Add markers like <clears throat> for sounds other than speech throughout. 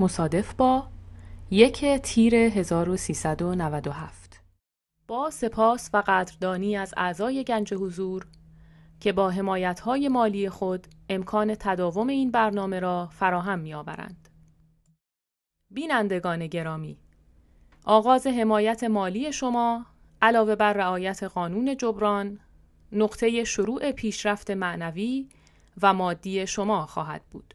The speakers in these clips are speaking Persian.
مصادف با یک تیر 1397 با سپاس و قدردانی از اعضای گنج حضور که با های مالی خود امکان تداوم این برنامه را فراهم می‌آورند. بینندگان گرامی آغاز حمایت مالی شما علاوه بر رعایت قانون جبران نقطه شروع پیشرفت معنوی و مادی شما خواهد بود.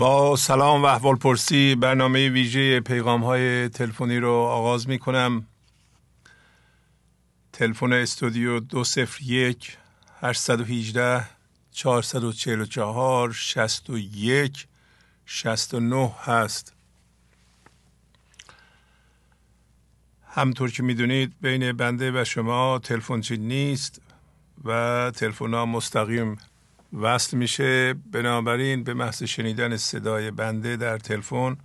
با سلام و احوال پرسی برنامه ویژه پیغام های تلفنی رو آغاز می کنم تلفن استودیو دو سفر یک هشتصد و هیجده چهارصد و چهل و چهار شست و یک شست و نه هست. همطور که می‌دونید بین بنده و شما تلفن چی نیست و تلفن ها مستقیم وصل میشه بنابراین به محض شنیدن صدای بنده در تلفن.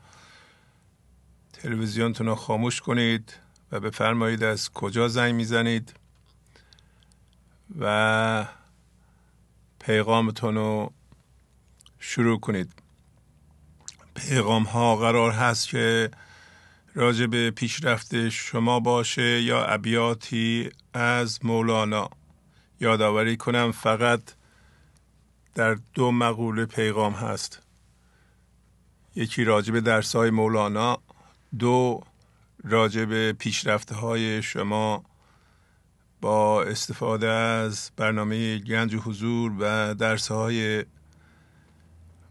تلویزیونتون رو خاموش کنید و بفرمایید از کجا زنگ می‌زنید و پیغامتون رو شروع کنید. پیغام ها قرار هست که راجع به پیشرفت شما باشه یا ابیاتی از مولانا. یادآوری کنم فقط در دو مقوله پیغام هست. یکی راجب درس های مولانا دو راجب پیشرفته های شما با استفاده از برنامه گنج و حضور و درس های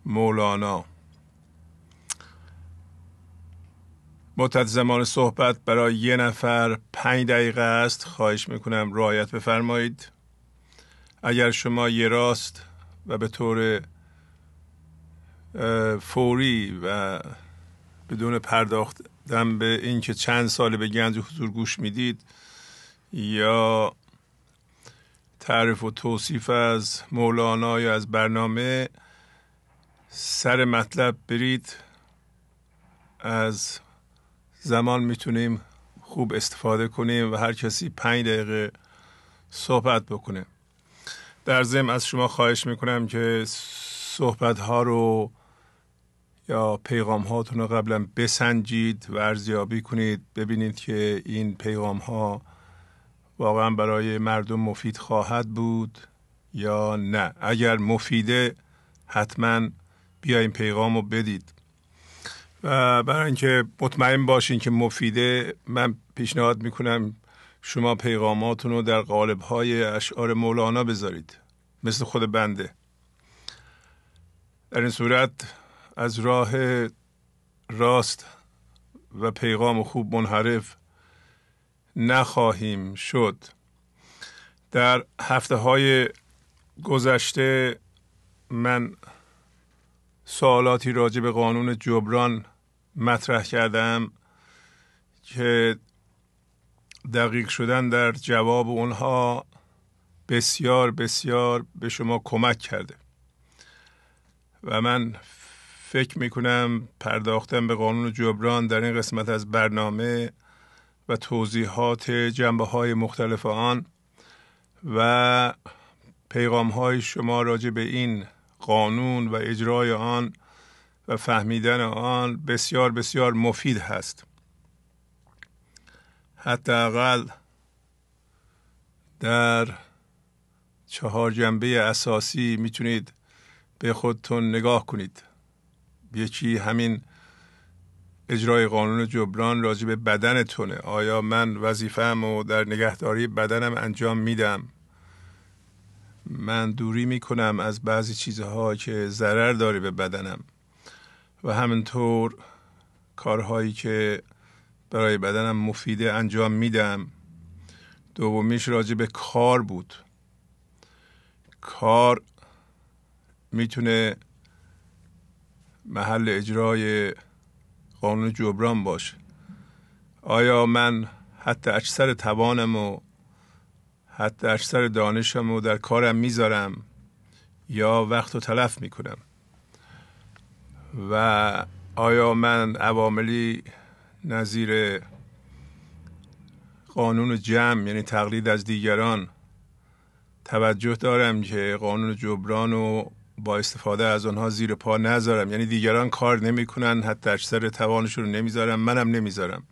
مولانا. مدت زمان صحبت برای یه نفر پنج دقیقه است. خواهش می‌کنم رعایت بفرمایید. اگر شما یه راست و به طور فوری و بدون پرداختن به اینکه چند سال به گنج حضور گوش می‌دید یا تعریف و توصیف از مولانا یا از برنامه سر مطلب برید. از زمان می‌تونیم خوب استفاده کنیم و هر کسی پنج دقیقه صحبت بکنه. در ضمن از شما خواهش می‌کنم که صحبت ها رو یا پیغام هاتون رو قبلا بسنجید و ارزیابی کنید. ببینید که این پیغام ها واقعا برای مردم مفید خواهد بود یا نه. اگر مفیده حتما این پیغام رو بدید. و برای اینکه مطمئن باشین که مفیده من پیشنهاد می‌کنم شما پیغاماتون رو در قالب های اشعار مولانا بذارید. مثل خود بنده. در این صورت از راه راست و پیغام خوب منحرف نخواهیم شد. در هفته های گذشته من سوالاتی راجع به قانون جبران مطرح کردم که دقیق شدن در جواب اونها بسیار بسیار به شما کمک کرده. و من فکر می‌کنم پرداختن به قانون جبران در این قسمت از برنامه و توضیحات جنبه های مختلف آن و پیغام های شما راجع به این قانون و اجرای آن و فهمیدن آن بسیار بسیار مفید هست. حداقل در چهار جنبه اساسی می‌تونید به خودتون نگاه کنید. یکی همین اجرای قانون جبران راجع به بدنتونه. آیا من وظیفه‌ام و در نگهداری بدنم انجام میدم؟ من دوری می‌کنم از بعضی چیزها که ضرر داره به بدنم. و همینطور کارهایی که برای بدنم مفیده انجام میدم. دومیش راجع به کار بود. کار می‌تونه محل اجرای قانون جبران باشه. آیا من حتی اکثر توانم و حتی اکثر دانشم و در کارم می‌ذارم یا وقت رو تلف می‌کنم؟ و آیا من عواملی نظیر قانون جمع یعنی تقلید از دیگران. توجه دارم که قانون جبران و با استفاده از آنها زیر پا نذارم. یعنی دیگران کار نمی‌کنن حتی اکثر توانشون رو نمی‌ذارم منم نمی‌ذارم.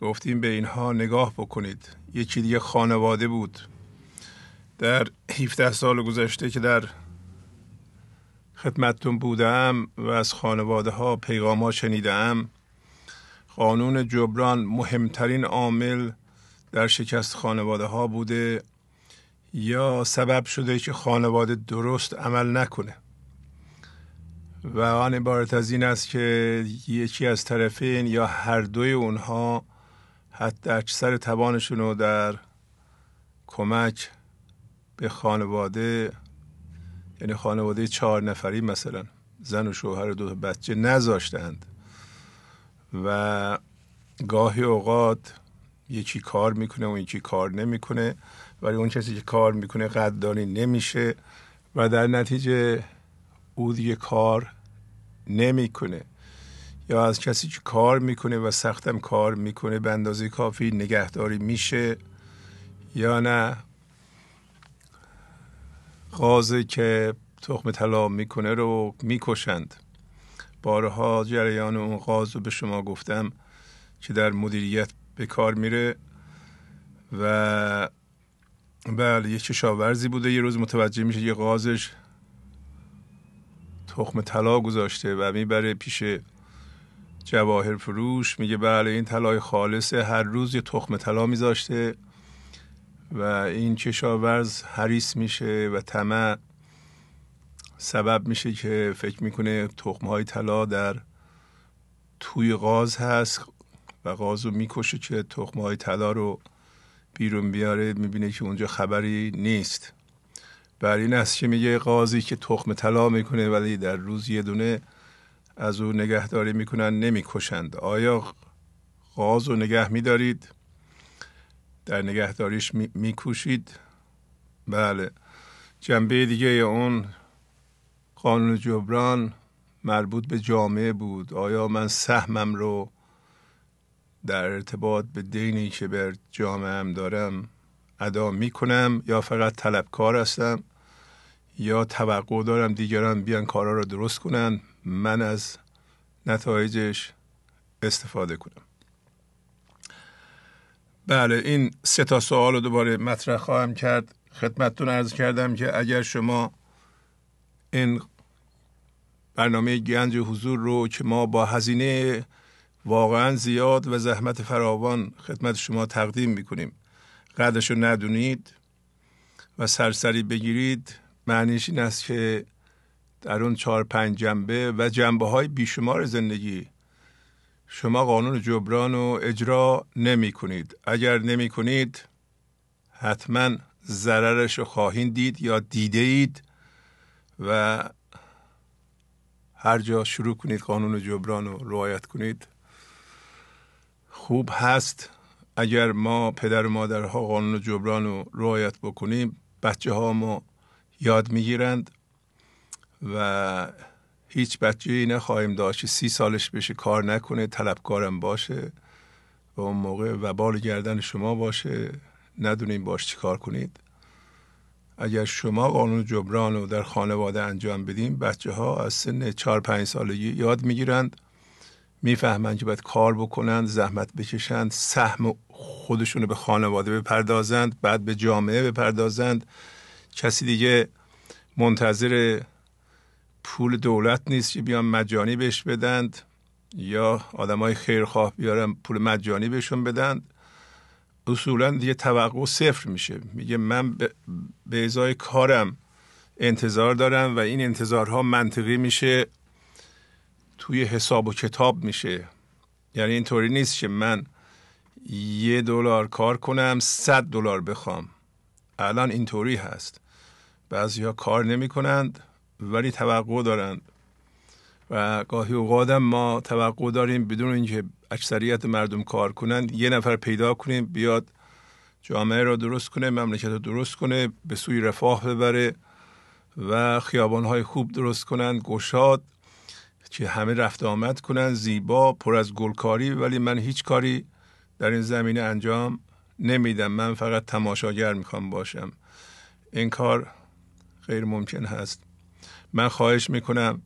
گفتیم به اینها نگاه بکنید. یکی دیگه خانواده بود. در 17 سال گذشته که در خدمتتون بودم و از خانواده ها پیغام ها شنیدم قانون جبران مهمترین عامل در شکست خانواده ها بوده یا سبب شده که خانواده درست عمل نکنه؟ و آن عبارت از این است که یکی از طرفین یا هر دوی اونها حتی اکثر توانشون رو در کمک به خانواده یعنی خانواده چهار نفری مثلا زن و شوهر و دو بچه نذاشتند و گاهی اوقات یکی کار می‌کنه و یکی کار نمی‌کنه ولی اون کسی که کار می‌کنه قدردانی نمیشه و در نتیجه او دیگه کار نمی‌کنه. یا از کسی که کار می‌کنه و سختم کار می‌کنه به اندازه کافی نگهداری میشه یا نه. غازه که تخم طلا می‌کنه رو می‌کشند. بارها جریان اون غاز رو به شما گفتم که در مدیریت به کار میره و بله یه کشاورزی بوده یه روز متوجه میشه یه غازش تخم طلا گذاشته و می‌بره پیش جواهر فروش. میگه بله این طلای خالصه هر روز یه تخم طلا میذاشته و این کشاورز حریص میشه و طمع سبب میشه که فکر می‌کنه تخمه های طلا در توی غاز هست و غاز رو می‌کشه که تخمه های طلا رو بیرون بیاره می‌بینه که اونجا خبری نیست. بر این است که میگه قاضی که تخم طلا می‌کنه ولی در روز یه دونه از او نگهداری می‌کنن نمی‌کشند. آیا غاز رو نگه میدارید؟ در نگهداریش میکوشید؟ بله. جنبه دیگه اون قانون جبران مربوط به جامعه بود. آیا من سهمم رو در ارتباط به دینی که بر جامعه دارم ادا می‌کنم یا فقط طلبکار هستم یا توقع دارم دیگران بیان کارا رو درست کنن؟ من از نتایجش استفاده کنم. بله این سه تا سوال رو دوباره مطرح خواهم کرد. خدمتتون ارز کردم که اگر شما این برنامه گنج حضور رو که ما با هزینه واقعا زیاد و زحمت فراوان خدمت شما تقدیم می‌کنیم. قدرش رو ندونید و سرسری بگیرید معنیش این است که در اون چهار پنج جنبه و جنبه های بیشمار زندگی شما قانون جبران رو اجرا نمی کنید اگر نمی کنید حتما ضررش رو خواهید دید یا دیده اید. و هر جا شروع کنید قانون جبران رو رعایت کنید خوب هست. اگر ما پدر و مادرها قانون جبران رو رعایت بکنیم بچه ها ما یاد می‌گیرند و هیچ بچه ای نخواهیم داشت سی سالش بشه کار نکنه طلبکارم باشه و اون موقع وبال گردن شما باشه. ندونیم باش چیکار کنید. اگر شما قانون جبران رو در خانواده انجام بدیم بچه ها از سن 4 5 سالگی یاد می‌گیرند می‌فهمند که باید کار بکنند زحمت بکشند سهم خودشون رو به خانواده بپردازند بعد به جامعه بپردازند. کسی دیگه منتظر پول دولت نیست که بیان مجانی بهش بدند یا آدمای خیرخواه بیارن پول مجانی بهشون بدند. اصولا دیگه توقع صفر میشه. میگه من به ازای کارم انتظار دارم و این انتظارها منطقی میشه توی حساب و کتاب میشه. یعنی اینطوری نیست که من یه دلار کار کنم صد دلار بخوام. الان اینطوری هست. بعضی ها کار نمی کنند ولی توقع دارند. و گاهی اوقات ما توقع داریم بدون اینکه اکثریت مردم کار کنند یه نفر پیدا کنیم بیاد جامعه را درست کنه مملکت رو درست کنه به سوی رفاه ببره و خیابانهای خوب درست کنند گشاد که همه رفت آمد کنند زیبا پر از گلکاری. ولی من هیچ کاری در این زمینه انجام نمیدم. من فقط تماشاگر می‌خوام باشم. این کار غیر ممکن هست. من خواهش می‌کنم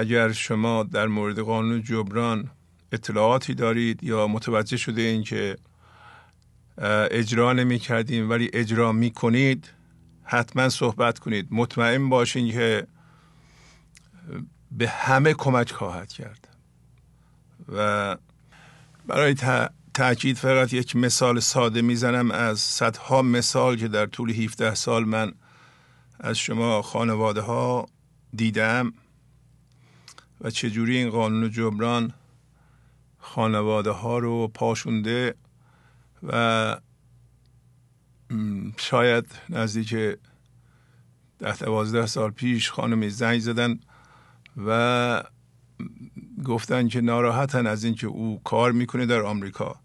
اگر شما در مورد قانون جبران اطلاعاتی دارید یا متوجه شده این که اجرا نمی کردیم ولی اجرا می کنید حتما صحبت کنید. مطمئن باشین که به همه کمک خواهد کرد. و برای تاکید فقط یک مثال ساده می‌زنم از صدها مثال که در طول 17 سال من از شما خانواده ها دیدم. و چجوری این قانون جبران خانواده ها رو پاشونده و شاید نزدیک ده دوازده سال پیش خانمی زنگ زدن و گفتن که ناراحتن از اینکه او کار می‌کنه در آمریکا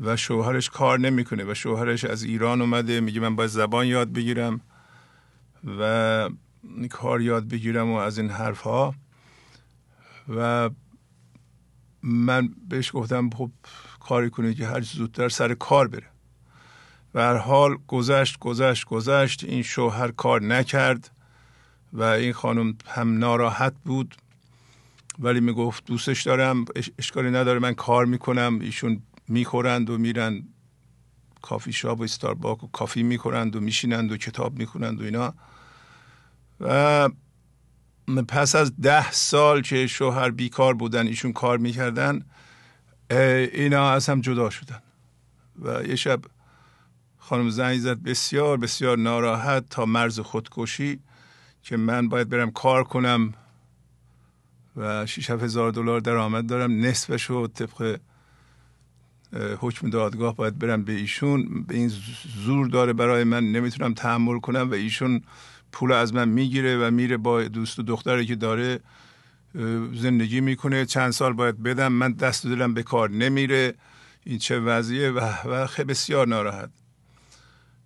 و شوهرش کار نمی‌کنه و شوهرش از ایران اومده. میگه من باید زبان یاد بگیرم و کار یاد بگیرم و از این حرف ها و من بهش گفتم خب کاری کنه که هر زودتر سر کار بره. و هر حال گذشت گذشت گذشت این شوهر کار نکرد و این خانم هم ناراحت بود. ولی می‌گفت دوستش دارم اشکالی نداره من کار می‌کنم. ایشون می‌خورند و میرن کافی شاپ و استارباک و کافی می‌خورند و میشینند و کتاب می‌خونند و اینا. و پس از ده سال که شوهر بیکار بودن ایشون کار می‌کردن اینا از هم جدا شدن. و یه شب خانم زنگ زد بسیار بسیار ناراحت تا مرز خودکشی که من باید برم کار کنم و 6 هزار دلار درآمد دارم. نصفش رو طبق حکم دادگاه باید برم به ایشون. به این زور داره برای من نمی‌تونم تحمل کنم و ایشون پول از من می‌گیره و میره با دوست و دختری که داره زندگی می‌کنه. چند سال باید بدم. من دست دلم به کار نمیره. این چه وضعیه؟ و, و خیلی بسیار ناراحت.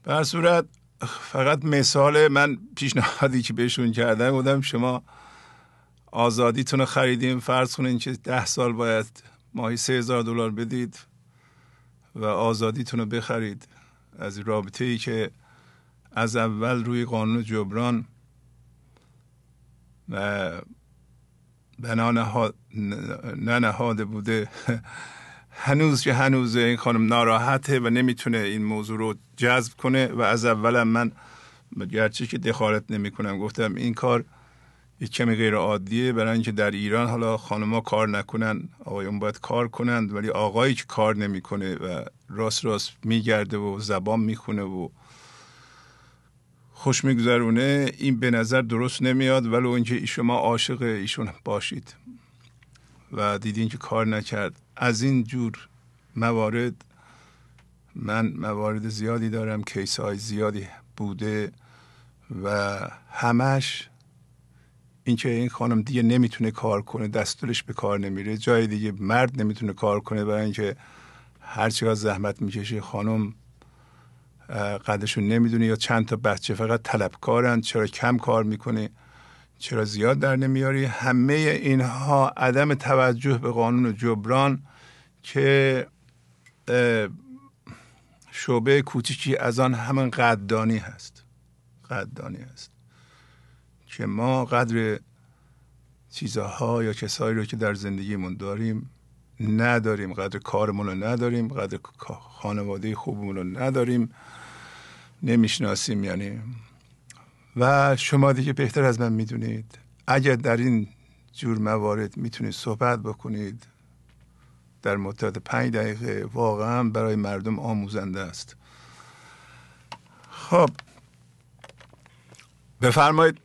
بر صورت فقط مثال من پیشنهادی که بهشون کردم بودم شما آزادیتون رو خریدیم فرض کنین که ده سال باید ماهی سه هزار دلار بدید و آزادیتون رو بخرید. از رابطه ای که از اول روی قانون جبران بنا ننهاده بوده. <laughs> هنوز که هنوز این خانم ناراحته و نمی‌تونه این موضوع رو جذب کنه و از اولم من گرچه که دخالت نمی کنم گفتم این کار یک کمی غیر عادیه برای اینکه در ایران حالا خانمها کار نکنن آقایون باید کار کنند ولی آقایی که کار نمی‌کنه و راست راست میگرده و زبان می‌خونه و خوش میگذرونه. این به نظر درست نمیاد ولی اینکه شما عاشق ایشون باشید. و دیدین که کار نکرد. از این جور موارد من موارد زیادی دارم کیس های زیادی بوده و همش اینکه این خانم دیگه نمی‌تونه کار کنه دستورش به کار نمیره. جای دیگه مرد نمی‌تونه کار کنه برای اینکه هر چقدر زحمت می‌کشه خانم قدرشون نمی‌دونه یا چند تا بچه فقط طلبکارن چرا کم کار می‌کنه چرا زیاد در نمیاری؟ همه اینها عدم توجه به قانون جبران که شعبه کوچیکی از آن همون قدردانی هست. قدردانی هست. که ما قدر چیزها یا کسایی رو که در زندگیمون داریم نداریم. قدر کارمون رو نداریم. قدر خانواده خوبمون رو نداریم. نمی‌شناسیم یعنی. و شما دیگه بهتر از من می‌دونید. اگر در این جور موارد می‌تونید صحبت بکنید در مدت پنج دقیقه واقعا برای مردم آموزنده است. خب. بفرمایید.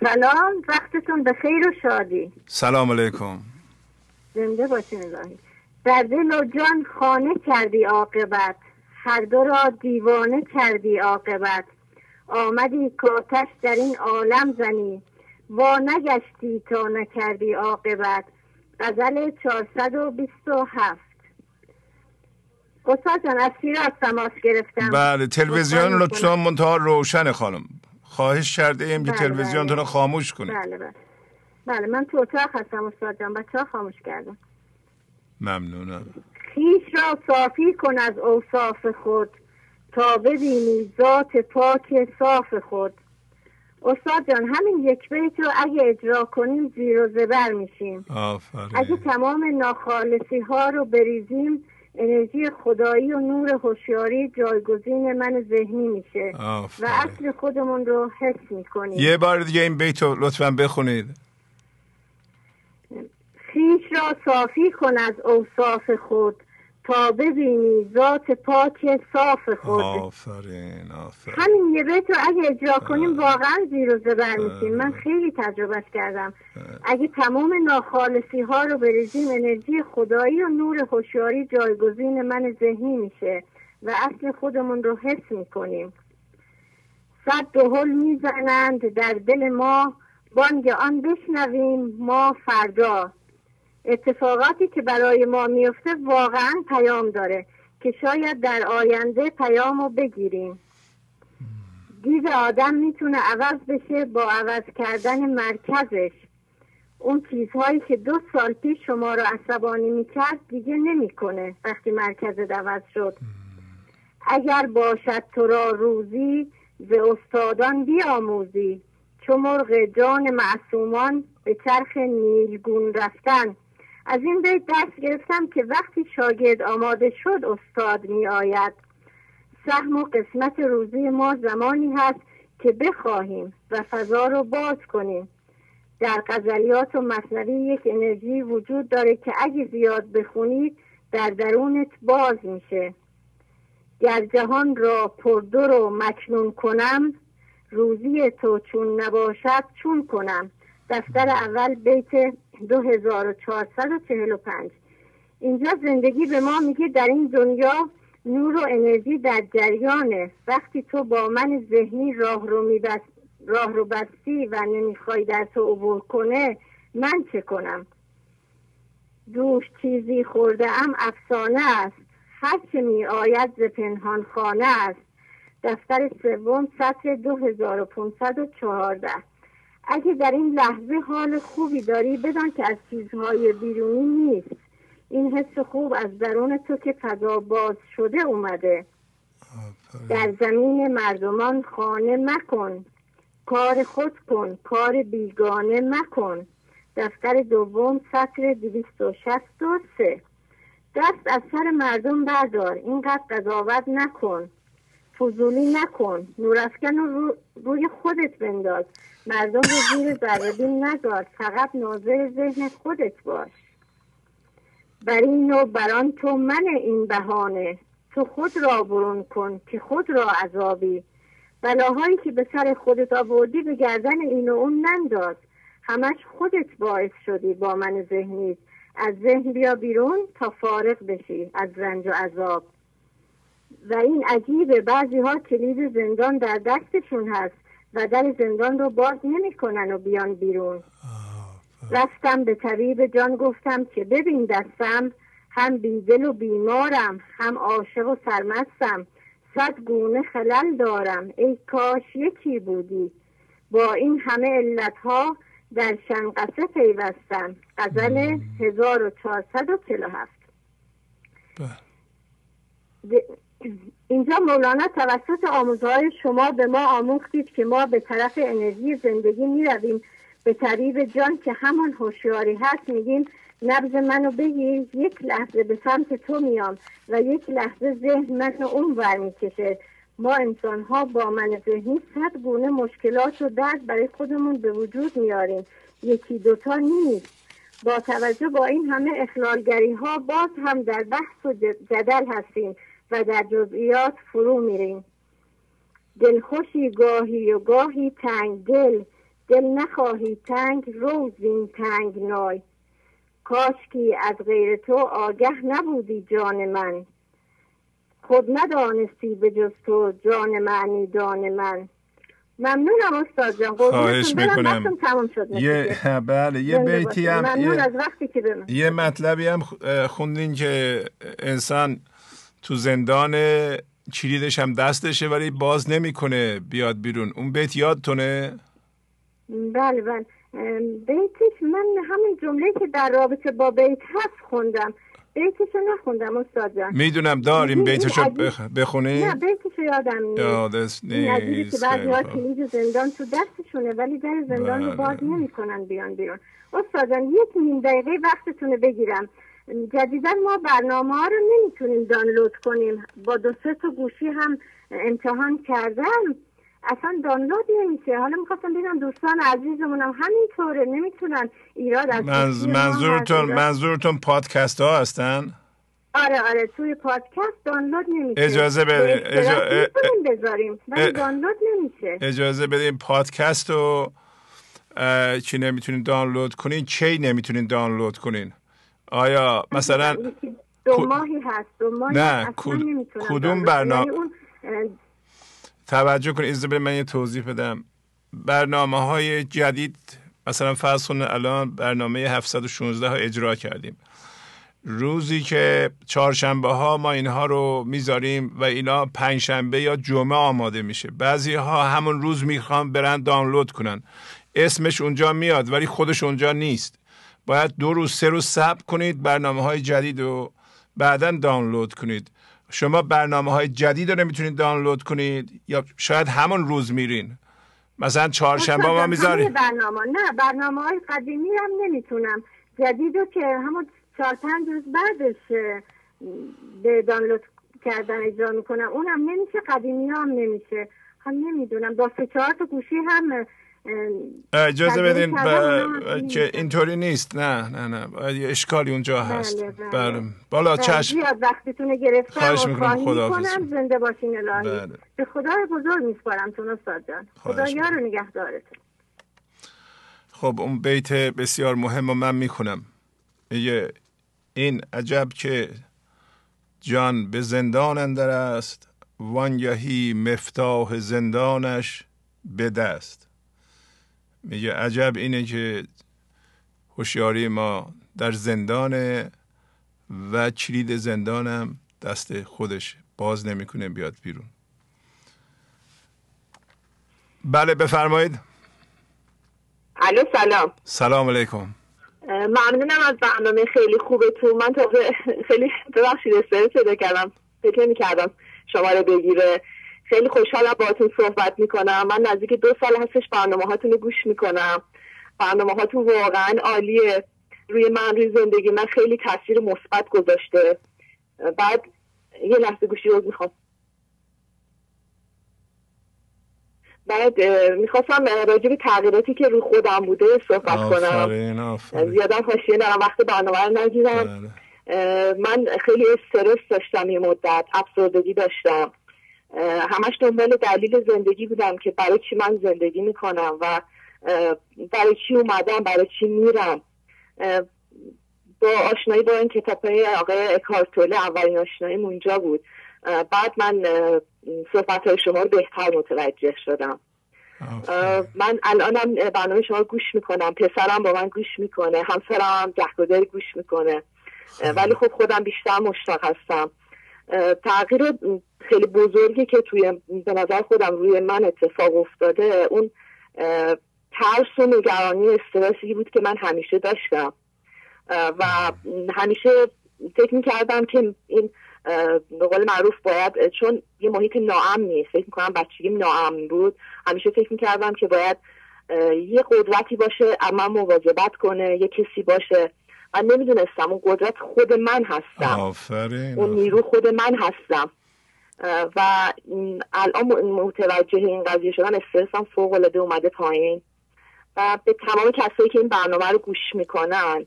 سلام وقتتون به خیر و شادی. سلام علیکم. زنده باشین الهی در دل و جان خانه کردی عاقبت. هر دو را دیوانه کردی عاقبت. آمدی کاتش در این عالم زنی. وا نگشتی تا نکردی عاقبت. غزل 427 استاد جان از از تماس گرفتم؟ بله تلویزیون لطفا منتها روشن خانم. خواهش کرده ایم که بله تلویزیونتون رو خاموش کنید بله بله. بله من تو اتاق هستم استاد جان. بچه ها خاموش کردم ممنونم. خیش را صافی کن از اوصاف خود تا ببینی ذات پاک صاف خود. استاد جان همین یک بیت رو اگه اجرا کنیم زیر و زبر میشیم. آفرین. اگه تمام ناخالصی ها رو بریزیم انرژی خدایی و نور هوشیاری جایگزین من ذهنی میشه. آفرین. و اصل خودمون رو حس می‌کنیم. یه بار دیگه این بیت رو لطفا بخونید. خیش را صافی کن از اوصاف خود. تا ببینی ذات پاک صاف خود. آفرین آفرین. همین یه بیت رو اگه اجرا کنیم واقعا زیر و زبر میشیم. من خیلی تجربه کردم. اگه تمام ناخالصی ها رو بریزیم انرژی خدایی و نور هوشیاری جایگزین من ذهنی میشه و اصل خودمون رو حس می‌کنیم. صد دهل می‌زنند در دل ما. بانگ آن بشنویم ما فردا. اتفاقاتی که برای ما میفته واقعا پیام داره که شاید در آینده پیام رو بگیریم. دید آدم می‌تونه عوض بشه با عوض کردن مرکزش. اون چیزهایی که دو سال پیش شما رو عصبانی می‌کرد دیگه نمی‌کنه وقتی مرکز عوض شد. اگر باشد تو را روزی ز استادان بیاموزی چو مرغ جان معصومان به چرخ نیلگون رفتن. از این بیت دست گرفتم که وقتی شاگرد آماده شد استاد می آید. سهم و قسمت روزی ما زمانی هست که بخواهیم و فضا رو باز کنیم. در غزلیات و مصنوی یک انرژی وجود داره که اگه زیاد بخونید در درونت باز میشه. گر جهان را پردر و مکنون کنم روزی تو چون نباشد چون کنم؟ دفتر اول بیت 2445 اینجا زندگی به ما میگه در این دنیا نور و انرژی در جریانه. وقتی تو با من ذهنی راه رو میبست راه رو بستی و نمی‌خوای در تو عبور کنه من چه کنم؟ دوش چیزی خورده ام افسانه است. هر چه می آید ز پنهان خانه است. دفتر سوم سطر 2514 اگه در این لحظه حال خوبی داری بدان که از چیزهای بیرونی نیست. این حس خوب از درون تو که فضا باز شده اومده. در زمین مردمان خانه مکن. کار خود کن کار بیگانه مکن. دفتر دوم سطر 263 دست از سر مردم بردار اینقدر قضاوت نکن. فضولی نکن. نورافکن رو روی خودت بنداز. مردم رو زیر ذربین نذار فقط ناظر ذهن خودت باش. بر این و بران تو من این بهانه. تو خود را برون کن که خود را عذابی. بلاهایی که به سر خودت آوردی به گردن این و اون ننداز. همش خودت باعث شدی با من ذهنی از ذهن بیا بیرون تا فارغ بشی از رنج و عذاب. و این عجیبه بعضی ها کلید زندان در دستشون هست و در زندان رو باز نمی‌کنن و بیان بیرون. رفتم به طبیب جان گفتم که ببین دستم هم بیدل و بیمارم هم عاشق و سرمستم. صد گونه خلل دارم. ای کاش یکی بودی. با این همه علت ها در شنقصه پیوستم. غزل 1447 بله. اینجا مولانا توسط آموزهای شما به ما آموختید که ما به طرف انرژی زندگی می رویم به طریب جان که همان هوشیاری هست میگیم نبز منو بگیر یک لحظه به سمت تو میام و یک لحظه ذهن منو اون ور می‌کشه. ما انسان ها با من ذهنی صد گونه مشکلات و درد برای خودمون به وجود میاریم. یکی دوتا نیست. با توجه با این همه اخلالگری ها باز هم در بحث و جدل هستیم. و در جزئیات فرو میریم. دلخوشی گاهی و گاهی تنگ دل دل نخواهی تنگ روز این تنگ نای. کاشکی از غیر تو آگه نبودی جان من. خود ندانستی به جز تو جان معنی دان من. ممنونم استاد جان. خواهش می‌کنم. یه <laughs> بله یه بیتی هم یه... از وقتی که یه مطلبی هم خوندین که انسان تو زندان چریدش هم دستشه ولی باز نمی‌کنه بیاد بیرون. اون بیت یادتونه؟ بله بله. بیتش من همین جمله که در رابطه با بیت هست خوندم. بیتشو نخوندم استاد جان. می‌دونم داریم بیتشو بخ... بخونی؟ نه بیتشو یادم نیست. نیست. که بعضی ها کلید زندان تو دستشونه ولی در زندان رو باز بله. نمی‌کنن بیان بیرون. استاد جان یک نیم دقیقه وقتتونه بگیرم. جدیدا ما برنامه ها رو نمی‌تونیم دانلود کنیم. با دو سه تا گوشی هم امتحان کردم. اصلا دانلود نمیشه. حالا می‌خواستم بگم دوستان عزیزمونم همینطوره. نمی‌تونن ایراد از منز... منظورتون منظورتون پادکست ها هستن؟ آره آره. توی پادکست دانلود نمیشه. اجازه بدین اجا... بذاریم ولی دانلود نمیشه. اجازه بدین پادکست رو چی نمی‌تونین دانلود کنین؟ چی نمی‌تونین دانلود کنین؟ آیا مثلا دو ماهی هست دو ماهی نه کدوم برنامه یعنی توجه کنید از به من یه توضیح بدم. برنامه های جدید مثلا فرض الان برنامه 716 ها اجرا کردیم. روزی که چهارشنبه ها ما اینها رو می‌ذاریم و اینا پنجشنبه یا جمعه آماده میشه. بعضی ها همون روز می‌خوان برن دانلود کنن. اسمش اونجا میاد ولی خودش اونجا نیست. باید دو روز سه روز صبر کنید برنامه های جدید رو بعدا دانلود کنید. شما برنامه های جدید رو نمی‌تونید دانلود کنید یا شاید همون روز میرین. مثلا چهارشنبه ما می‌ذاریم برنامه. نه برنامه های قدیمی هم نمی‌تونم. جدید رو که همون چهار پنج روز بعدش به دانلود کردن اجرا می‌کنم اونم نمیشه قدیمی هم نمیشه. هم نمی‌دونم. با سه چهار تا گوشی هم اجازه بدین که اینطوری نیست. نه نه نه. اشکالی اونجا بله، هست. بله, بله. بالا چشم. زیاد وقتتون گرفتم خواهش می‌کنم. خدا زنده باشین الهی. بله. به خدای بزرگ میسپارم تون استاد جان. خدا یار نگهدارتون. خب اون بیت بسیار مهم و من می‌کنم میگه این عجب که جان به زندان اندر است وانگهی مفتاح زندانش به دست. میگه عجب اینه که هوشیاری ما در زندانه و چرید زندانم دست خودش باز نمی‌کنه بیاد بیرون. بله بفرمایید. الو سلام. سلام علیکم. ممنونم از برنامه خیلی خوبه تو من تازه خیلی ببخشید استرس پیدا کردم. فکر می‌کردم شما رو بگیره. خیلی خوشحالم باهاتون صحبت می‌کنم. من نزدیک دو سال هستش برنامه هاتون رو گوش می‌کنم. برنامه هاتون واقعا عالیه. روی من روی زندگی من خیلی تاثیر مثبت گذاشته. بعد یه لحظه گوشی رو می‌خوام. بعد می‌خواستم راجع به تغییراتی که روی خودم بوده صحبت کنم. زیادم خواهشیه دارم وقت برنامه رو نگیرم. بله. من خیلی استرس داشتم یه مدت افسردگی داشتم. همش دنبال دلیل زندگی بودم که برای چی من زندگی می‌کنم و برای چی اومدم برای چی میرم. با آشنایی با این کتاب های آقای اکارتوله اولین آشنایی اونجا بود. بعد من صحبت های شما رو بهتر متوجه شدم. من الانم برنامه شما رو گوش می‌کنم پسرم با من گوش می‌کنه همسرم هم گهگداری گوش می‌کنه. ولی خب خودم بیشتر مشتاق هستم. تغییر خیلی بزرگی که توی به نظر خودم روی من اتفاق افتاده اون ترس و نگرانی استرسی بود که من همیشه داشتم. و همیشه فکر می‌کردم که این به قول معروف باید چون یه محیط ناامنی فکر می‌کنم بچگیم ناامن بود همیشه فکر می‌کردم که باید یه قدرتی باشه اما مواظبت کنه یه کسی باشه. من نمی‌دونستم. اون قدرت خود من هستم. آفرین اون نیرو خود من هستم. و الان متوجه این قضیه شدن استرسم فوق العاده اومده پایین. و به تمام کسایی که این برنامه رو گوش می‌کنن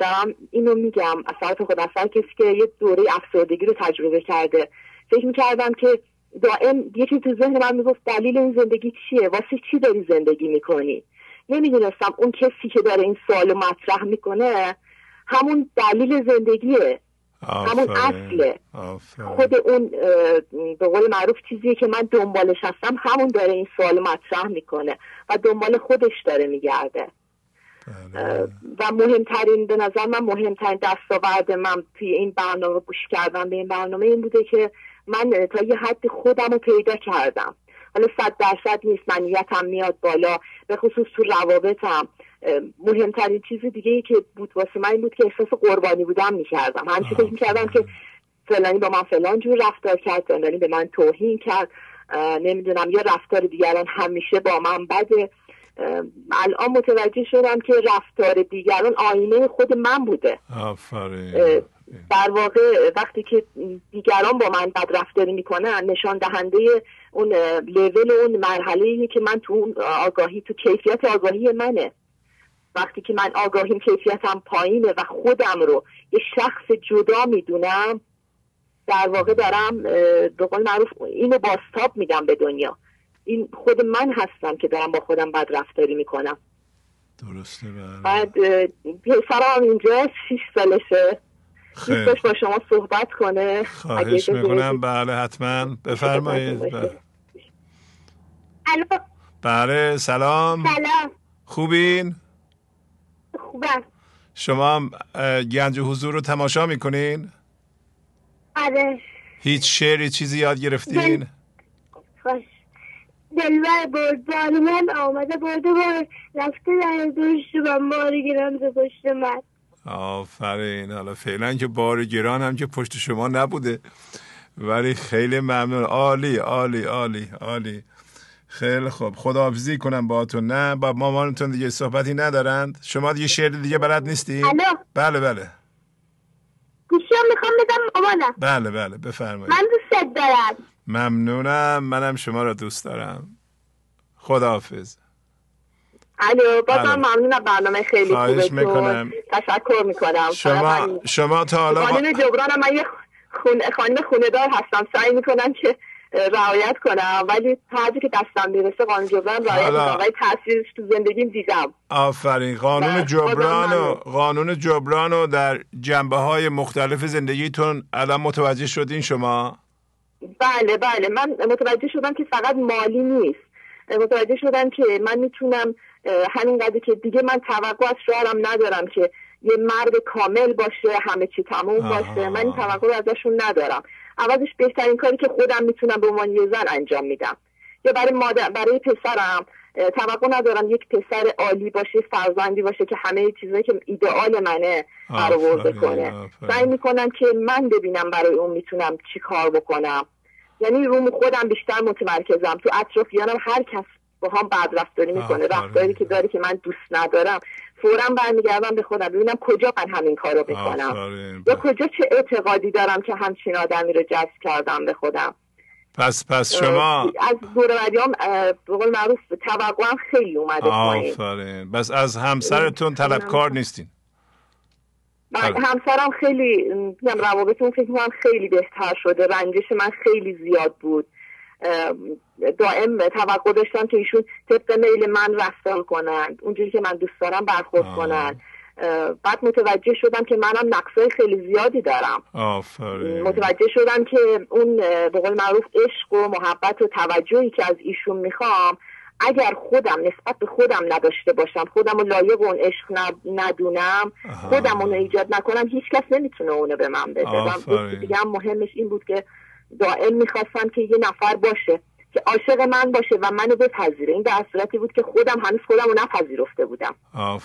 دارم اینو میگم. از خود اصلا کسی که یه دوره افسردگی رو تجربه کرده. فکر می‌کردم که دائم یه چیز تو ذهن من می‌گفت دلیل این زندگی چیه؟ واسه چی داری زندگی می‌کنی؟ نمی‌دونستم اون کسی که داره این سوال مطرح می‌کنه همون دلیل زندگیه. همون اصله. خود اون به قول معروف چیزیه که من دنبالش هستم همون داره این سوال مطرح می‌کنه و دنبال خودش داره میگرده. بله. و مهمترین به نظر من مهمترین دستاورد من توی این برنامه گوش کردم به این برنامه این بوده که من تا یه حد خودم رو پیدا کردم. حالا صد درصد نیست منیتم میاد بالا. به خصوص تو روابطم مهمترین چیز دیگه ای که بود واسه من این بود که احساس قربانی بودم می‌کردم. همیشه فکر می‌کردم که فلانی با من فلان جور رفتار کرد فلانی به من توهین کرد. نمی‌دونم یا رفتار دیگران همیشه با من بده. الان متوجه شدم که رفتار دیگران آینه خود من بوده. در واقع وقتی که دیگران با من بد رفتاری می‌کنن نشان دهنده اون لول اون مرحله که من تو اون آگاهی تو کیفیت آگاهی منه. وقتی که من آگاهیم کیفیتم پایینه و خودم رو یه شخص جدا می‌دونم در واقع دارم به قول معروف اینو باستاب میدم به دنیا. این خود من هستم که دارم با خودم بد رفتاری می‌کنم. درسته بله. بعد پسرم اینجا شیش سالشه. دوستش با شما صحبت کنه. خواهش می‌کنم. بله حتما. بفرمایید. بله. بله سلام. سلام. خوبین؟ خوبم. شما گنج حضور رو تماشا می‌کنین؟ آره. هیچ شعری چیزی یاد گرفتین؟ خوش. دلبر برد من آمده برده بار رفته در دوش و ماری گرم پشت من. آفرین. حالا فعلا که بار گران هم که پشت شما نبوده. ولی خیلی ممنون. عالی عالی عالی عالی. خیلی خوب. خداحافظی کنم باهاتون. نه با مامانتون دیگه صحبتی ندارند. شما دیگه شعر دیگه بلد نیستی بله بله. گوشیم می‌خوام بدم مامانم. بله بله. بفرمایید. من دوست دارم. ممنونم. منم شما را دوست دارم. خداحافظ. الو بازم ممنونم برنامه خیلی خوبه می‌کنم. تشکر می‌کنم. شما شما تا حالا خانم جبران من یه خونه خانم خونه دار هستم. سعی می‌کنم که رعایت کنم. ولی تا که دستم می‌رسه قانون جبران رعایت کنم ولی تاثیرش تو زندگیم دیدم. آفرین. قانون جبران و قانون جبران و در جنبه های مختلف زندگیتون الان متوجه شدین شما؟ بله بله. من متوجه شدم که فقط مالی نیست. متوجه شدم که من می‌تونم همینقدر که دیگه من توقع از شوهرم ندارم که یه مرد کامل باشه همه چی تموم باشه من این توقع رو ازشون ندارم. عوضش بهترین کاری که خودم می‌تونم به عنوان یه زن انجام میدم. یا برای مادر برای پسرم توقع ندارم یک پسر عالی باشه فرزندی باشه که همه چیزایی که ایدئال منه برآورده کنه. سعی می‌کنم که من ببینم برای اون می‌تونم چی کار بکنم. یعنی روم خودم بیشتر متمرکزم. تو اطرافیانم هر کس با هم بد رفتاری می‌کنه رفتاری که داری که من دوست ندارم. فورا برمیگردم به خودم ببینم کجا من همین کار رو بکنم یا کجا چه اعتقادی دارم که همچین آدمی رو جذب کردم به خودم؟ پس پس شما از دور بعدیام به قول معروف توقعم خیلی اومده آفرین. بس از همسرتون طلبکار نیستین. بله. همسرم خیلی روابطمون فکر کنم خیلی بهتر شده. رنجش من خیلی زیاد بود. دائم توقع داشتم که ایشون طبق میل من رفتار کنند اونجوری که من دوست دارم برخورد کنند بعد متوجه شدم که منم نقصای خیلی زیادی دارم. متوجه شدم که اون به قول معروف عشق و محبت و توجهی که از ایشون می‌خوام اگر خودم نسبت به خودم نداشته باشم خودم رو لایق اون عشق ندونم خودم اونو ایجاد نکنم هیچ کس نمی‌تونه اونو به من بده. دیگه هم مهمش این بود که دائم می‌خواستم که یه نفر باشه که عاشق من باشه و منو بپذیره. این در صورتی بود که خودم هنوز خودم رو نپذیرفته بودم.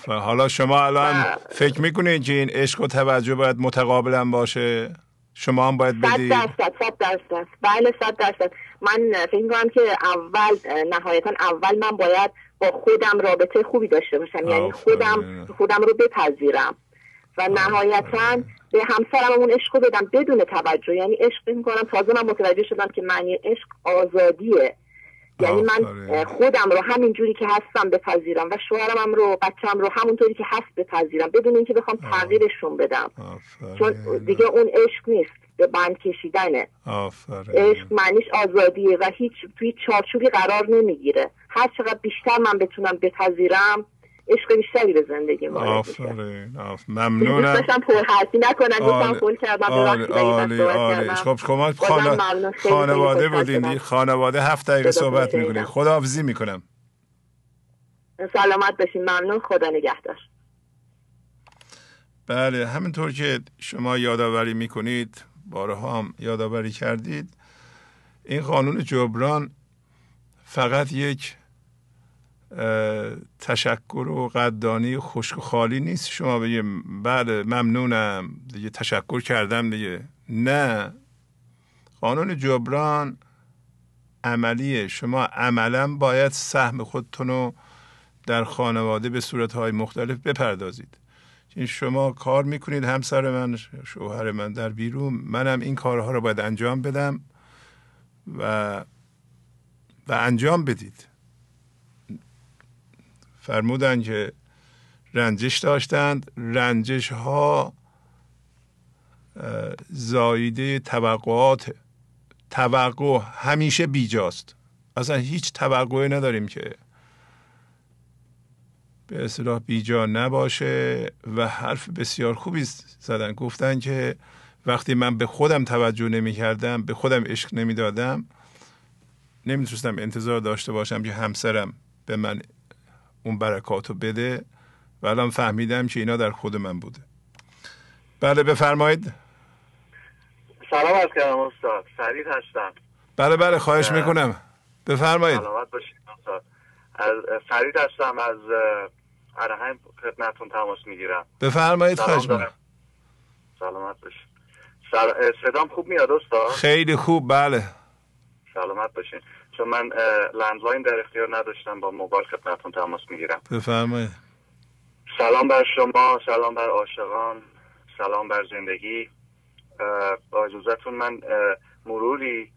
حالا شما الان فکر می‌کنید که این عشق و توجه باید متقابلا باشه؟ شما هم باید بدید صد درصد صد درصد. بله صد درصد. من فکر کنم که اول نهایتا اول من باید با خودم رابطه خوبی داشته باشم. یعنی خودم خودم رو بپذیرم. و نهایتا به همسرم اون عشق رو بدم بدون توجه. یعنی عشق می‌کنم تازه من متوجه شدم که معنی عشق آزادیه. یعنی من خودم رو همین جوری که هستم بپذیرم و شوهرم رو بچم رو همونطوری که هست بپذیرم بدون اینکه بخوام تغییرشون بدم. چون دیگه اون عشق نیست به بند کشیدنه. عشق معنیش آزادیه و هیچ توی چارچوبی قرار نمی‌گیره. هر چقدر بیشتر من بتونم بپذیرم عشق بیشتری به زندگی آفرین ممنونم. داشتم پر حرفی نکنم گفتم فول کردم عالی عالی عالی خب شما خانواده بودین خانواده هفت دقیقه صحبت می‌کنید خداحافظی می‌کنم. سلامت باشین. ممنون. خدا نگهدار. بله همینطور که شما یادآوری می‌کنید بارها هم یادآوری کردید این قانون جبران فقط یک تشکر و قدردانی خشک و خالی نیست. شما بگید بله ممنونم دیگه تشکر کردم دیگه. نه. قانون جبران عملیه. شما عملا باید سهم خودتون رو در خانواده به صورتهای مختلف بپردازید. این شما کار می‌کنید همسر من شوهر من در بیرون. منم این کارها رو باید انجام بدم و و انجام بدید. فرمودن که رنجش داشتند. رنجش ها زایده توقعات توقع همیشه بیجاست. اصلا هیچ توقعی نداریم که به اصطلاح بیجا نباشه و حرف بسیار خوبی زدن. گفتن که وقتی من به خودم توجه نمی کردم به خودم عشق نمی دادم نمی‌تونستم انتظار داشته باشم که همسرم به من اون برکاتو بده و الان فهمیدم که اینا در خود من بوده. بله بفرمایید. سلام از کردم استاد. فرید هستم. بله بله خواهش می‌کنم. بفرمایید. سلامت باشید استاد. از فرید هستم از ارهیم خدمتون تماس می‌گیرم. بفرمایید خواهش می‌کنم. سلامت باشید. صدام خوب میاد استاد؟ خیلی خوب بله. سلامت باشین. چون من لندلاین در اختیار نداشتم با موبایل خدمتتون تماس می‌گیرم. بفرمایید. سلام بر شما سلام بر عاشقان سلام بر زندگی. با اجازتون من مروری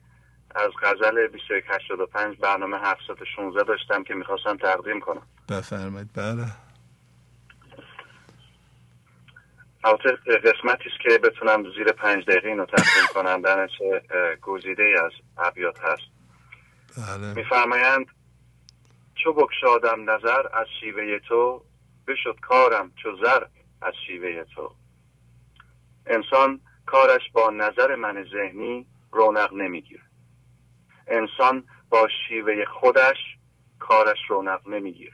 از غزل 2185 برنامه 716 داشتم که می‌خواستم تقدیم کنم. بفرمایید. بله. البته قسمتی است که بتونم زیر پنج دقیقه اینو تقدیم کنم. در گزیده از ابیات هست. میفرمایند چو بکشادم نظر از شیوه تو بشد کارم چو زر از شیوه تو. انسان کارش با نظر من ذهنی رونق نمی‌گیره. انسان با شیوه خودش کارش رونق نمی‌گیره.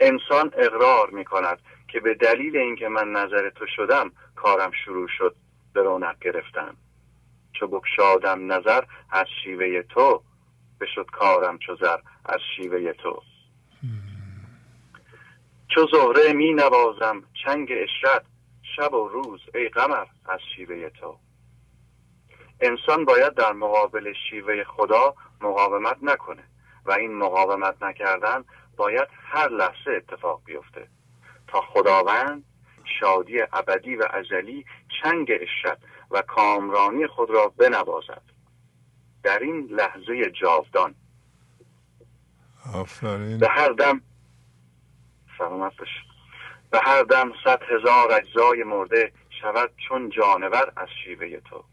انسان اقرار می‌کند که به دلیل اینکه من نظر تو شدم کارم شروع شد به رونق گرفتن. چو بکشادم نظر از شیوه تو بشد کارم چو زر از شیوه تو. چو زهره می نوازم چنگ اشرت شب و روز ای قمر از شیوه تو. انسان باید در مقابل شیوه خدا مقاومت نکنه و این مقاومت نکردن باید هر لحظه اتفاق بیفته. تا خداوند شادی ابدی و ازلی چنگ اشرت و کامرانی خود را بنوازد. در این لحظه جاودان. آفرین. به هر دم سلامت به هر دم صد هزار اجزای مرده شود چون جانور از شیوه تو.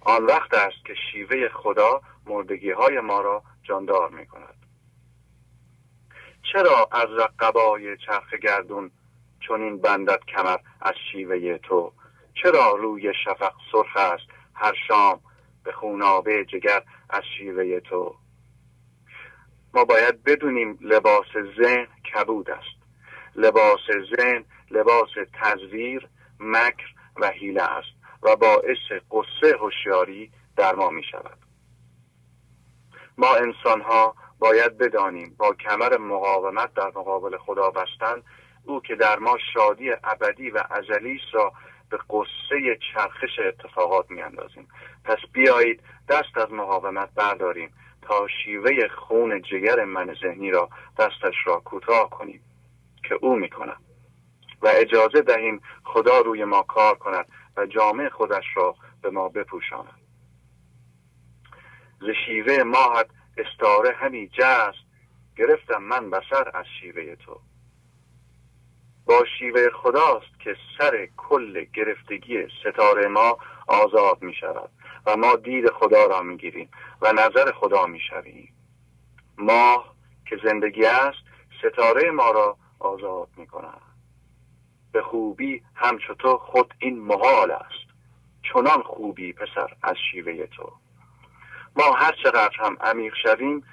آن وقت است که شیوه خدا مردگی های ما را جاندار می کند چرا از رقبای چرخ گردون چون این بندت کمر از شیوه تو؟ چرا روی شفق سرخ است هر شام به خونابه جگر از شیوه تو. ما باید بدونیم لباس ذهن کبود است. لباس ذهن لباس تزویر مکر و حیله است و باعث قصه هوشیاری در ما می شود ما انسان ها باید بدانیم با کمر مقاومت در مقابل خدا بستن او که در ما شادی ابدی و ازلی را به قصه چرخش اتفاقات میاندازیم. پس بیایید دست از مقاومت برداریم تا شیوه خون جگر من ذهنی را دستش را کوتاه کنیم که او می‌کند و اجازه دهیم خدا روی ما کار کند و جامعه خودش را به ما بپوشاند. ز شیوه ماهت استاره همی جست گرفتم من بسر از شیوه تو. با شیوه خداست که سر کل گرفتگی ستاره ما آزاد می شود و ما دید خدا را می گیریم و نظر خدا می شویم. ماه که زندگی است ستاره ما را آزاد می کند. به خوبی همچو تو خود این محال است. چنان خوبی پسر از شیوه تو. ما هر چقدر هم عمیق شویم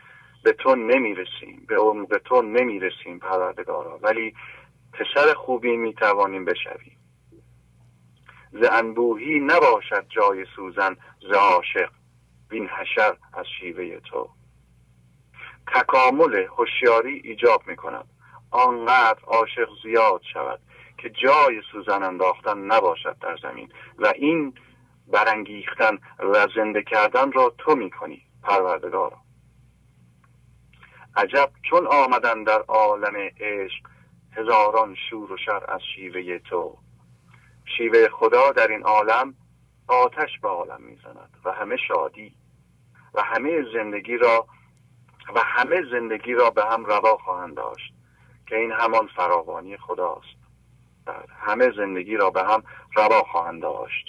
به تو نمی‌رسیم به عمق تو نمی‌رسیم پروردگارا. ولی پسر خوبی می‌توانیم بشویم. ز انبوهی نباشد جای سوزن ز عاشق وین حشر از شیوه تو. تکامل هوشیاری ایجاب می کند آنقدر عاشق زیاد شود که جای سوزن انداختن نباشد در زمین و این برانگیختن و زنده کردن را تو می‌کنی پروردگارا. عجب چون آمدن در عالم عشق هزاران شور و شر از شیوه تو. شیوه خدا در این عالم آتش به عالم می‌زند و همه شادی و همه زندگی را و همه زندگی را به هم روا خواهند داشت که این همان فراوانی خداست. همه زندگی را به هم روا خواهند داشت.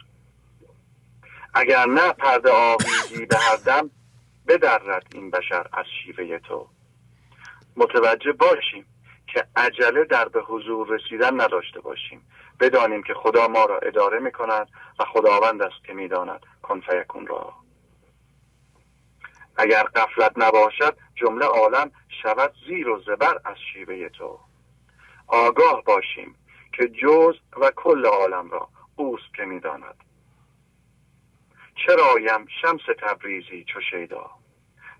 اگر نه پرده آویزی به هر دم بدرد این بشر از شیوه تو. متوجه باشیم که عجله در به حضور رسیدن نداشته باشیم. بدانیم که خدا ما را اداره می کند و خداوند است که می‌داند. کن فیکون را. اگر قفلت نباشد جمله عالم شود زیر و زبر از شیوه تو. آگاه باشیم که جز و کل عالم را اوست که می‌داند. چرایم شمس تبریزی چو شیدا؟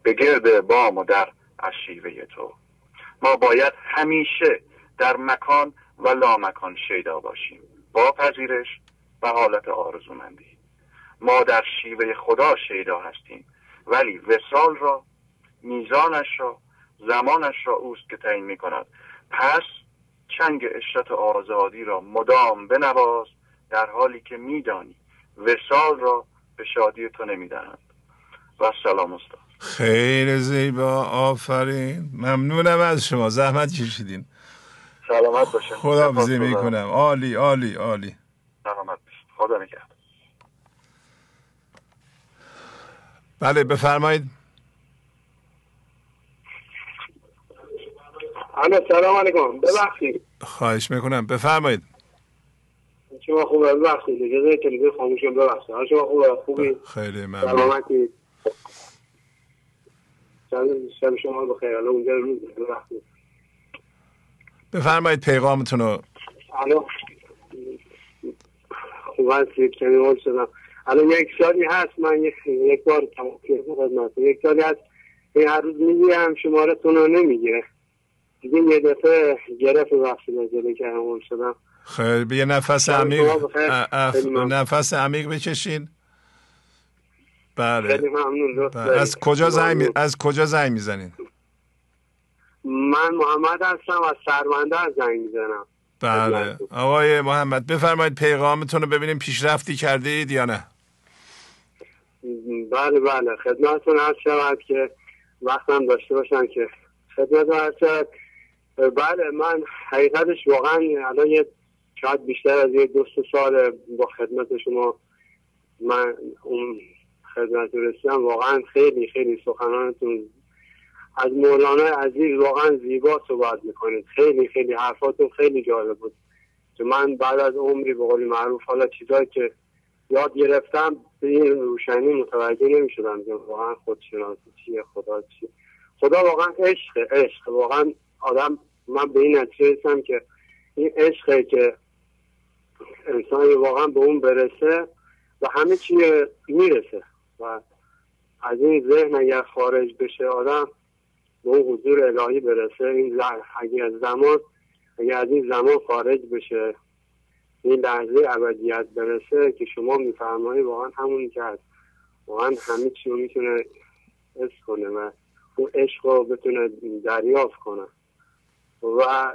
به گرد بام و در از شیوه تو. ما باید همیشه در مکان و لامکان شیدا باشیم. با پذیرش و حالت آرزومندی. ما در شیوه خدا شیدا هستیم ولی وسال را میزانش را زمانش را اوست که تعیین می کند پس چنگ اشرت آزادی را مدام بنواز در حالی که میدانی وسال را به شادی تو نمی‌دهند. و سلام استاد. خیلی زیبا آفرین. ممنونم از شما. زحمت کشیدین. سلامت باشین. خدا بزی می‌کنم. عالی عالی عالی. سلامت باشین. خدا نگهدار. بله بفرمایید. الو سلام علیکم. ببخشید. خواهش می‌کنم. بفرمایید. شما خوبه؟ ببخشید. اجازه تلویزیون خاموش کنم ببخشید. شما خوبه؟ خوبی؟ خیلی ممنون. سلامتی. شب شما بخیر. الان اونجا روز ببخشید بفرمایید پیغامتون رو. الو. خوب کمی شدم. الان یک سالی هست من یک بار تمام خدمت یک سالی هست. این هر روز می‌گیرم شمارتون رو نمی‌گیره. دیگه یه دفعه گرفت وقتی نزده که همون شدم. خیلی. یه نفس عمیق. نفس عمیق بکشین. بله. ممنون بله. از کجا زنگ از کجا زنگ می‌زنین من محمد هستم از سرمنده از زنگ می‌زنم. بله. آقای محمد بفرمایید پیغامتون رو ببینیم پیشرفتی کردید یا نه. بله بله. خدمتتون هست شود که وقتم داشته باشن که خدمت هست شود. بله من حقیقتش واقعا الان یه شاید بیشتر از یه دو سال با خدمت شما من اون خدمت رسیدم واقعا خیلی خیلی سخنانتون. از مولانا عزیز واقعا زیبا صحبت می‌کنید. خیلی خیلی حرفاتون خیلی جالب بود. که من بعد از عمری به قول معروف حالا چیزایی که یاد گرفتم به این روشنی متوجه نمی‌شدم که واقعا خودشناسی چیه خدا چیه خدا واقعا عشق عشق. واقعا آدم من به این نتیجه رسیدم که این عشقه که انسان واقعا به اون برسه و همه چی می‌رسه. و از این ذهن اگر خارج بشه آدم به اون حضور الهی برسه. این اگر از زمان اگر از این زمان خارج بشه این لحظه ابدیت برسه که شما میفرمایید واقعا همون که هست. واقعا همه چی رو می‌تونه حس کنه و اون عشق رو بتونه دریافت کنه. و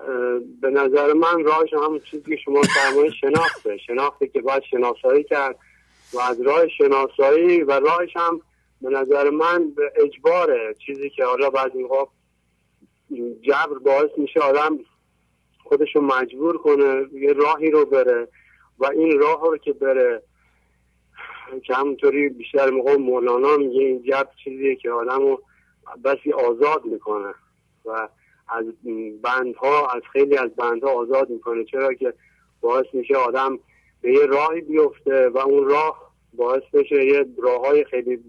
به نظر من راهش همون چیزی که شما فرمایید شناخته. شناخته که باید شناسایی کرد. و از راه شناسایی و راهش هم به نظر من به اجباره. چیزی که حالا بعد موقع جبر باعث میشه آدم خودشو مجبور کنه یه راهی رو بره و این راه رو که بره که همونطوری بیشتر موقع مولانا میگه این جبر چیزیه که آدم رو بسی آزاد می‌کنه و از بندها از خیلی از بندها آزاد می‌کنه. چرا که باعث میشه آدم به یه راهی بیفته و اون راه باعث بشه یه راه های خیلی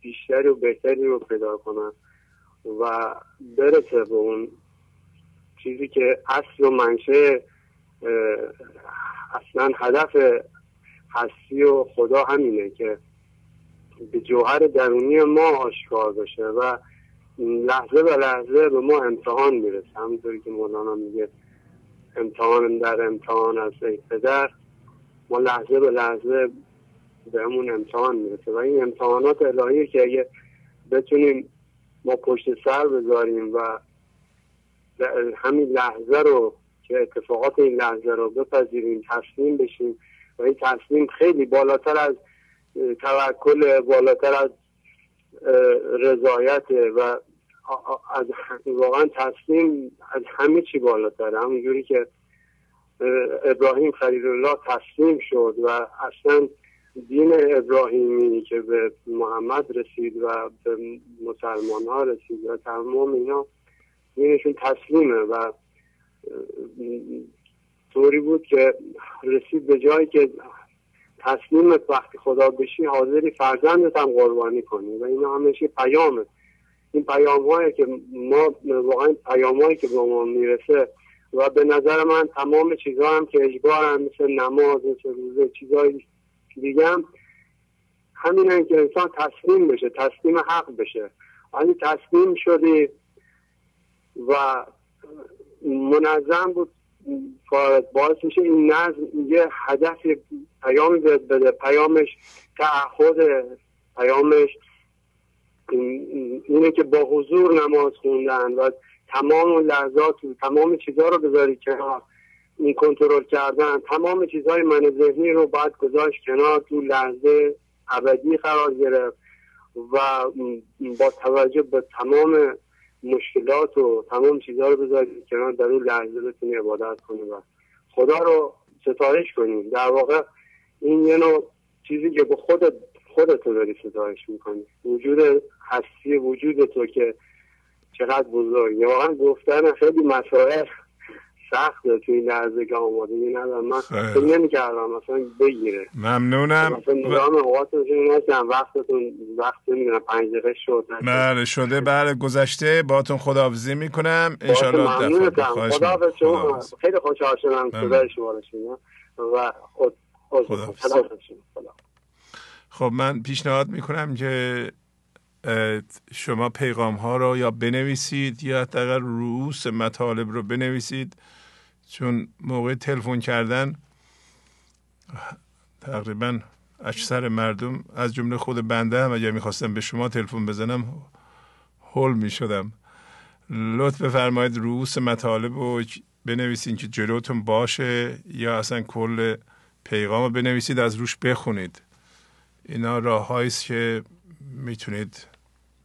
بیشتری و بهتری رو پیدا کنن و برسه به اون چیزی که اصل و منشه اصلا هدف هستی و خدا همینه که به جوهر درونی ما آشکار بشه و لحظه به لحظه به ما امتحان می‌رسه. همونطوری که مولانا میگه امتحان در امتحان از ای پدر. ما لحظه به لحظه به همون امتحان می‌رسه. و این امتحانات الهی که اگه بتونیم ما پشت سر بذاریم و همین لحظه رو که اتفاقات این لحظه رو بپذیریم تسلیم بشیم و این تسلیم خیلی بالاتر از توکل بالاتر از رضایت و از واقعا تسلیم از همه چی بالاتر همونجوری که ابراهیم خلیل الله تسلیم شد و اصلا دین ابراهیمی که به محمد رسید و به مسلمان ها رسید و تمام اینا دینشون تسلیمه و طوری بود که رسید به جایی که تسلیم وقتی خدا بشی حاضری فرزندت هم قربانی کنی و اینا همیشه پیامه. این پیام که ما واقعا پیام که به ما می‌رسه و به نظر من تمام چیزها هم که اجبار هم مثل نماز مثل روزه چیزهای دیگه هم همین که انسان تسلیم بشه تسلیم حق بشه. ولی تسلیم شدی و منظم بود باعث میشه این نظم یه هدف پیامی بده پیامش تعهد پیامش اینه که با حضور نماز خوندن و تمام لحظات و تمام چیزها رو بذاری کنار. این کنترل کردن تمام چیزهای من ذهنی رو باید گذاشت کنار تو لحظه ابدی قرار گرفت و با توجه به تمام مشکلات و تمام چیزها رو بذارید کنار در اون لحظه بتونی عبادت کنی و خدا رو ستایش کنیم در واقع این یه نوع چیزی که به خودت خودتو داری ستایش می‌کنی. وجود هستی وجود تو که چقدر بزرگ. واقعا گفتن خیلی مسائل سخته توی این لحظه که آماده می ندارم. من فکر نمی کردم مثلا بگیره. ممنونم. مثلا نظام اوقاتتون وقتتون وقت نمی‌دونم پنج دقیقه شد. بله شده. بله گذشته. باتون خداحافظی می‌کنم. انشالله ممنونتم. خدا به شما. خیلی خوشحال شدم صدای شما رو و خود خب من پیشنهاد می‌کنم که شما پیغام ها رو یا بنویسید یا حداقل رؤوس مطالب رو بنویسید. چون موقع تلفن کردن تقریبا اکثر مردم از جمله خود بنده هم اگر می‌خواستم به شما تلفن بزنم هول می‌شدم. لطف بفرمایید رؤوس مطالب رو بنویسید که جلوتون باشه یا اصلا کل پیغام رو بنویسید از روش بخونید. اینا راه که می‌تونید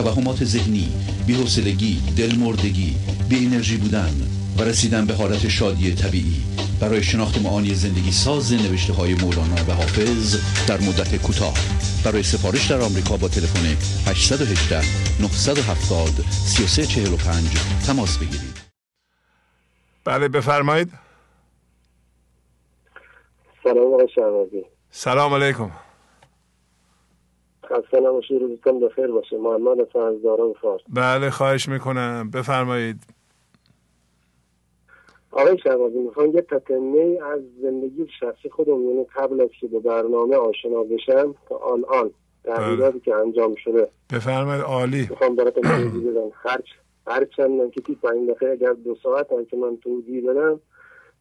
توهمات ذهنی، بی‌حوصلگی، دلمردگی، بی انرژی بودن و رسیدن به حالت شادی طبیعی. برای شناخت معانی زندگی ساز نوشته های مولانا و حافظ در مدت کوتاه. برای سفارش در آمریکا با تلفن 818 970 3345 تماس بگیرید. بله بفرمایید. سلام آقای شهبازی سلام علیکم. خسته نباشید روزتون بخیر باشه. محمد فرزداران فارس. بله خواهش می‌کنم. بفرمایید. آقای شهبازی می‌خوام یه تتمه از زندگی شخصی خودم یعنی قبل از که به برنامه آشنا بشم تا آن تغییراتی بله. که انجام شده. بفرمایید عالی. می‌خوام براتون توضیح بدم. هر چند که تیپ این دفعه اگر دو ساعت هم که من توضیح بدم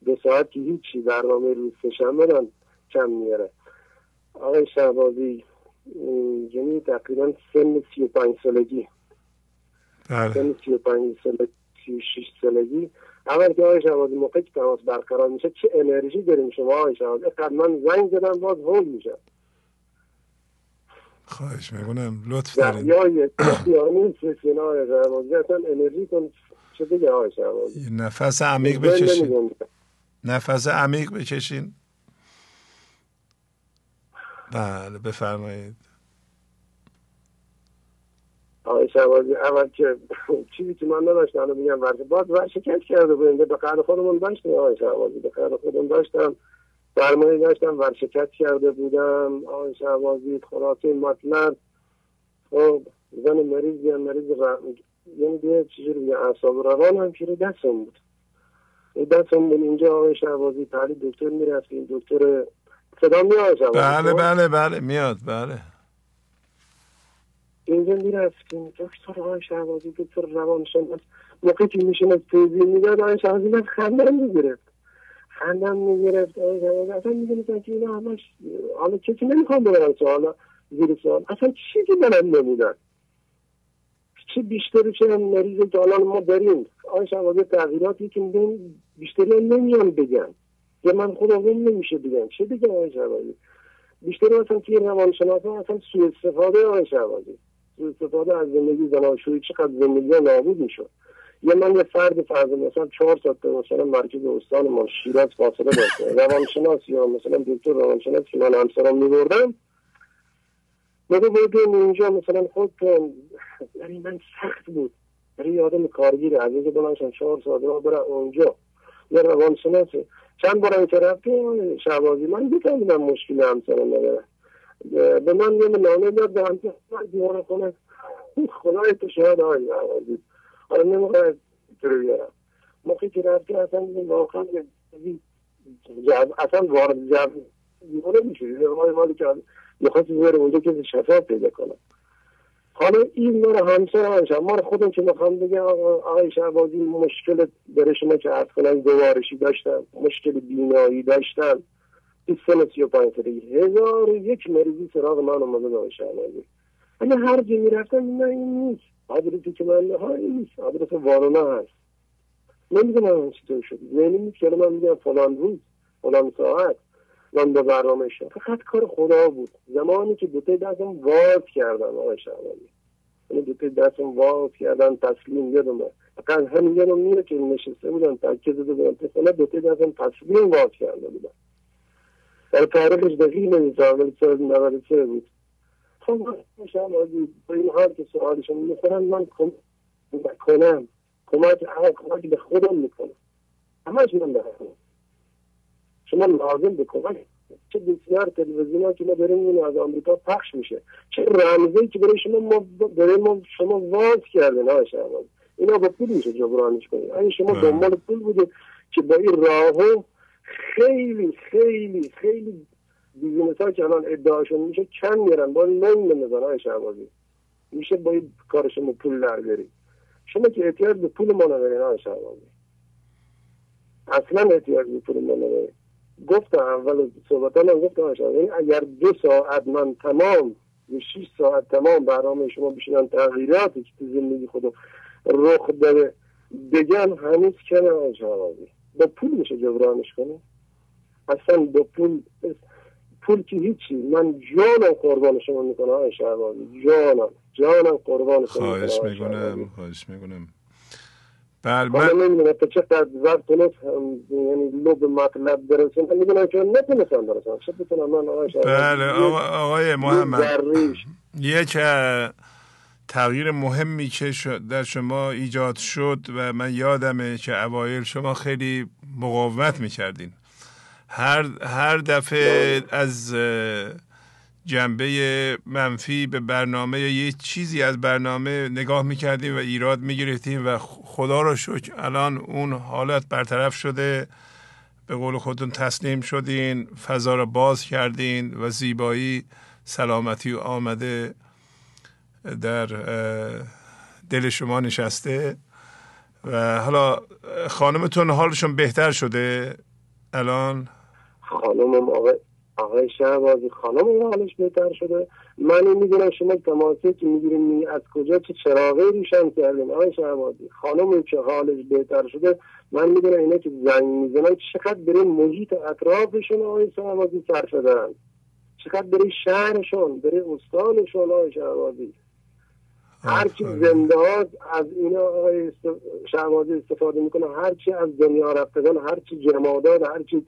دو ساعت که هیچی برنامه روز سشن بدم کم میاره آقای شهبازی یعنی تقریبا سن سی و پنج سالگی. بله. سن سی و پنج سالگی سی و شیش سالگی. اول که آقای شهبازی موقعی که تماس برقرار میشه چه انرژی داریم شما آقای شهبازی؟ من زنگ زدم باز هول میشه خواهش می‌کنم. لطف دارید یا یک یعنی سکنای شهبازی اصلا انرژی کن. چه دیگه آقای شهبازی؟ نفس عمیق بکشین نفس عمیق بکشین بله بفرمایید. آقای شوازی اول که چیزی که من نداشتم الان میگم ورشه باز ورشکست کرده بودیم به قدر خودمون داشتیم آقای شوازی به قدر خودمون داشتم. سرمایه داشتم ورشکست کرده بودم. آقای شوازی خلاصه مطلب. خب زن مریض یا مریض را... یعنی دیگه چیزی رو اعصاب روان هم که دستم بود. دستم بود. اینجا آقای شهبازی تعلیل دکتر می‌رفتیم دکتر صدا میاد بله بله بله میاد بله. اینجا می‌رفتیم. دکتر آقای شهبازی دکتر روانشناس. موقعی که میشون از توضیح می‌داد آقای شهبازی من خندم می‌گرفت. خندم می‌گرفت. آقای شهبازی اصلا می‌دونستن که اینا همش حالا کسی نمی‌خوام ببرم سوال زیر سوال. اصلا چیزی برم نمیدن چه بیشتری چه مریض که الان ما داریم؟ آقای شهبازی تغییراتی که بیشتری هم نمیان بگن که من خودم نمیشه بگم چه بگم آقای شهبازی؟ بیشتری اصلا توی روانشناس اصلا سوء استفاده آقای شهبازی. استفاده از زندگی زناشویی چقدر زندگی نابود می‌شد. یه من یه فرد فرض مثلا چهار ساعت مثلا مرکز استان ما شیراز فاصله داشته روانشناس یا مثلا دکتر روانشناس که من همسرم میبردم بگو بودیم اینجا مثلا خود یعنی من سخت بود. برای یه آدم کارگیر اینجا بلنشن چهار ساعت را برای اونجا. یه روانشناس چند بار اینجا رفتیم شعبازی من بکنم مشکل همسرم نداره به من یه نامه داد به همسر دیوانه کنه خدای تو شاید آقای عوضی حالا نمی‌خواه رو بیارم. موقعی که رفتی اصلا واقعا اصلا وارد جو دیوانه میشه آقای مالی که می‌خواستی بره اونجا که شفاف پیدا کنم حالا این مال همسر هم ما خودم که می‌خوام بگم آقای شهبازی مشکل داره شما که عرض کنم گوارشی داشتم مشکل بینایی داشتم این سن سی و پنج هزار و یک مریضی سراغ من اومده به شهبازی اگه هر جا می‌رفتم نه این نیست. آدرسی که من ها این نیست. آدرس وارونا هست. نمی‌دونم چطور شد. نیست که من میگم فلان روز فلان ساعت. من به برنامه شد. فقط کار خدا بود. زمانی که دوتای دستم واز کردم آقای شهبازی یعنی دوتای دستم واز کردم تسلیم یادمه فقط همین یادم میره که نشسته بودم تکیه زده بودم پسنه دوتای دستم تسلیم واز کرده بودم در تاریخش دقیق نمیزم ولی سال 93 بود. خب شهبازی با این حال که سوالشون می‌کنم من کنم کمک کمک به خودم می‌کنم. همش من دارم شما لازم به کمک چه بسیار تلویزیون ها که ما داریم این از آمریکا پخش میشه. چه رمزی که برای شما ما برای ما شما واز کردن ها شهباز. اینا با پول میشه جبرانش کنید اگه شما دنبال پول بوده که با این راهو خیلی خیلی خیلی بیزینس ها که الان ادعاشون میشه کم میرن. با نیم بندازن های شهبازی. میشه با این کار شما پول در شما که احتیاج به پول ما ندارین های شهبازی. اصلا احتیاج به پول ما ندارین. گفتم اول صحبت هم گفتم یعنی اگر دو ساعت من تمام و شیش ساعت تمام برنامه شما بشینن تغییراتی که تو زندگی خودم رخ داره بگن هنوز کنه آجاوازی با پول میشه جبرانش کنه اصلا با پول پول که هیچی. من جانم قربان شما می‌کنم آقای شهبازی. جانم. جانم قربان شما خواهش می‌کنم خواهش می‌کنم. بله من نمی‌دونم تا چه قد وقت تونست یعنی لب مطلب برسن می‌دونم که نتونستم برسن چه بتونم من آقای بله آقای محمد. یک تغییر مهمی که در شما ایجاد شد و من یادمه که اوایل شما خیلی مقاومت می‌کردین. هر هر دفعه از جنبه منفی به برنامه یه چیزی از برنامه نگاه می‌کردیم و ایراد می‌گرفتیم و خدا رو شکر الان اون حالت برطرف شده. به قول خودتون تسلیم شدین فضا رو باز کردین و زیبایی سلامتی آمده در دل شما نشسته. و حالا خانمتون حالشون بهتر شده الان؟ خانمم آقای آقای شهبازی خانم حالش بهتر شده. من می‌دونم شما تماسی که می‌گیریم از کجا چه چراغی روشن کردیم آقای شهبازی خانم که حالش بهتر شده من می‌دونم اینا که زنگ می‌زنن چقدر بره محیط اطرافشون آقای شهبازی سر شدن؟ چقدر بره شهرشون بره استانشون آقای شهبازی؟ هرچی زنده ها از اینا آقای شهبازی استفاده می‌کنه. هرچی از دنیا رفتگان هرچی جمادات هرچی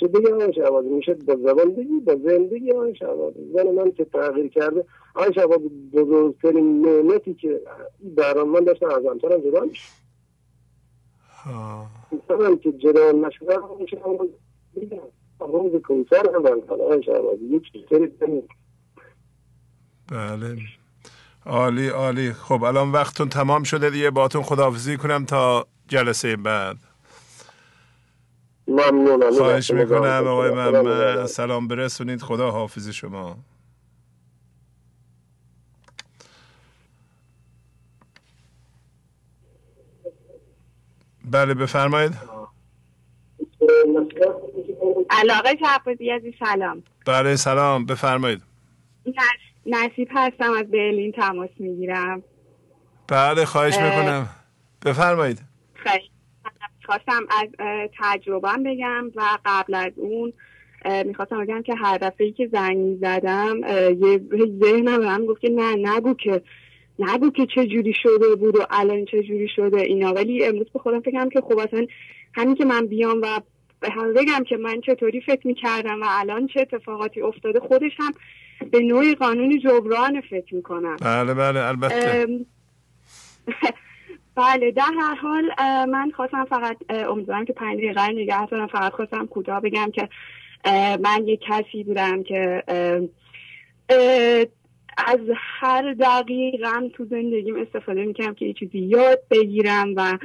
چه بگه آقای شهبازی میشه با زبان بگی با زندگی آقای شهبازی زن من که تغییر کرده آقای شهبازی بزرگترین نعمتی که بران من داشتم از همسرم جدا میشه انسان که جدا نشده میشه روز کنسر هم من آقای شهبازی یک چیزی بله. عالی عالی. خب الان وقتتون تمام شده دیگه. باتون خداحافظی کنم تا جلسه بعد. ممنونم خواهش می‌کنم آقای محمد. سلام برسونید. خدا حافظ شما. بله بفرمایید. علاقه شعبازی عزیز سلام. بله سلام. بفرمایید. نصیب هستم از برلین تماس می‌گیرم. بله خواهش می‌کنم. بفرمایید. خیلی خواستم از تجربهم بگم و قبل از اون می‌خواستم بگم که هر دفعه که زنگ زدم یه ذهنم به من گفت که نه نگو که نگو که چه جوری شده بود و الان چه جوری شده اینا. ولی امروز به خودم فکرم که خب اصلا همین که من بیام و به هم بگم که من چطوری فکر می‌کردم و الان چه اتفاقاتی افتاده خودش هم به نوعی قانون جبران فکر می‌کنم. بله بله البته. بله در هر حال من خواستم فقط امیدوارم که پنج دقیقه نگه دارم. فقط خواستم کوتاه بگم که من یک کسی بودم که از هر دقیقم تو زندگیم استفاده می‌کنم که یه چیزی یاد بگیرم و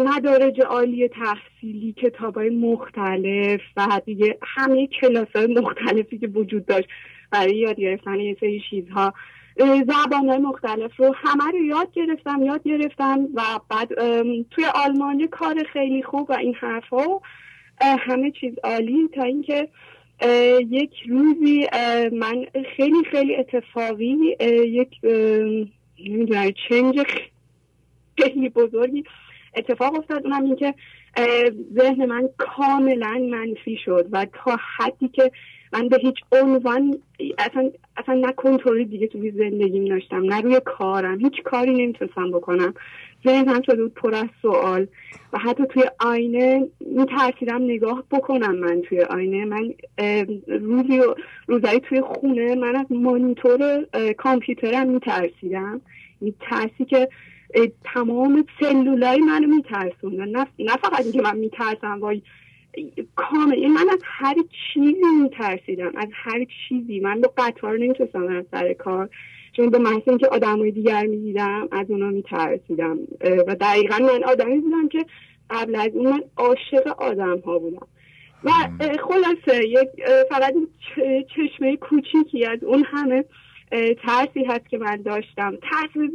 مدارج عالی تحصیلی کتاب های مختلف و دیگه همه کلاس های مختلفی که وجود داشت برای یاد گرفتن یه سری چیزها. زبان های مختلف رو همه رو یاد گرفتم یاد گرفتم و بعد توی آلمان کار خیلی خوب و این حرفا همه چیز عالی تا اینکه یک روزی من خیلی خیلی اتفاقی یک چنج خیلی بزرگی اتفاق افتاد. اونم این که ذهن من کاملا منفی شد و تا حدی که من به هیچ عنوان اصلا اصلا نه کنترلی دیگه توی زندگیم داشتم نه روی کارم. هیچ کاری نمی‌تونستم بکنم. ذهنم شده بود پر از سوال. و حتی توی آینه میترسیدم نگاه بکنم من توی آینه. من روزی روزایی توی خونه من از مانیتور کامپیوترم میترسیدم. میترسی که تمام سلولای منو میترسون نه, نه فقط اینکه من میترسم وای کامل. من از هر چیزی میترسیدم. از هر چیزی. من با قطار نمی‌تونستم از سر کار. چون به محض اینکه آدمای دیگر می‌دیدم از اونا میترسیدم. و دقیقا من آدمی بودم که قبل از اون من عاشق آدم ها بودم. و خلاصه یک فقط چشمه کوچیکی از اون همه ترسی هست که من داشتم. ترس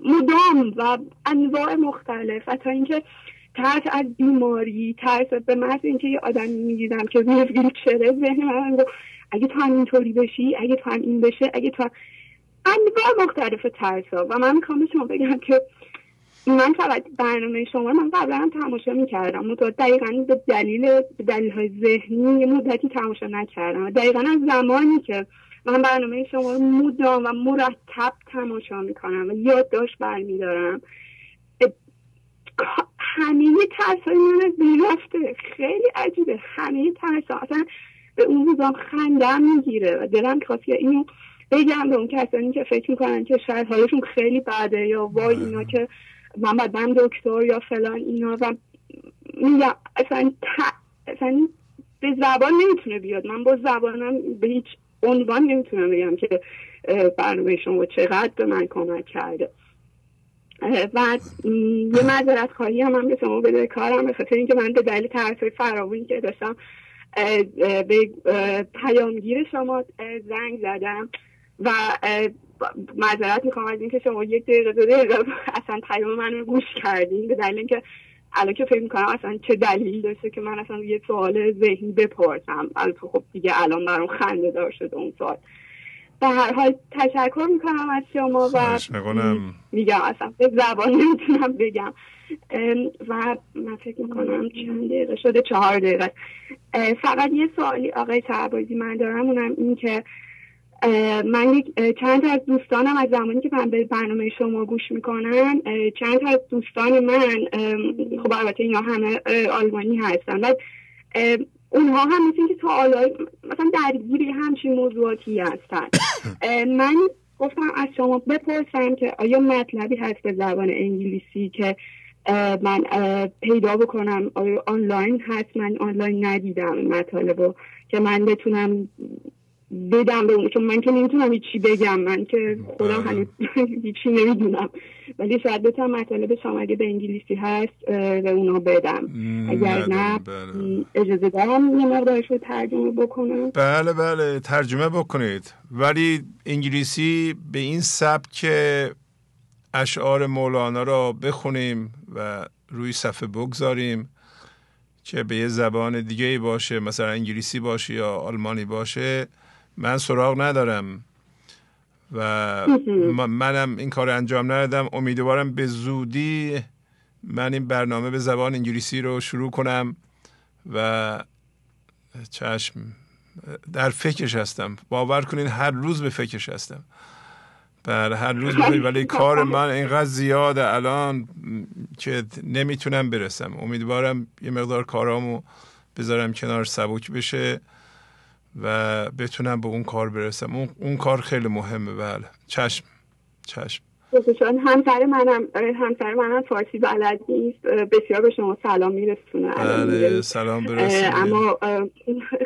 مدام و انواع مختلف. و تا اینکه ترس از بیماری ترس به محض اینکه یه آدمی می‌دیدم که روی چره ذهن من گفت اگه تو هم اینطوری بشی اگه تو هم این بشه اگه تو انواع مختلف ترس ها و من می‌خوام به شما بگم که من فقط برنامه شما من قبلا هم تماشا می‌کردم. متو دقیقا به دلیل به دلیل های ذهنی یه مدتی تماشا نکردم. دقیقا از زمانی که من برنامه شما رو مدام و مرتب تماشا می‌کنم و یادداشت برمیدارم. همه ترس های من رفته خیلی عجیبه. همه ترس ها اصلا به اون روزام خندم می‌گیره و دلم خواست اینو بگم به اون کسانی که فکر می‌کنن که شاید حالشون خیلی بده یا وای اینا که من باید دکتر یا فلان اینا و میگم اصلا, اصلا به زبان نمی‌تونه بیاد. من با زبانم به هیچ عنوان نمی‌تونم بگم که برنامه شما چقدر به من کمک کرده. و یه معذرت خواهی هم من به شما بده کارم به خاطر اینکه من به دلیل ترسای فراوانی که داشتم به پیامگیر شما زنگ زدم و معذرت می‌خوام از اینکه شما یک دقیقه دو دقیقه اصلا پیام من رو گوش کردین به دلیل اینکه الان که فکر می‌کنم اصلا چه دلیل داشته که من اصلا یه سوال ذهنی بپرسم. البته خب دیگه الان برام خنده دار شده اون سوال. به هر حال تشکر می‌کنم از شما و میگم اصلا به زبان نمی‌تونم بگم. و من فکر می‌کنم چند دقیقه شده چهار دقیقه. فقط یه سوالی آقای تعبازی من دارم اونم این که من چند از دوستانم از زمانی که من به برنامه شما گوش می‌کنن چند از دوستان من خب البته اینا همه آلمانی هستن. و اونها هم مثل که تا حالا مثلا درگیری همچین موضوعاتی هستن. <coughs> من گفتم از شما بپرسم که آیا مطلبی هست به زبان انگلیسی که من پیدا بکنم؟ آیا آنلاین هست؟ من آنلاین ندیدم مطالب که من بتونم بدم به اون. چون من که نمی‌تونم هیچی بگم. من که خودم بله. هنوز <laughs> هیچی نمی‌دونم. ولی شاید بتونم مطالب اگه به انگلیسی هست به اونا بدم. اگر نه بله. اجازه دارم یه مقدارش رو ترجمه بکنم. بله بله ترجمه بکنید. ولی انگلیسی به این سبک اشعار مولانا را بخونیم و روی صفحه بگذاریم که به یه زبان دیگه باشه مثلا انگلیسی باشه یا آلمانی باشه من سراغ ندارم و منم این کار انجام ندادم. امیدوارم به زودی من این برنامه به زبان انگلیسی رو شروع کنم و چشم در فکرش هستم. باور کنین هر روز به فکرش هستم. بر هر روز ولی کار من اینقدر زیاده الان که نمی‌تونم برسم. امیدوارم یه مقدار کارامو بذارم کنار سبک بشه. و بتونم به اون کار برسم. اون, اون کار خیلی مهمه. بله. چشم. چشم. چون همسر منم. همسر منم فارسی بلد نیست. بسیار به شما سلام میرسونه. بله سلام برسونه اما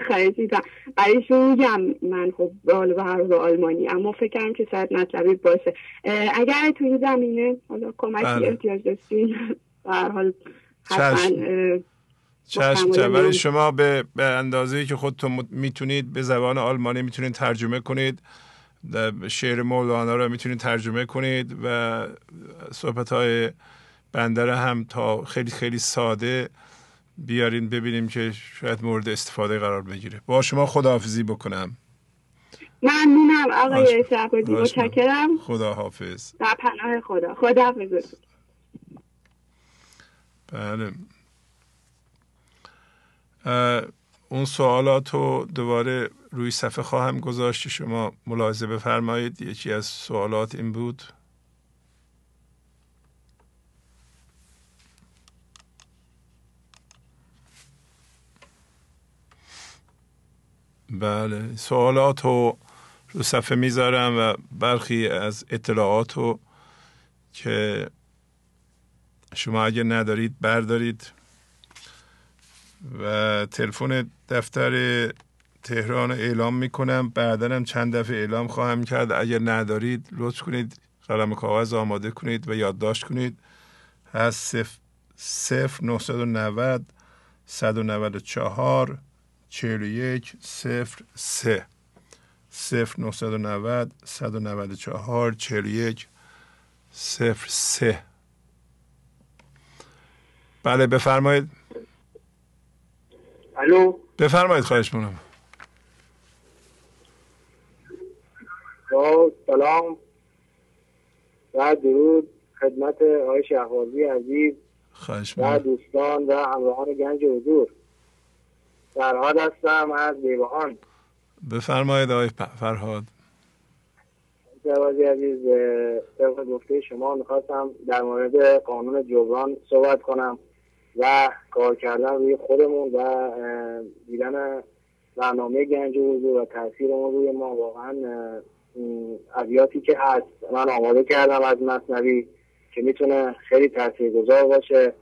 خیلی برایشون میگم من خب حالا به هر آلمانی اما فکر کنم که شاید مطلبی باشه. اگر تو این زمینه حالا کمکی بله. احتیاج داشتین به هر حال چشم ولی شما به, به اندازه که خودتون می‌تونید به زبان آلمانی می‌تونید ترجمه کنید شعر مولانا رو می‌تونید ترجمه کنید و صحبت های بندر هم تا خیلی خیلی ساده بیارین ببینیم که شاید مورد استفاده قرار بگیره. با شما خداحافظی بکنم. ممنونم آقای شعبازی متشکرم. خدا حافظ در پناه خدا. خدا حافظ بله. اون سوالات رو دوباره روی صفحه خواهم گذاشت. شما ملاحظه بفرمایید. یکی از سوالات این بود. بله سوالات رو رو صفحه می‌ذارم و برخی از اطلاعات رو که شما اگه ندارید بردارید. و تلفن دفتر تهران اعلام می‌کنم. هم چند دفعه اعلام خواهم کرد. اگر ندارید لطف کنید. قلم کاغذ آماده کنید و یادداشت کنید. هست صفر 990 194 41 صفر سه. صفر 990 194 41 صفر سه. بله بفرمایید. الو؟ بفرمایید خواهش مونم سلام و درود خدمت آقای شهوازی عزیز خواهش و دوستان و همراهان گنج حضور. در حال هستم از بیوهان بفرمایید آقای فرهاد. شهوازی عزیز طبق گفته شما می‌خواستم در مورد قانون جبران صحبت کنم. و کار کردن روی خودمون و دیدن برنامه گنج حضور و تاثیر اون روی ما واقعا ابیاتی که هست. من آماده کردم از مصنوی که می‌تونه خیلی تاثیرگذار باشه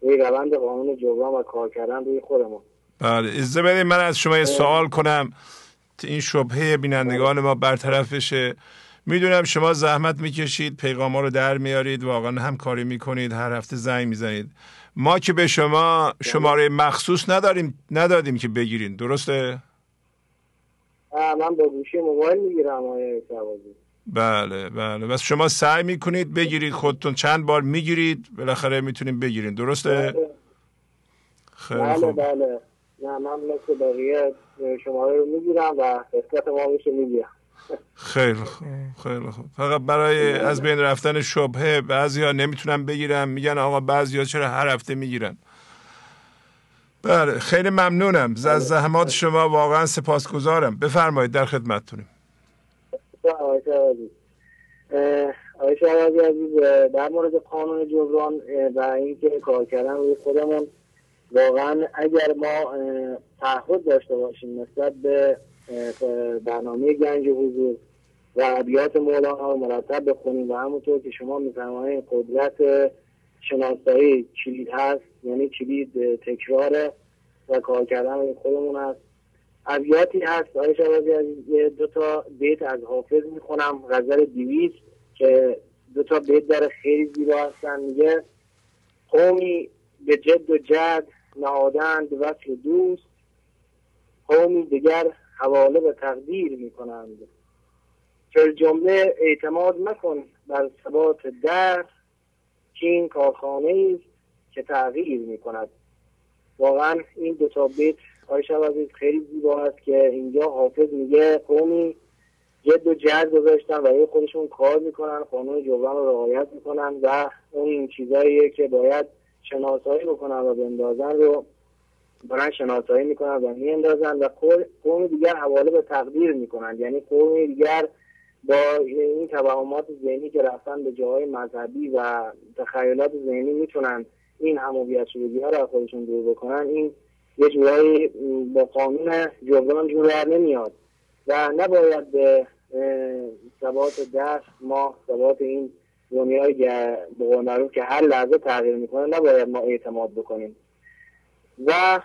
روی روند قانون جبران و کار کردن روی خودمون. بله از من از شما یه سوال کنم. این شبهه بینندگان ما برطرف بشه می‌دونم شما زحمت می‌کشید پیغام ها رو در میارید واقعا همکاری می‌کنید هر هفته زنگ می‌زنید. ما که به شما شماره مخصوص نداریم ندادیم که بگیرین. درسته؟ من با گوشی موبایل می‌گیرم بله بله. بس شما سعی می‌کنید بگیرید خودتون چند بار می‌گیرید بالاخره می‌تونید بگیرید درسته؟ بله. خیلی بله بله. نه من مثل بقیه شماره رو می‌گیرم و قسمت ما میشه می‌گیرم. خیلی خوب خیلی خوب. فقط برای از بین رفتن شبهه بعضی ها نمی‌تونن بگیرن میگن آقا بعضی ها چرا هر هفته می‌گیرن. بله خیلی ممنونم. از. زحمات شما واقعا سپاسگزارم. بفرمایید در خدمتتونیم. آیشه عزیز در مورد قانون جبران و اینکه کار کردن روی خودمون واقعا اگر ما تعهد داشته باشیم نسبت به برنامه گنج حضور و ابیات مولانا رو مرتب بخونیم و همونطور که شما میفرمایید قدرت شناسایی کلید هست یعنی کلید تکرار و کار کردن خودمون هست. ابیاتی هست. آقای شبازی از یه دو تا بیت از حافظ می‌خونم. غزل دیویز که دو تا بیت در خیلی زیبا هستن. میگه قومی به جد و جد نهادند وصل دوست قومی دیگر حواله به تقدیر می کنند فر جمله اعتماد مکن بر ثبات در که این کارخانه است که تغییر می کند واقعا این دو تا بیت آیش عزیز خیلی زیبا است که اینجا حافظ میگه قومی جد و جد گذاشتن و خودشون کار می‌کنن قانون جبران رو رعایت می‌کنن و اون چیزاییه که باید شناسایی بکنن و بندازن رو برن شناسایی می‌کنن و میاندازن و قوم دیگر حواله به تقدیر می‌کنن یعنی قوم دیگر با این توهمات ذهنی که رفتن به جاهای مذهبی و تخیلات ذهنی می‌تونن این همویت شدگی ها رو خودشون دور بکنن این یه جورایی با قانون جبران جور نمیاد. و نباید به ثبات دست ما ثبات این دنیای به که هر لحظه تغییر می‌کنه نباید ما اعتماد بکنیم. و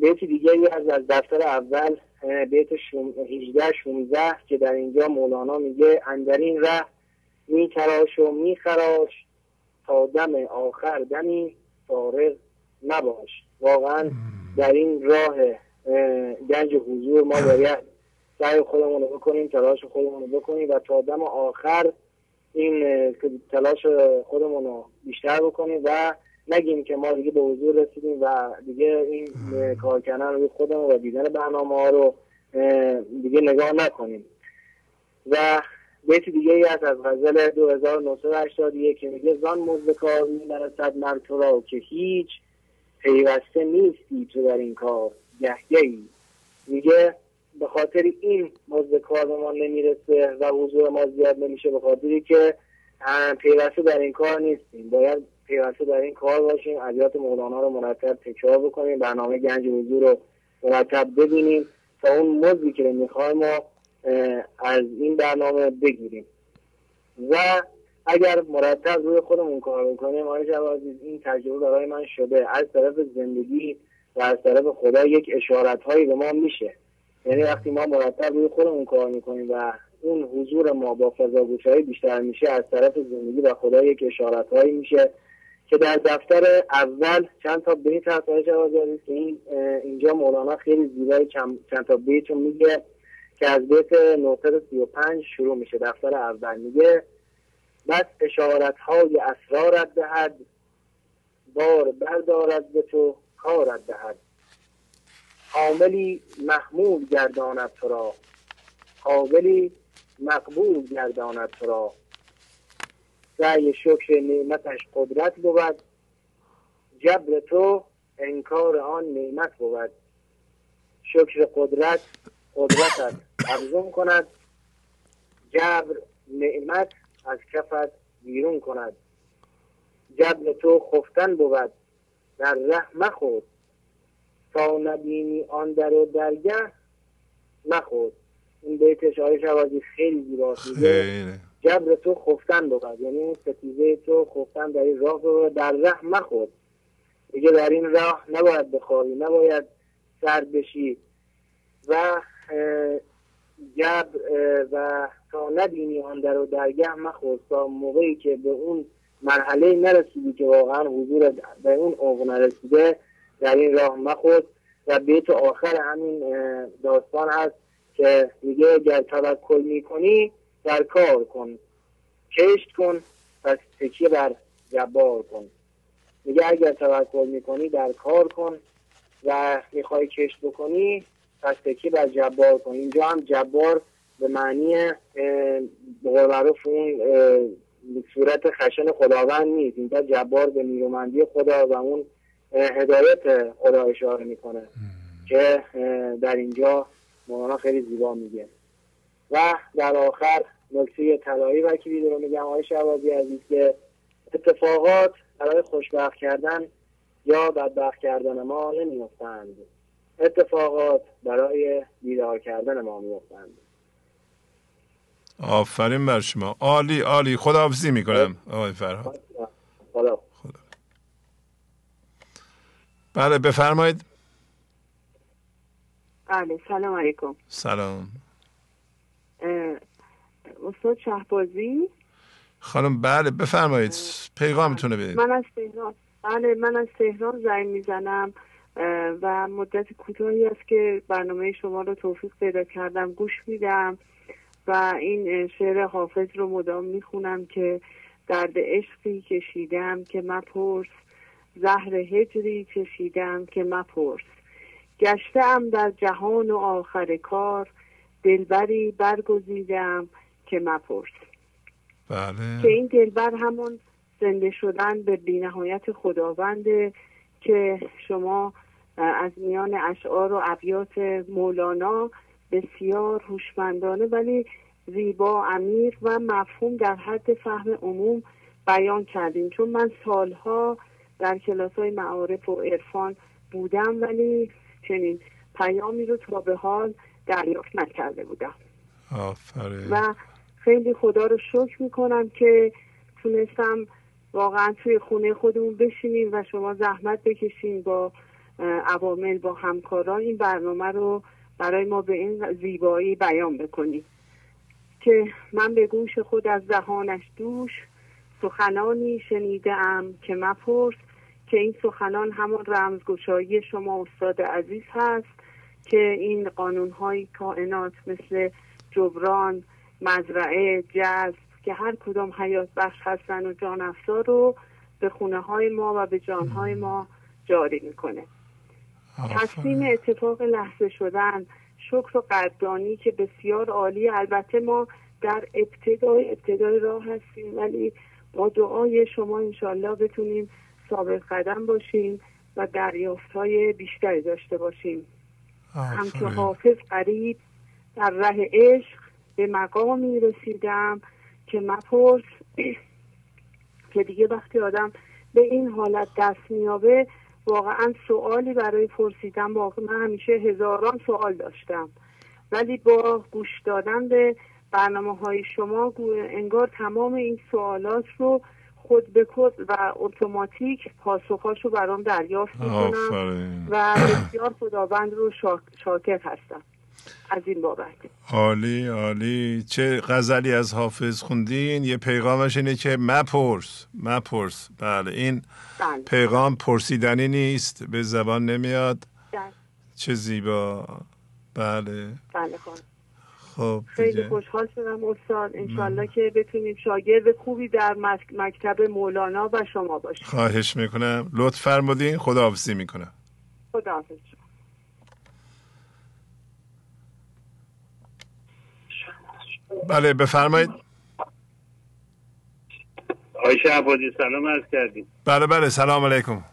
بیت دیگه از از دفتر اول بیت 18 16 که در اینجا مولانا میگه اندرین ره می تراش و می خراش تا دم آخر دمی فارغ نباش. واقعا در این راه گنج حضور ما باید سعی خودمون رو بکنیم تلاش خودمون رو بکنیم و تا دم آخر این تلاش خودمون رو بیشتر بکنیم و نگیم که ما دیگه به حضور رسیدیم و دیگه این کار کردن روی خودمون و دیدن برنامه ها رو دیگه نگاه نکنیم. و بیت دیگه ای از از غزل 2981 که میگه زان مزد کار میبرسد من تو را که هیچ پیوسته نیستی تو در این کار. گهگهی میگه به خاطر این مزد کار به ما نمی‌رسه و حضور ما زیاد نمیشه به خاطری که پیوسته در این کار نیستیم. باید پیوسته در این کار باشیم ابیات مولانا رو مرتب تکرار بکنیم برنامه گنج حضور رو مرتب ببینیم تا اون مزدی که می‌خوایم ما از این برنامه بگیریم. و اگر مرتب روی خودمون کار بکنیم آقای جوازی این تجربه برای من شده. از طرف زندگی و از طرف خدا یک اشارت هایی به ما میشه. یعنی وقتی ما مرتب روی خودمون کار می‌کنیم و اون حضور ما با فضا بیشتر میشه از طرف زندگی و خدا یک اشارت هایی میشه. که در دفتر اول چند تا بیت هست آقای که این اینجا مولانا خیلی زیبای چند تا بیت میگه که از بیت 935 شروع میشه دفتر اول میگه بس اشارت های اسرارت دهد بار بردارد به تو کارت دهد. عاملی محمود گرداند تو را قابلی مقبول گرداند تو را. سعی شکر نعمتش قدرت بود. جبر تو انکار آن نعمت بود. شکر قدرت قدرتت افزون کند. جبر نعمت از کفت بیرون کند. جبر تو خفتن بود. در ره مخود تا نبینی آن در و درگه مخود این بیتش آیش شوازی خیلی زیباست. جبر تو خفتن بود یعنی ستیزه تو خفتن در این راه رو در ره مخود دیگه در این راه نباید بخوابی. نباید سرد بشی. و جب و تا نبینی آن در و درگه مخور. تا موقعی که به اون مرحله نرسیدی که واقعا حضور به اون عمق نرسیده در این راه مخود و بیت آخر همین داستان هست که میگه اگر توکل می‌کنی در کار کن کشت کن پس تکیه بر جبار کن. میگه اگر توکل می‌کنی در کار کن و می‌خوای کشت بکنی پس تکیه بر جبار کن. اینجا هم جبار به معنی به معروف اون صورت خشن خداوند نیست. اینجا جبار به نیرومندی خدا و اون هدایت خدا اشاره می‌کنه که در اینجا مولانا خیلی زیبا میگه. و در آخر نکته طلایی وکیلی رو میگم آقای شوازی عزیز که اتفاقات برای خوشبخت کردن یا بدبخت کردن ما نمیفتند اتفاقات برای بیدار کردن ما میفتند آفرین بر شما. عالی عالی. خداحافظی می‌کنم آقای فرهاد. خدا. بله بفرمایید. بله سلام علیکم. سلام. استاد شهبازی. خانم بله بفرمایید. پیغامتونه بدید. من از تهران. بله من از تهران زنگ می‌زنم. و مدت کوتاهی است که برنامه شما رو توفیق پیدا کردم. گوش میدم. و این شعر حافظ رو مدام می‌خونم که درد عشقی کشیدم که مپرس. زهر هجری کشیدم که مپرس. گشتم در جهان و آخر کار. دلبری برگزیدم که مپرس بله. که این دلبر همون زنده شدن به بینهایت خداونده که شما از میان اشعار و ابیات مولانا بسیار هوشمندانه ولی زیبا امیر و مفهوم در حد فهم عموم بیان کردیم چون من سالها در کلاس های معارف و عرفان بودم ولی چنین پیامی رو تا به حال دریافت نکرده بودم آفره. و خیلی خدا رو شکر می‌کنم که تونستم واقعا توی خونه خودمون بشینیم و شما زحمت بکشین با عوامل با همکاران. این برنامه رو برای ما به این زیبایی بیان بکنیم که من به گوش خود از دهانش دوش سخنانی شنیده که مپرس که این سخنان همان رمزگشایی شما استاد عزیز هست که این قانون های کائنات مثل جبران مزرعه جذب که هر کدام حیات بخش هستن و جان رو به خونه های ما و به جان های ما جاری می‌کنه. تصمیم اتفاق لحظه شدن شکر و قدردانی که بسیار عالی. البته ما در ابتدای ابتدای راه هستیم ولی با دعای شما انشالله بتونیم ثابت قدم باشیم و دریافت های بیشتری داشته باشیم. همچه حافظ قریب در ره عشق به مقامی رسیدم که مپرس <clears throat> که دیگه وقتی آدم به این حالت دست میابه واقعا سوالی برای پرسیدن واقعا من همیشه هزاران سوال داشتم. ولی با گوش دادن به برنامه های شما انگار تمام این سوالات رو خود به خود و اتوماتیک پاسخاش رو برام دریافت می‌کنم و بسیار خداوند رو شاکر هستم. از این بابت. عالی عالی. چه غزلی از حافظ خوندین؟ یه پیغامش اینه که مپرس مپرس. بله این بله. پیغام پرسیدنی نیست به زبان نمیاد. بله. چه زیبا. بله. بله خب. خیلی خوشحال شدم استاد. انشالله که بتونیم شاگرد خوبی در مکتب مولانا و شما باشیم. خواهش می‌کنم. لطف فرمودین. خداحافظی می‌کنم. خداحافظ. بله بفرمایید. آیشه عبادی سلام عرض کردیم. بله بله سلام علیکم.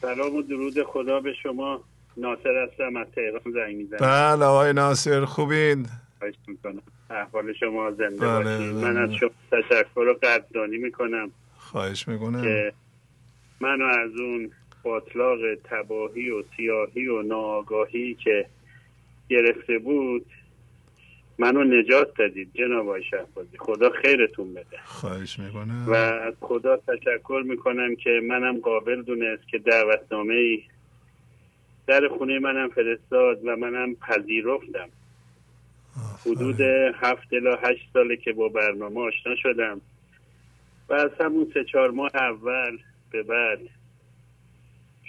سلام و درود خدا به شما. ناصر هستم از تهران زنگ می‌زنم. بله آقای ناصر خوبین؟ احوال شما زنده بله باشید من از شما تشکر و قدردانی می‌کنم. خواهش می‌کنم. که منو از اون باطلاق تباهی و سیاهی و ناآگاهی که گرفته بود منو نجات دادید جناب آقای شهبازی. خدا خیرتون بده. خواهش می‌کنم. و از خدا تشکر می‌کنم که منم قابل دونست که دعوتنامه ای در خونه منم فرستاد و منم پذیرفتم. حدود هفت الا هشت ساله که با برنامه آشنا شدم. و از همون سه چهار ماه اول به بعد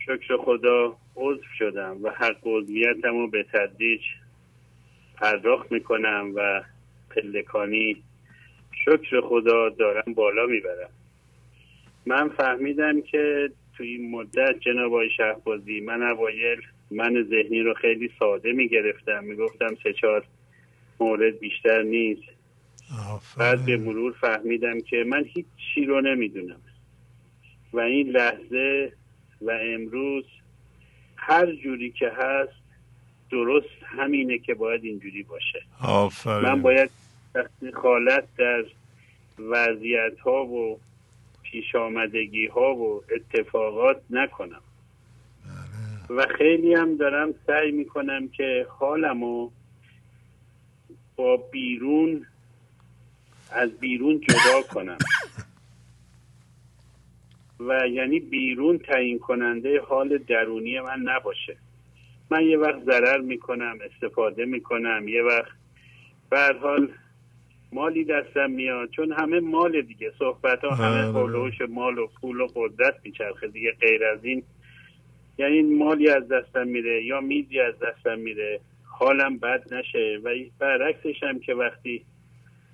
شکر خدا عضو شدم و حق عضویتم رو به تدریج پرداخت می‌کنم و پلکانی شکر خدا دارم بالا می‌برم. من فهمیدم که توی این مدت جناب آقای شهبازی من اوایل من ذهنی رو خیلی ساده می‌گرفتم. می‌گفتم سه چهار مورد بیشتر نیست. بعد به مرور فهمیدم که من هیچ چی رو نمی‌دونم. و این لحظه و امروز هر جوری که هست درست همینه که باید اینجوری باشه. من باید خالت در وضعیت ها و پیش آمدگی ها و اتفاقات نکنم. بله. و خیلی هم دارم سعی می‌کنم که حالمو با بیرون از بیرون جدا کنم. <laughs> و یعنی بیرون تعیین کننده حال درونی من نباشه. من یه وقت ضرر می‌کنم استفاده می‌کنم یه وقت. به حال مالی دستم میاد چون همه مال دیگه صحبت ها همه خلوش بله. مال و پول و قدرت میچرخه دیگه غیر از این. یعنی مالی از دستم میره یا میزی از دستم میره حالم بد نشه. و برعکسش هم که وقتی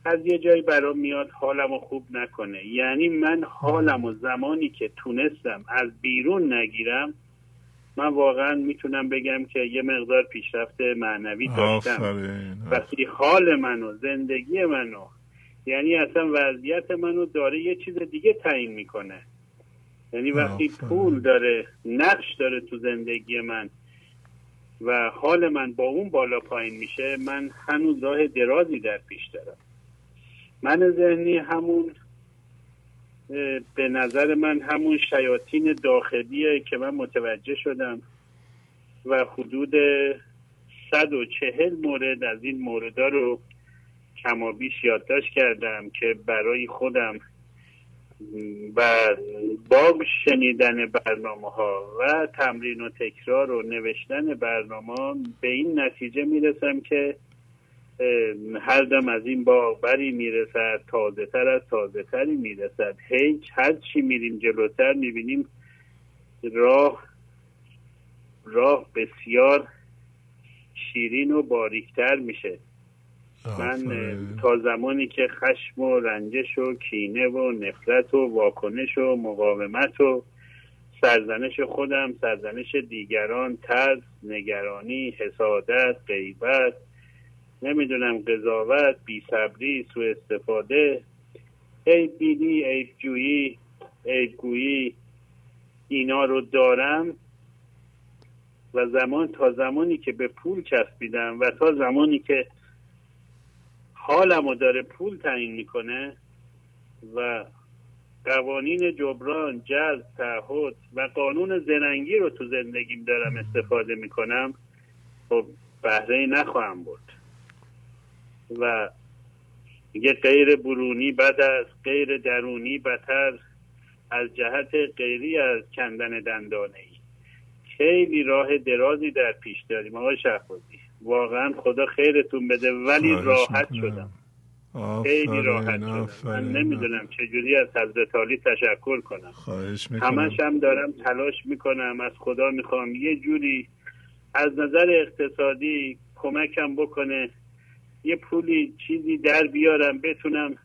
از یه جایی برام میاد حالم خوب نکنه. یعنی من حالم و زمانی که تونستم از بیرون نگیرم من واقعا می‌تونم بگم که یه مقدار پیشرفت معنوی داشتم. وقتی حال منو زندگی منو یعنی اصلا وضعیت منو داره یه چیز دیگه تعیین می‌کنه. یعنی وقتی پول داره نقش داره تو زندگی من و حال من با اون بالا پایین میشه من هنوز راه درازی در پیش دارم. من ذهنی همون به نظر من همون شیاطین داخلیه که من متوجه شدم و حدود 140 مورد از این موردا رو کمابیش یادداشت کردم که برای خودم و با شنیدن برنامه ها و تمرین و تکرار و نوشتن برنامه به این نتیجه می‌رسم که هر دم از این باغ بری می‌رسد تازه تر از تازه تری می‌رسد. هیچ هر چی میریم جلوتر می‌بینیم راه راه بسیار شیرین و باریکتر میشه. من تا زمانی که خشم و رنجش و کینه و نفرت و واکنش و مقاومت و سرزنش خودم سرزنش دیگران ترس نگرانی حسادت غیبت نمی‌دونم قضاوت بیصبری سو استفاده عیب بینی عیب جویی عیب گویی اینا رو دارم و زمان تا زمانی که به پول چسبیدم و تا زمانی که حالم رو داره پول تعیین می‌کنه و قوانین جبران جذب تعهد و قانون زرنگی رو تو زندگیم دارم استفاده می‌کنم خب بهره نخواهم بود و دیگه غیر برونی بد است غیر درونی بدتر از جهت غیری از کندن دندانه ای خیلی راه درازی در پیش داریم آقای شهبازی. واقعا خدا خیرتون بده ولی راحت شدم. خیلی راحت شدم. من نمی‌دونم چجوری از حضرت عالی تشکر کنم. همش هم دارم تلاش می‌کنم از خدا می‌خوام یه جوری از نظر اقتصادی کمکم بکنه. یه پولی چیزی در بیارم بتونم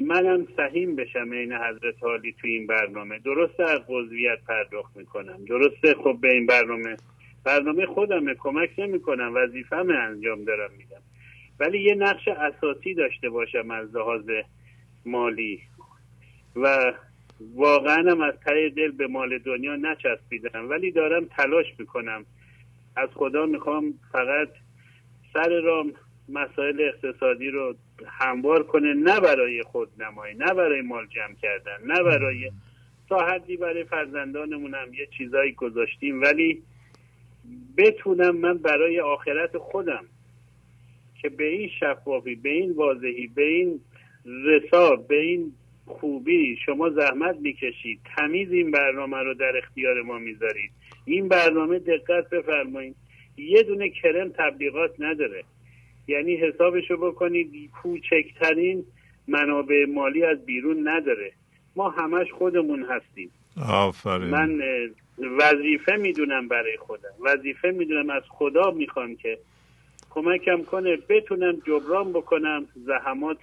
منم سهیم بشم عین حضرت عالی تو این برنامه. درسته از قضویت پرداخت می‌کنم. درسته خب به این برنامه برنامه خودمه کمک نمی‌کنم وظیفم انجام دارم میدم. ولی یه نقش اساسی داشته باشم از لحاظ مالی. و واقعا هم از ته دل به مال دنیا نچسبیدم ولی دارم تلاش می‌کنم. از خدا می‌خوام فقط سر رام مسائل اقتصادی رو هموار کنه نه برای خود نمایی نه برای مال جمع کردن نه برای تا حدی برای فرزندانمونم یه چیزایی گذاشتیم. ولی بتونم من برای آخرت خودم که به این شفافی به این واضحی به این رسا به این خوبی شما زحمت می‌کشید. تمیز این برنامه رو در اختیار ما می‌ذارید. این برنامه دقت بفرمایید. یه دونه کرم تبلیغات نداره. یعنی حسابشو بکنید کوچکترین منابع مالی از بیرون نداره. ما همش خودمون هستیم. آفرین. من وظیفه می‌دونم برای خودم. وظیفه می‌دونم از خدا می‌خوام که کمکم کنه بتونم جبران بکنم زحمات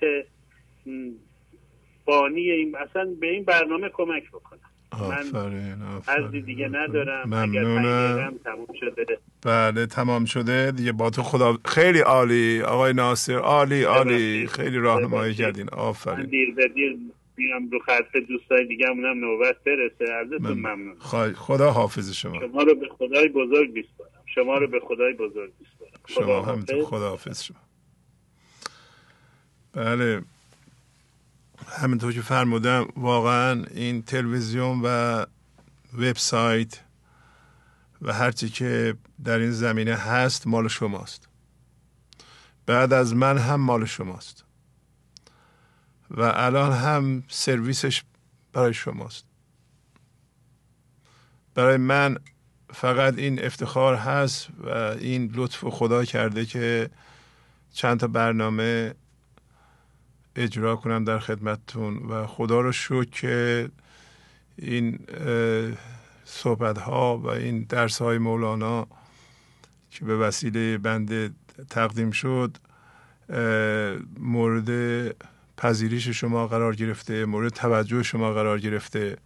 بانی این اصلا به این برنامه کمک بکنم. آفرین آفرین دیگه ندارم. ممنونم. تمام شده. بله تمام شده. دیگه با تو خدا خیلی عالی آقای ناصر. عالی عالی. خیلی راهنمایی کردین. آفرین. دیر به دیر میرم رو خرف دوستای دیگه همونم نوبت برسه. ازتون ممنون. خدا حافظ شما. شما رو به خدای بزرگ بیسپارم شما رو به خدای بزرگ بیسپارم شما همینطور. خدا حافظ شما. بله. همینطور که فرمودم واقعا این تلویزیون و وبسایت و هرچی که در این زمینه هست مال شماست. بعد از من هم مال شماست. و الان هم سرویسش برای شماست. برای من فقط این افتخار هست و این لطف خدا کرده که چند تا برنامه اجرا کنم در خدمتتون و خدا رو شکر که این صحبت ها و این درس های مولانا که به وسیله بنده تقدیم شد مورد پذیرش شما قرار گرفته مورد توجه شما قرار گرفته.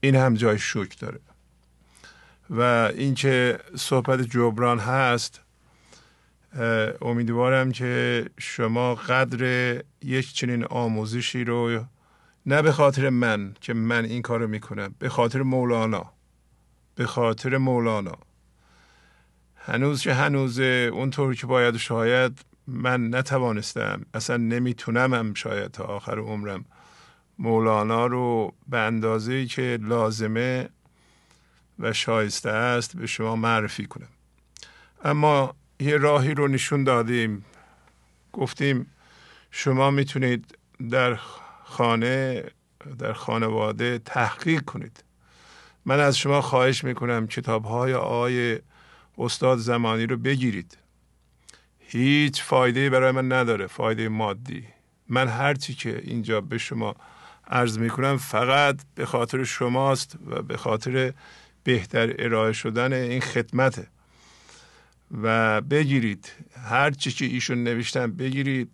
این هم جای شکر داره. و اینکه صحبت جبران هست امیدوارم که شما قدر یک چنین آموزشی رو نه به خاطر من که من این کار رو می‌کنم به خاطر مولانا به خاطر مولانا. هنوز که هنوز اونطور که باید شاید من نتوانستم اصلا نمی‌تونم هم شاید تا آخر عمرم مولانا رو به اندازه که لازمه و شایسته است به شما معرفی کنم. اما یه راهی رو نشون دادیم. گفتیم شما می‌تونید در خانه در خانواده تحقیق کنید. من از شما خواهش می‌کنم کتاب های آقای استاد زمانی رو بگیرید. هیچ فایده برای من نداره فایده مادی. من هرچی که اینجا به شما عرض می‌کنم فقط به خاطر شماست و به خاطر بهتر ارائه شدن این خدمته. و بگیرید. هر چی که ایشون نوشتن بگیرید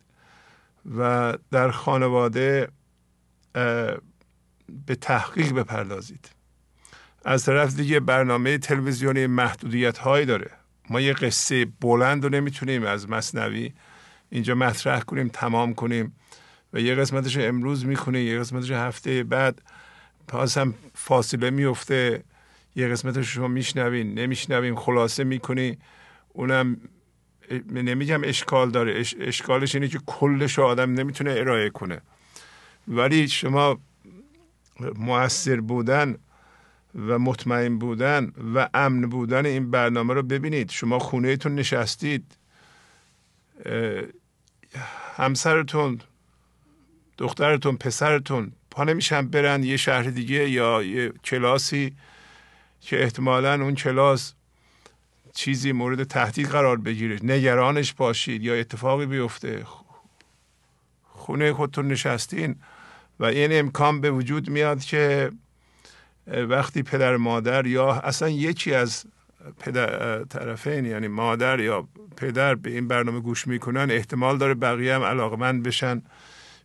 و در خانواده به تحقیق بپردازید. از طرف دیگه برنامه تلویزیونی محدودیت هایی داره. ما یه قصه بلند رو نمی‌تونیم از مصنوی اینجا مطرح کنیم تمام کنیم و یه قسمتش امروز می‌کنیم یه قسمتش هفته بعد. پاس هم فاصله میفته یه قسمتش شما میشنوین نمیشنوین خلاصه می‌کنی. اونم نمیگم اشکال داره اشکالش اینه که کلش آدم نمی‌تونه ارائه کنه. ولی شما موثر بودن و مطمئن بودن و امن بودن این برنامه رو ببینید. شما خونهتون نشستید همسرتون دخترتون پسرتون پا نمیشن برن یه شهر دیگه یا یه کلاسی که احتمالا اون کلاس چیزی مورد تهدید قرار بگیره. نگرانش باشید. یا اتفاقی بیفته. خونه خودتون نشستین و این امکان به وجود میاد که وقتی پدر مادر یا اصلا یکی از پدر طرفین یعنی مادر یا پدر به این برنامه گوش می‌کنن احتمال داره بقیه هم علاقمند بشن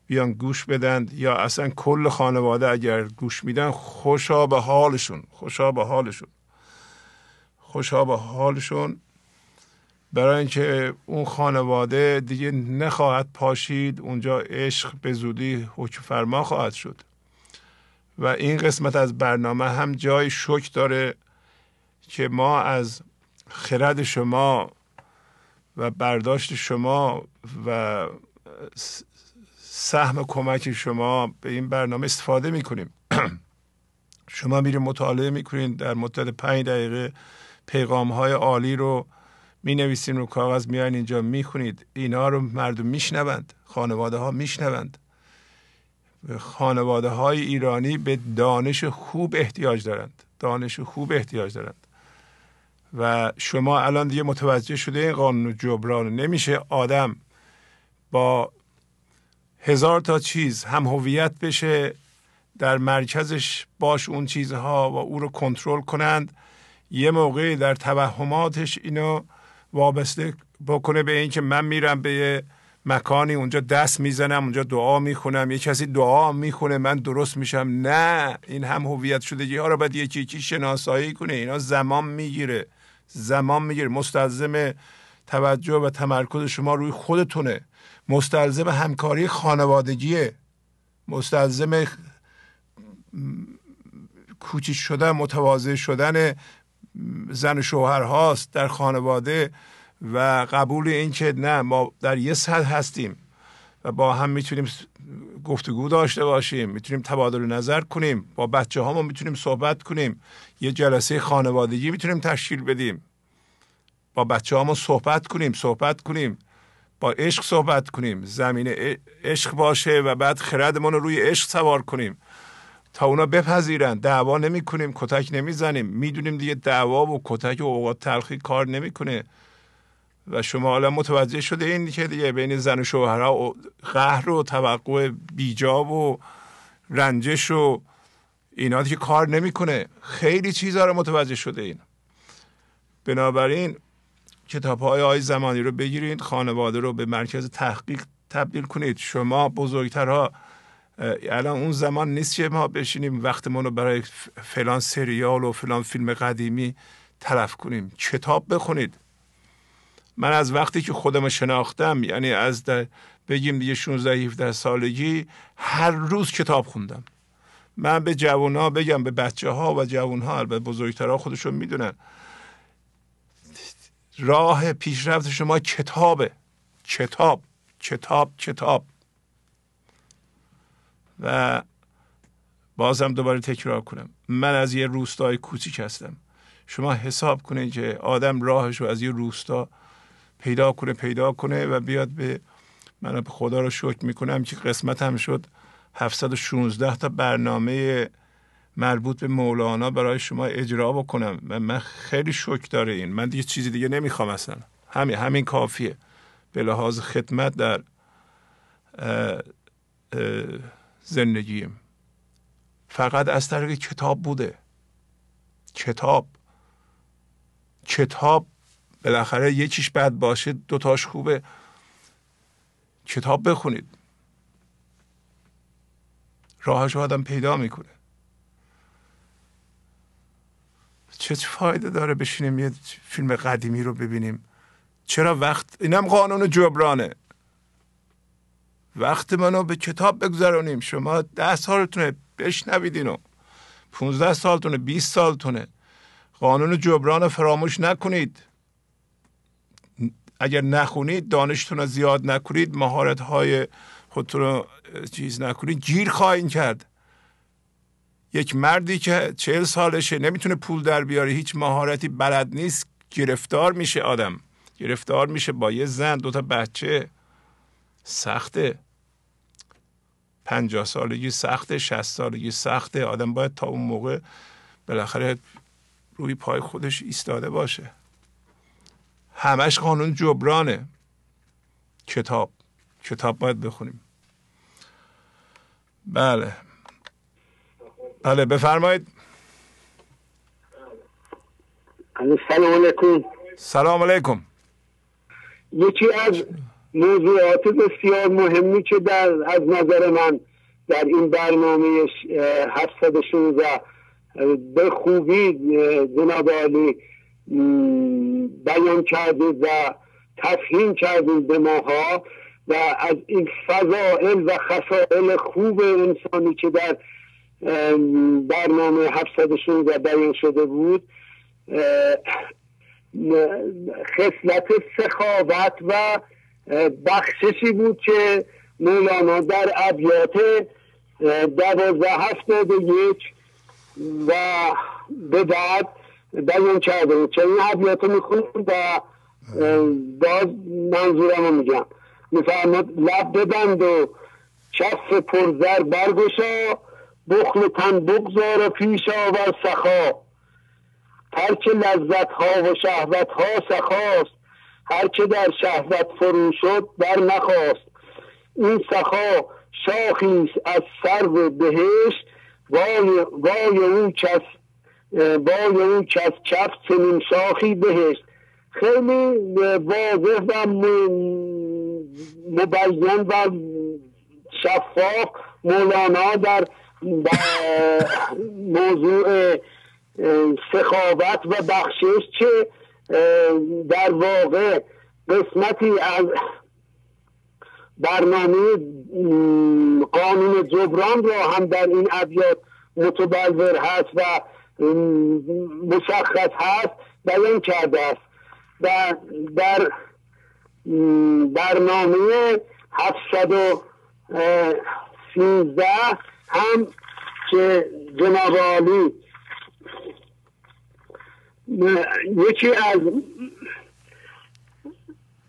بیان گوش بدن. یا اصلا کل خانواده اگر گوش میدن خوشا به حالشون خوشا به حالشون. خوشا به حالشون. برای اینکه اون خانواده دیگه نخواهد پاشید اونجا عشق به زودی حکم فرما خواهد شد. و این قسمت از برنامه هم جای شک داره که ما از خرد شما و برداشت شما و سهم کمک شما به این برنامه استفاده می‌کنیم. <clears throat> شما میریم مطالعه می‌کنین در مدت پنج دقیقه پیغام های عالی رو می نویسین رو کاغذ میان اینجا می‌خونید. اینا رو مردم میشنوند خانواده ها میشنوند. خانواده های ایرانی به دانش خوب احتیاج دارند دانش خوب احتیاج دارند. و شما الان دیگه متوجه شده این قانون جبران نمیشه. آدم با هزار تا چیز هم هویت بشه در مرکزش باش اون چیزها و او رو کنترل کنند. یه موقعی در توهماتش اینو وابسته بکنه به اینکه من میرم به یه مکانی اونجا دست می‌زنم اونجا دعا می‌خونم. یه کسی دعا می‌خونه من درست میشم. نه این هم هویت شدگی ها رو باید یکی یکی شناسایی کنه. اینا زمان می‌گیره. زمان می‌گیره. مستلزم توجه و تمرکز شما روی خودتونه. مستلزم همکاری خانوادگیه. مستلزم کوچیک شدن متواضع شدن زن شوهر هاست در خانواده و قبول این که نه ما در یه سطح هستیم و با هم می‌تونیم گفتگو داشته باشیم می‌تونیم تبادل نظر کنیم با بچه ها ما می‌تونیم صحبت کنیم یه جلسه خانوادگی می‌تونیم تشکیل بدیم. با بچه ها ما صحبت کنیم صحبت کنیم با عشق صحبت کنیم زمین عشق باشه و بعد خردمون رو روی عشق سوار کنیم. تا اونا بپذیرن. دعوا نمی کنیم کتک نمی‌زنیم. می‌دونیم دیگه دعوا و کتک و اوقات تلخی کار نمی‌کنه. و شما حالا متوجه شده این که دیگه بین زن و شوهرها و قهر و توقع بیجا و رنجش و اینا که کار نمی‌کنه. خیلی چیزها رو متوجه شده این. بنابراین کتاب های آی زمانی رو بگیرید خانواده رو به مرکز تحقیق تبدیل کنید. شما بزرگترها الان اون زمان نیست که ما بشینیم وقتمون رو برای فلان سریال و فلان فیلم قدیمی تلف کنیم. کتاب بخونید. من از وقتی که خودم شناختم یعنی از در بگیم دیگه 16 17 سالگی هر روز کتاب خوندم. من به جوان بگم به بچه ها و جوان ها البته بزرگترها خودشون می‌دونن. راه پیشرفت شما کتابه. کتاب کتاب کتاب. و بازم دوباره تکرار کنم. من از یه روستای کوچیک هستم. شما حساب کنید که آدم راهش رو از یه روستا پیدا کنه پیدا کنه و بیاد به من به خدا رو شکر می‌کنم که قسمت هم شد 716 تا برنامه مربوط به مولانا برای شما اجرا بکنم و من خیلی شکر داره این. من دیگه چیزی دیگه نمی‌خوام اصلا. همین همین کافیه. به لحاظ خدمت در زندگیم. فقط از طریق کتاب بوده. کتاب. کتاب بالاخره یکیش بد باشه دوتاش خوبه. کتاب بخونید. راهش آدم پیدا می‌کنه. چه فایده داره بشینیم یه فیلم قدیمی رو ببینیم؟ چرا وقت؟ اینم قانون جبرانه. وقت منو به کتاب بگذرانیم. شما ده سالتونه بشنوید اینو 15 سالتونه 20 سالتونه. قانون جبران فراموش نکنید. اگر نخونید دانشتون رو زیاد نکنید مهارت های خودتون رو چیز نکنید گیر خواهید کرد. یک مردی که چهل سالشه نمی‌تونه پول در بیاره. هیچ مهارتی بلد نیست. گرفتار میشه آدم. گرفتار میشه با یه زن دوتا بچه. سخته. پنجاه سالگی سخته شست سالگی سخته آدم باید تا اون موقع بالاخره روی پای خودش ایستاده باشه. همش قانون جبرانه. کتاب. کتاب باید بخونیم. بله. بله بفرمایید. سلام علیکم. سلام علیکم. یکی از موضوعات بسیار مهمی که در از نظر من در این برنامه 716 به خوبی جناب عالی بیان کردید و تفهیم کردید به ماها و از این فضائل و خصائل خوب انسانی که در برنامه 716 بیان شده بود خصلت سخاوت و بخششی بود که مولانا در ابیات دوازده هفتاد یک و به بعد بیان کرده بود. چه این ابیات می‌خونم و باز منظورم رو میگم. میفرماد لب ببند و کف پرزر برگشا بخل تن بگذار و پیش آور سخا. هر لذت ها و شهوت ها سخاست هر که در شهوت فرو شد در نخواست. این سخا شاخیست از سر بهشت. وای, وای او کس وای او کس کف چنین شاخی بهشت. خیلی واضح و مبین و شفاف مولانا در موضوع سخاوت و بخشش چه در واقع قسمتی از برنامه قانون جبران را هم در این ابیات متبلور هست و مشخص هست بیان کرده است. و در برنامه 713 هم که جناب عالی یکی از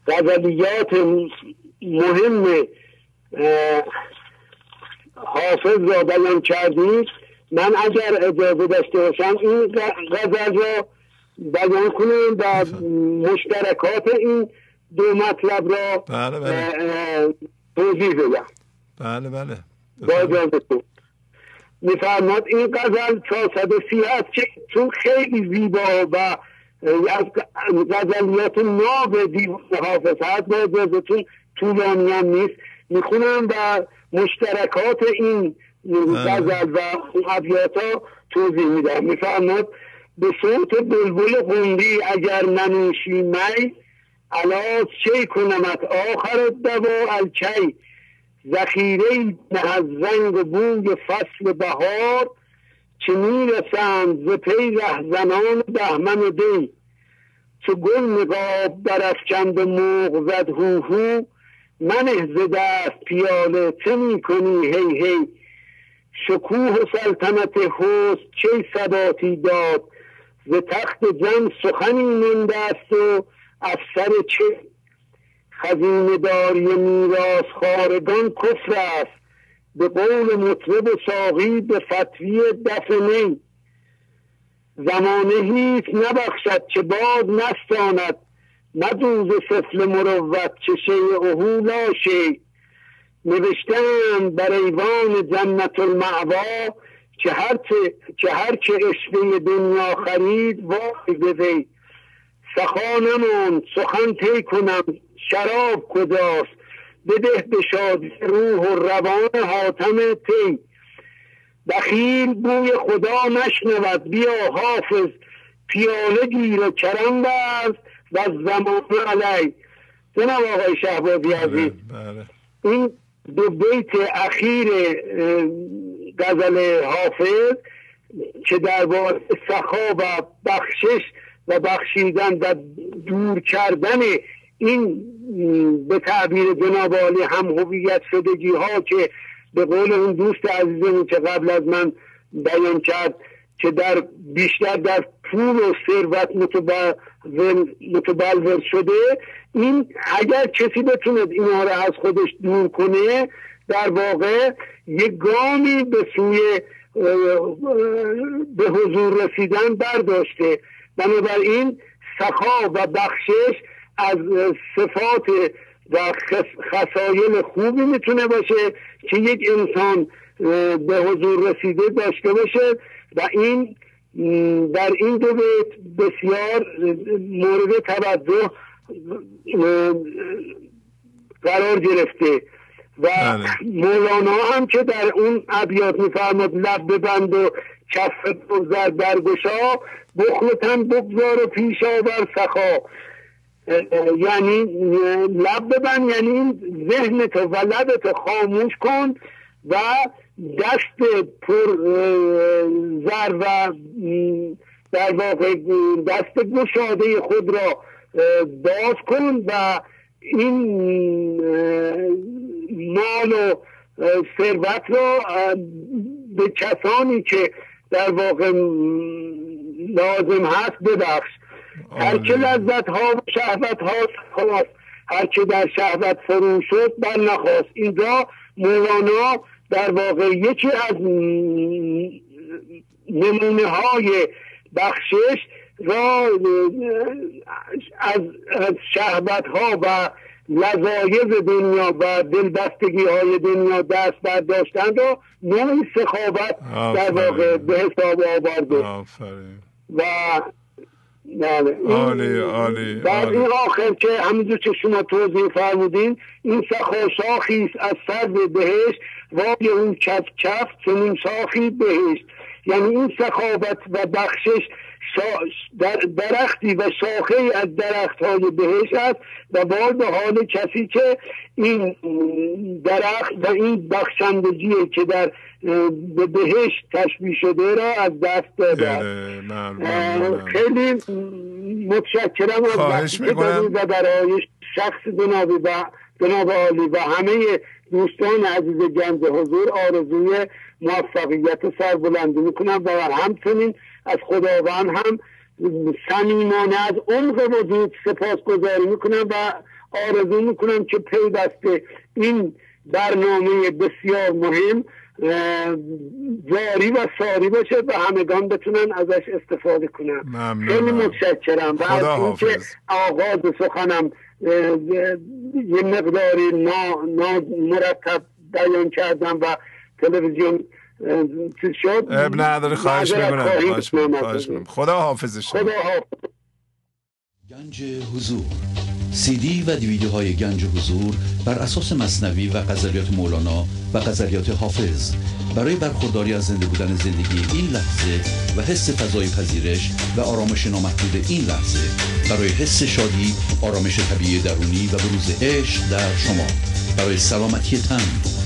غزلیات مهم حافظ را بیان کردید من اگر اجازه داشته باشم این غزل را بیان کنم و مشترکات این دو مطلب را بله بله. توضیح بدم. بله بله. با اجازه میفرماد این غزل 430 هست که چون خیلی زیبا و از غزلیات ناب دیوان حافظ هست با اجازتون طولانی هم نیست. می‌خونم و مشترکات این غزل و ابیات ها توضیح میدم. میفرماد به صوت بلبل قندی اگر ننوشی می علاز چه کنمت آخر دوا الچی ذخیره از زنگ و بوی فصل بهار چه می‌رسند ز پی رهزنان بهمن دی. چو گل نقاب برافکند و موغ زد هو هو من ز دست پیاله چه می‌کنی هی هی؟ شکوه و سلطنت حسن چه ثباتی داد؟ ز تخت جم سخنی مونده است و افسر چه خزینه داری میراث خارگان کفر است. به قول مطرب ساقی به فتوی دف نی زمانه هیچ نبخشد که باد نستاند. ندوز سفل مروت چه شیع اهو لا نوشتن بر ایوان جنت المعوا که هر که هر که عشقه دنیا خرید وای بده سخا نموند سخن طی کنم. شراب کجاست؟ بده به شادی روح و روان حاتم تی. بخیل بوی خدا نشنود بیا حافظ. پیاله گیر و کرم برز و زمان علی. جناب آقای شهبازی عزیز بله. این دو بیت اخیر غزل حافظ که در سخا و بخشش و بخشیدن و دور کردن این به تعبیر جناب عالی هم هویت شدگی ها که به قول اون دوست عزیزمون که قبل از من بیان کرد که در بیشتر در پول و ثروت متبلور شده این اگر کسی بتونه اینها رو از خودش دور کنه در واقع یک گامی به سوی به حضور رسیدن برداشته. بنابراین سخا و بخشش از صفات و خسایل خوبی می‌تونه باشه که یک انسان به حضور رسیده داشته باشه و این در این دو بیت بسیار مورد توجه قرار گرفته و بله. مولانا هم که در اون ابیات میفرماد لب ببند و کف بگذار درگشا بخلتن بگذار و پیش آور سخا یعنی لب ببند یعنی این تو و لب تو خاموش کن و دست پر زر و در واقع دست گشاده خود را باز کن و این مال و ثروت را به کسانی که در واقع لازم هست ببخش. هر که لذت ها و شهوت ها خواست هر که در شهوت فرو شد بر نخواست. اینجا مولانا در واقع یکی از نمونه های بخشش را از, شهبت ها و لذایز دنیا و دلبستگی های دنیا دست برداشتن رو نوعی سخاوت در واقع به حساب آورده و عالی عالی در این آخر که همینجور که شما توضیح فرمودین این شاخی است از سر بهشت وای اون کف کف چنین شاخی بهشت. یعنی این سخاوت و بخشش در درختی و شاخه از درخت های بهش است و بار به حال کسی که این درخت و این بخشندگی که در به بهش تشبیه شده را از دست داده خیلی متشکرم از و برای شخص جناب و جناب عالی و همه دوستان عزیز گنج حضور آرزوی موفقیت و سربلندی می‌کنم و همچنین از خداوند هم صمیمانه از عمق وجود سپاس گذاری می‌کنم و آرزو می‌کنم که پیوسته این برنامه بسیار مهم جاری و ساری باشه و همگان بتونن ازش استفاده کنن. خیلی متشکرم. و از اینکه آغاز سخنم یه مقداری نا, مرتب بیان کردم و تلویزیون شد اب نداره خواهش می‌کنم خدا حافظش. خدا حافظ. گنج حضور. سی دی و دیویدیو های گنج حضور بر اساس مصنوی و قذریات مولانا و قذریات حافظ. برای برخورداری از زنده بودن زندگی این لحظه و حس فضای پذیرش و آرامش نامحدود این لحظه برای حس شادی آرامش طبیعی درونی و بروز عشق در شما. برای سلامتی تن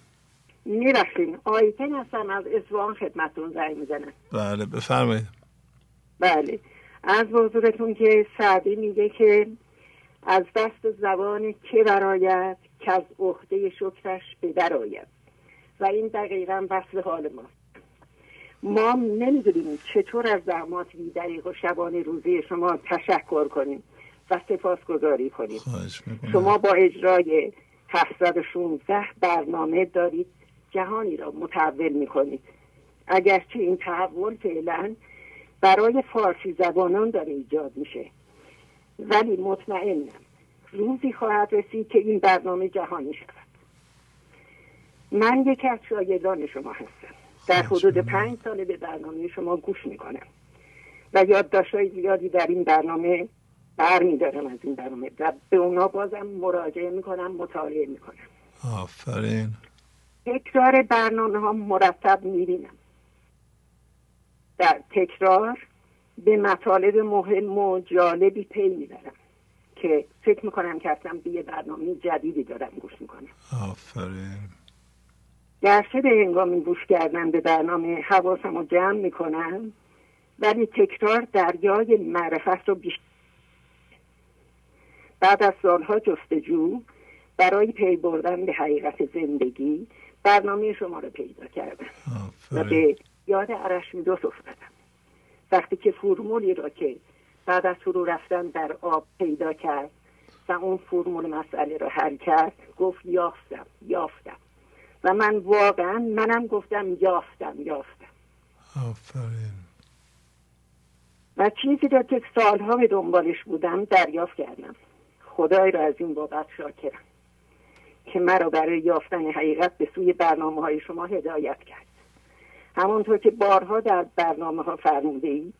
می‌رسیم آیتن هستم از اسوان خدمتون زنگ می‌زنم بله بفرمایید. بله. از حضورتون که سعدی میگه که از دست زبان که براید که از عهده شکرش به درآید و این دقیقا وصل حال ما. ما نمی‌دونیم چطور از زحمات دریق و شبانه روزی شما تشکر کنیم و سپاس گذاری کنیم شما با اجرای 716 برنامه دارید جهانی را متحول می‌کنید اگرچه این تحول فعلا برای فارسی زبانان داره ایجاد میشه. ولی مطمئنم روزی خواهد رسید که این برنامه جهانی شود. من یکی از شاگردان شما هستم. در حدود پنج سال به برنامه شما گوش می‌کنم و یادداشتهای زیادی در این برنامه برمیدارم از این برنامه و به اونا بازم مراجعه می‌کنم مطالعه می‌کنم. آفرین. تکرار برنامه ها مرتب می‌بینم. در تکرار به مطالب مهم و جالبی پی می‌برم که فکر می‌کنم که اصلا به یه برنامه جدیدی دارم گوش می‌کنم. آفرین. گرچه به هنگامی گوش کردن به برنامه حواسم رو جمع می‌کنم ولی تکرار دریای معرفت رو بیشتر بعد از سالها جستجو برای پی بردن به حقیقت زندگی برنامه شما رو پیدا کردم. و به یاد ارشمیدس افتادم. وقتی که فرمولی را که بعد از فرو رفتن در آب پیدا کرد و اون فرمول مسئله را حل کرد گفت یافتم یافتم. و من واقعا منم گفتم یافتم یافتم. آفرین. و چیزی را که سالها به دنبالش بودم دریافت کردم. خدای را از این بابت شاکرم. که مرا برای یافتن حقیقت به سوی برنامه های شما هدایت کرد. همانطور که بارها در برنامه ها فرموده ای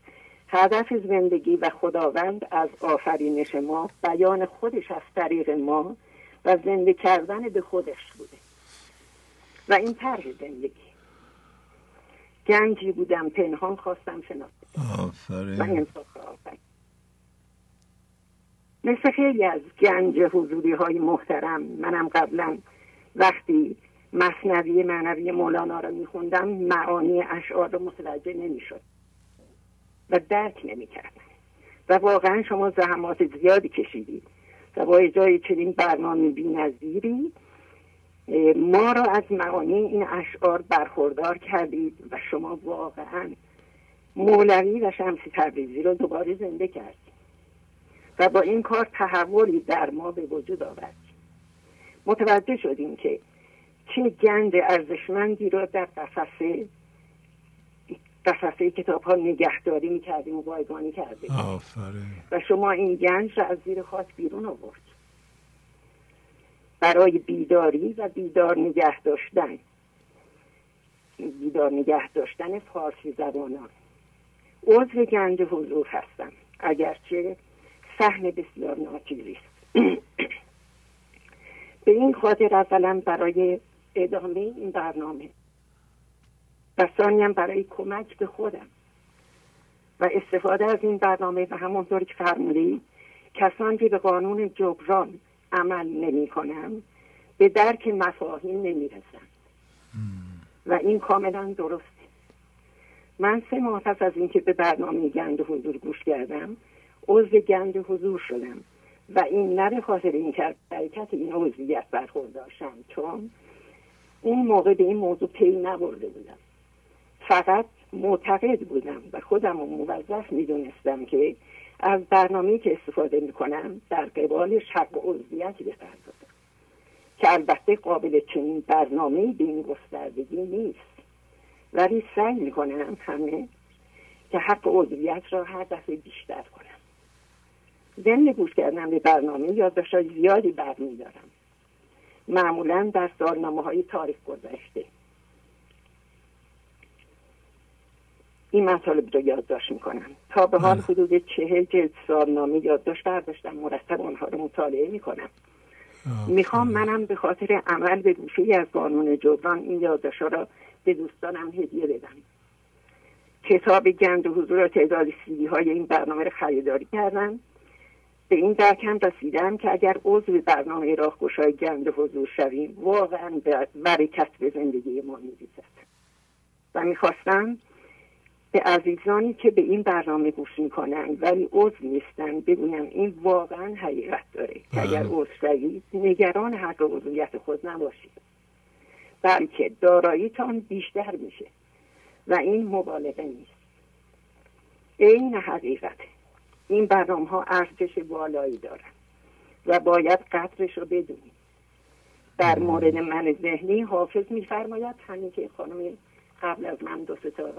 هدف زندگی و خداوند از آفرینش ما بیان خودش از طریق ما و زنده کردن به خودش بوده. و این طرح زندگی. گنجی بودم پنهان خواستم شناسم آفرین. مثل خیلی از گنج حضوری های محترم. منم قبلا وقتی مصنوی معنوی مولانا رو میخوندم معانی اشعار رو متوجه نمی‌شد و درک نمی‌کردم. و واقعا شما زحمات زیادی کشیدید و با اجرای چنین برنامه بی نظیری ما را از معانی این اشعار برخوردار کردید و شما واقعا مولوی و شمسی تبریزی رو دوباره زنده کردید. و با این کار تحولی در ما به وجود آورد. متوجه شدیم که چه گند ارزشمندی را در قفسه قفسه کتاب ها نگهداری می‌کردیم و بایگانی کردیم. و شما این گنج را از زیر خاک بیرون آورد. برای بیداری و بیدار نگه داشتن. بیدار نگه داشتن فارسی زبانان. عضو گنج حضور هستم. اگرچه سحن بسیار ناچیزی است. <clears throat> به این خاطر اولا برای ادامه این برنامه و ثانیم برای کمک به خودم و استفاده از این برنامه و همونطور که فرمودید کسانی که به قانون جبران عمل نمی کنم به درک مفاهیم نمی رسن. و این کاملا درسته. من سه ماه پس از اینکه به برنامه گند حضور گوش کردم عضو گند حضور شدم و این نه به خاطر این که حرکت این عضویت برخورداشم چون اون موقع به این موضوع پی نبرده بودم. فقط معتقد بودم و خودم رو موظف می‌دونستم که از برنامه که استفاده می‌کنم در قبالش حق عضویتی بپردازم. که البته قابل چنین برنامه به این گستردگی نیست. ولی سعی می‌کنم همه که حق عضویت را هر دفعه بیشتر کنم. ضمن گوش کردن به برنامه یادداشتهای زیادی برمیدارم. معمولا در سالنامه های تاریخ گذشته. این مطالب رو یادداشت می‌کنم. تا به حال بله. حدود چهل جلد سالنامه یادداشت برداشتم مرتب آنها رو مطالعه می‌کنم. می‌خوام منم به خاطر عمل به گوشه از قانون جبران این یادداشت را به دوستانم هدیه بدم. کتاب گند و حضور تعداد سیدی های این برنامه رو خریداری کردم. به این درکم رسیدم که اگر عضو برنامه راهگشای گند حضور شویم واقعا برکت به زندگی ما میریزد. و می‌خواستم به عزیزانی که به این برنامه گوش می‌کنن ولی عضو نیستن بگویم این واقعا حقیقت داره که اگر عضو شوید نگران حق عضویت خود نباشید. بلکه داراییتان بیشتر میشه و این مبالغه نیست. این حقیقت این برنامه ها ارزش بالایی دارن و باید قدرش رو بدونیم. در مورد من ذهنی حافظ میفرماید همین که خانم قبل از من دو تا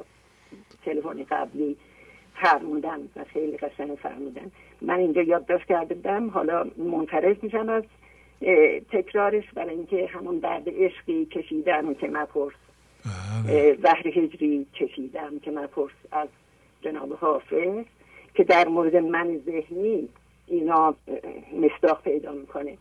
تلفن قبلی فرمودن و خیلی قشنگ فرمودن من اینجا یادداشت کرده بودم حالا منفرد میشم از تکرارش برای اینکه همون درد عشقی کشیدم که مپرس. بله. زهر هجری کشیدم که مپرس از جناب حافظ. که در مورد من ذهنی اینا مصداق پیدا می‌کنه.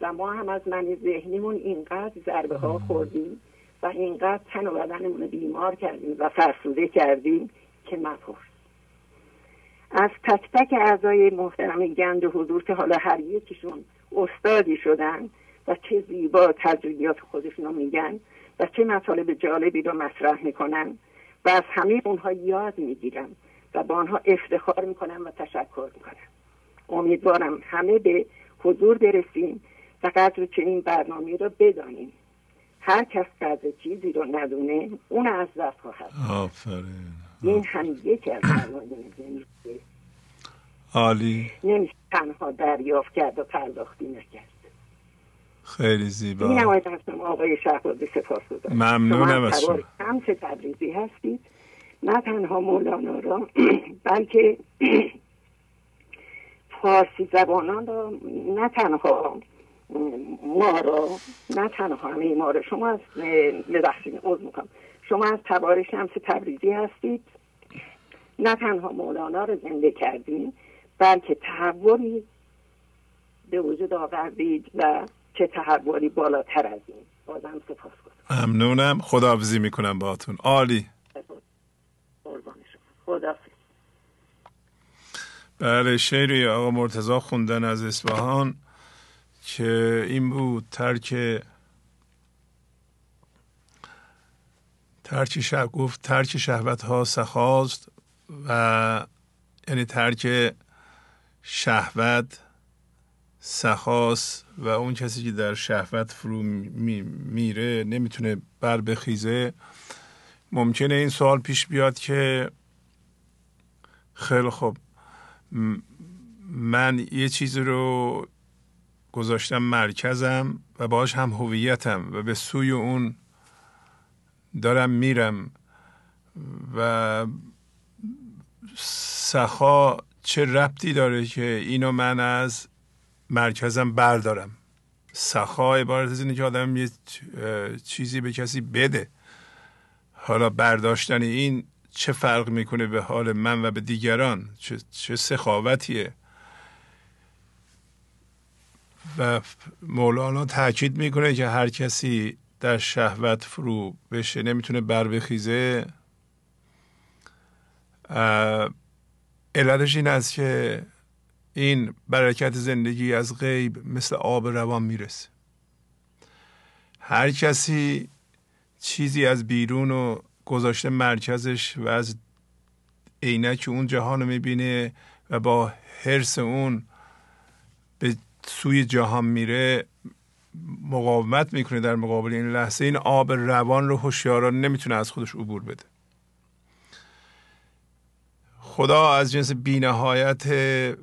و ما هم از من ذهنیمون اینقدر ضربه ها خوردیم و اینقدر تن و بدنمون بیمار کردیم و فرسوده کردیم که مپرس از تک تک اعضای محترم گند و حضور که حالا هر یکیشون استادی شدن و چه زیبا تجربیات خودشون رو میگن و چه مطالب جالبی رو مطرح می‌کنن و از همه اونها یاد می‌گیرم و با آنها افتخار می‌کنم و تشکر می‌کنم. امیدوارم همه به حضور برسیم. و قدر چنین برنامه رو بدانیم. هر کس قدر چیزی رو ندونه اون از دست خواهد. آفرین. این هم یکی از برنامه عالی. نمیشه تنها دریافت کرد و پرداختی نکرد. خیلی زیبا. این نماید هستم آقای شهبازی سپاس ممنونم از شما. همس تبریزی هستید. نه تنها مولانا را <clears throat> بلکه <clears throat> فارسی زبانان را نه تنها ما را نه تنها همه ما را. شما از ببخشید عوض می‌کنم شما از تبار شمس تبریزی هستید. نه تنها مولانا را زنده کردید بلکه تحولی به وجود آوردید و چه تحولی بالاتر از این. بازم سپاس ممنونم. خداحافظی می‌کنم باهاتون. عالی. بله شعری آقا مرتزا خوندن از اصفهان که این بود ترک ترک شهوت گفت ترک شهوت ها سخاست و یعنی ترک شهوت سخاست و اون کسی که در شهوت فرو میره نمی‌تونه بر بخیزه. ممکنه این سوال پیش بیاد که خیلی خوب. من یه چیزی رو گذاشتم مرکزم و باش هم هویتم و به سوی اون دارم میرم و سخا چه ربطی داره که اینو من از مرکزم بردارم؟ سخا عبارت از اینه که آدم یه چیزی به کسی بده. حالا برداشتن این چه فرق می‌کنه به حال من و به دیگران؟ چه, چه سخاوتیه؟ و مولانا تاکید می‌کنه که هر کسی در شهوت فرو بشه نمی‌تونه بر بخیزه علتش این است که این برکت زندگی از غیب مثل آب روان می‌رسه. هر کسی چیزی از بیرون و گذاشته مرکزش و از عینک اون جهان رو می‌بینه و با حرس اون به سوی جهان میره مقاومت می‌کنه در مقابل این لحظه. این آب روان رو هوشیاران نمی‌تونه از خودش عبور بده. خدا از جنس بینهایت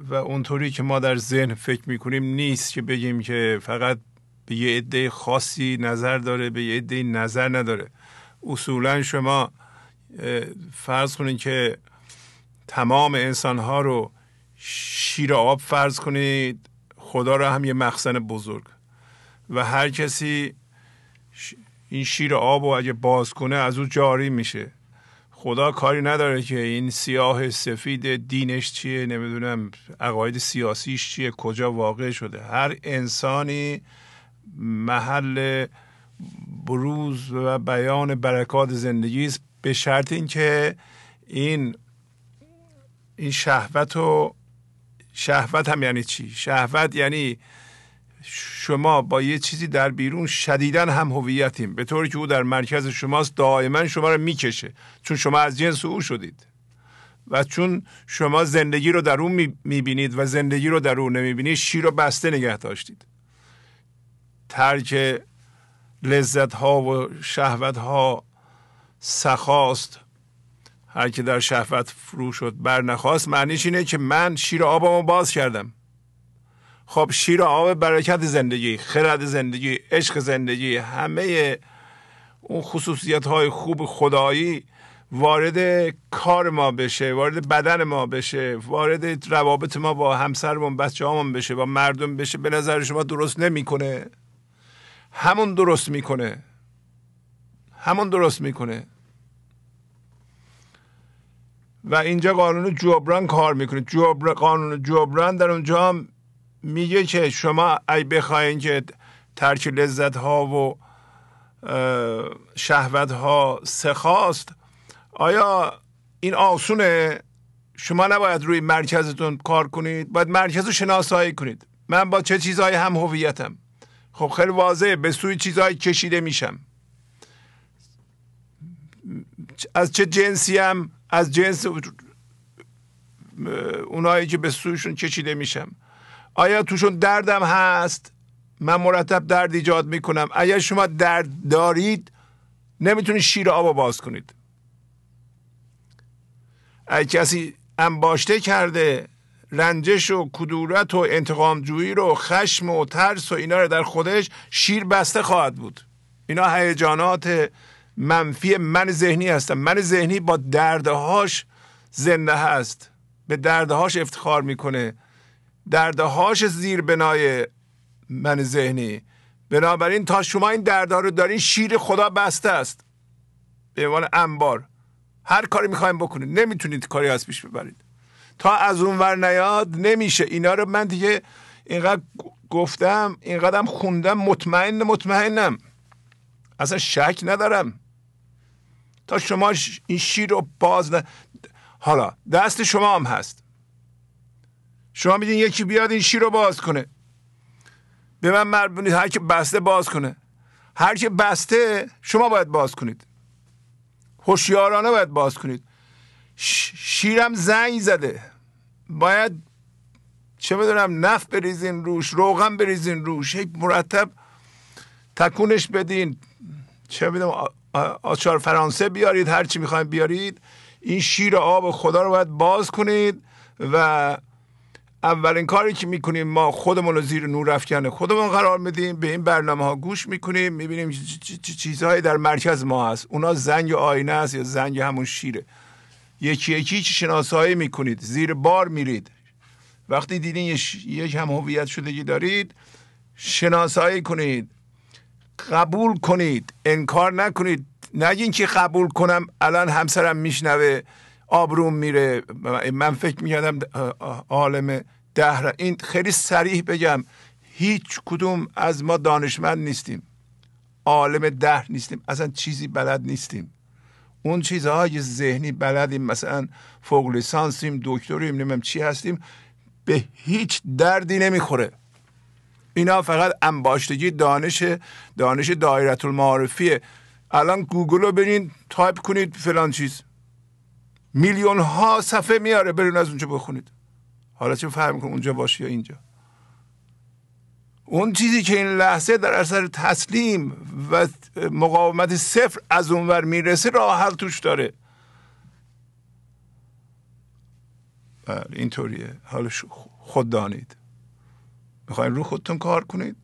و اونطوری که ما در ذهن فکر می‌کنیم نیست که بگیم که فقط به یه عده خاصی نظر داره به یه عده نظر نداره. اصولا شما فرض کنید که تمام انسان ها رو شیر آب فرض کنید خدا را هم یه مخزن بزرگ. و هر کسی این شیر آب رو اگه باز کنه از او جاری میشه. خدا کاری نداره که این سیاه سفید دینش چیه نمی‌دونم عقاید سیاسیش چیه کجا واقع شده. هر انسانی محل بروز و بیان برکات زندگی است به شرط اینکه این این شهوت و شهوت هم یعنی چی؟ شهوت یعنی شما با یه چیزی در بیرون شدیدا هم هویتیم به طوری که او در مرکز شماست دائما شما رو می‌کشه چون شما از جنس او شدید. و چون شما زندگی رو در اون می‌بینید و زندگی رو در اون نمی‌بینید شیر رو بسته نگه داشتید. ترک لذت ها و شهوت ها سخاست. هر که در شهوت فرو شد بر نخواست. معنیش اینه که من شیر آبمو باز کردم. خب شیر آب برکت زندگی خرد زندگی عشق زندگی همه اون خصوصیت های خوب خدایی وارد کار ما بشه وارد بدن ما بشه وارد روابط ما با همسرمون بچه همون بشه با مردم بشه. به نظر شما درست نمی‌کنه؟ همون درست می‌کنه. همون درست می‌کنه. و اینجا قانون جبران کار می‌کنه. جبر قانون جبران در اونجا هم میگه که شما ای بخواین که ترک لذت ها و شهوت ها سخاست آیا این آسونه شما نباید روی مرکزتون کار کنید؟ باید مرکز رو شناسایی کنید. من با چه چیزهایی هم هویتم؟ خب خیلی واضحه به سوی چیزهایی کشیده میشم. از چه جنسی هم از جنس اونایی که به سویشون کشیده میشم. آیا توشون دردم هست؟ من مرتب درد ایجاد می‌کنم. اگر شما درد دارید نمی‌تونید شیر آب باز کنید. اگر کسی انباشته کرده رنجش و کدورت و انتقام جویی رو خشم و ترس و اینا رو در خودش شیر بسته خواهد بود. اینا هیجانات منفی من ذهنی هستن. من ذهنی با دردهاش زنده هست. به دردهاش افتخار می‌کنه. دردهاش زیر بنای من ذهنی. بنابراین تا شما این دردها رو دارین شیر خدا بسته است. به عنوان انبار. هر کاری می‌خوایم بکنید. نمی‌تونید کاری از پیش ببرید. تا از اون ور نیاد نمیشه. اینا رو من دیگه اینقدر گفتم اینقدرم خوندم مطمئن مطمئنم. اصلا شک ندارم. تا شما این شیر رو باز نه حالا دست شما هم هست. شما میدین یکی بیاد این شیر رو باز کنه. به من مربونید هر که بسته باز کنه. هر که بسته شما باید باز کنید. هوشیارانه باید باز کنید. شیرم زنگ زده. باید چه بدونم نف بریزین روش روغن بریزین روش. هی مرتب تکونش بدین. چه بدونم آچار فرانسه بیارید هر چی می‌خوایم بیارید. این شیر آب خدا رو باید باز کنید و اولین کاری که می‌کنیم ما خودمون رو زیر نور افکنه خودمون قرار میدیم. به این برنامه ها گوش می‌کنیم می‌بینیم چیزهایی در مرکز ما هست. اونا زنگ آینه است یا زنگ همون شیره. یکی یکی شناسایی می‌کنید زیر بار میرید. وقتی دیدین یک هم هویت شدگی دارید شناسایی کنید قبول کنید انکار نکنید. نگین که قبول کنم الان همسرم میشنوه آبروم میره. من فکر می‌کردم عالم دهر. این خیلی سریح بگم هیچ کدوم از ما دانشمند نیستیم. عالم دهر نیستیم. اصلا چیزی بلد نیستیم. اون چیزهای ذهنی بلدیم مثلا فوق لیسانسیم دکتریم نمی‌دونم چی هستیم به هیچ دردی نمی‌خوره. اینا فقط انباشتگی دانش دانش دایرت المعارفیه الان گوگل رو برین تایپ کنید فلان چیز. میلیون ها صفحه میاره برین از اونجا بخونید. حالا چه فهم کن اونجا باشی یا اینجا؟ اون چیزی که این لحظه در اثر تسلیم و مقاومت صفر از اونور می‌رسه راه حل توش داره. بله اینطوریه. حالا خود دانید. می‌خواین رو خودتون کار کنید؟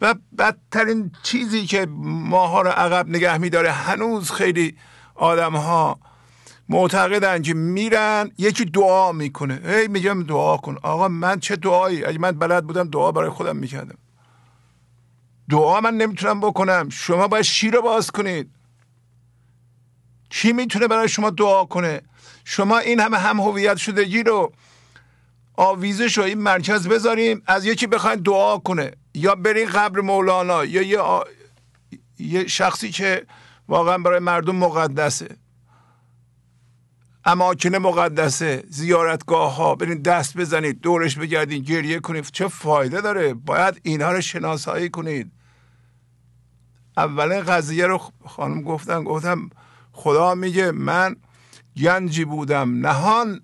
و بدترین چیزی که ماها رو عقب نگه میداره هنوز خیلی آدم ها معتقدن که میرن یکی دعا می‌کنه. هی میگم دعا کن. آقا من چه دعایی؟ اگه من بلد بودم دعا برای خودم می‌کردم. دعا من نمی‌تونم بکنم. شما باید شیر رو باز کنید. کی می‌تونه برای شما دعا کنه؟ شما این همه هم هویت شدگی رو آویزش رو این مرکز بذاریم از یکی بخواین دعا کنه. یا برین قبر مولانا یا یه, یه شخصی که واقعا برای مردم مقدسه. اماکن مقدسه زیارتگاه ها برین دست بزنید دورش بگردین گریه کنید. چه فایده داره؟ باید اینها رو شناسایی کنید. اولین قضیه رو خانم گفتن گفتم خدا میگه من گنجی بودم نهان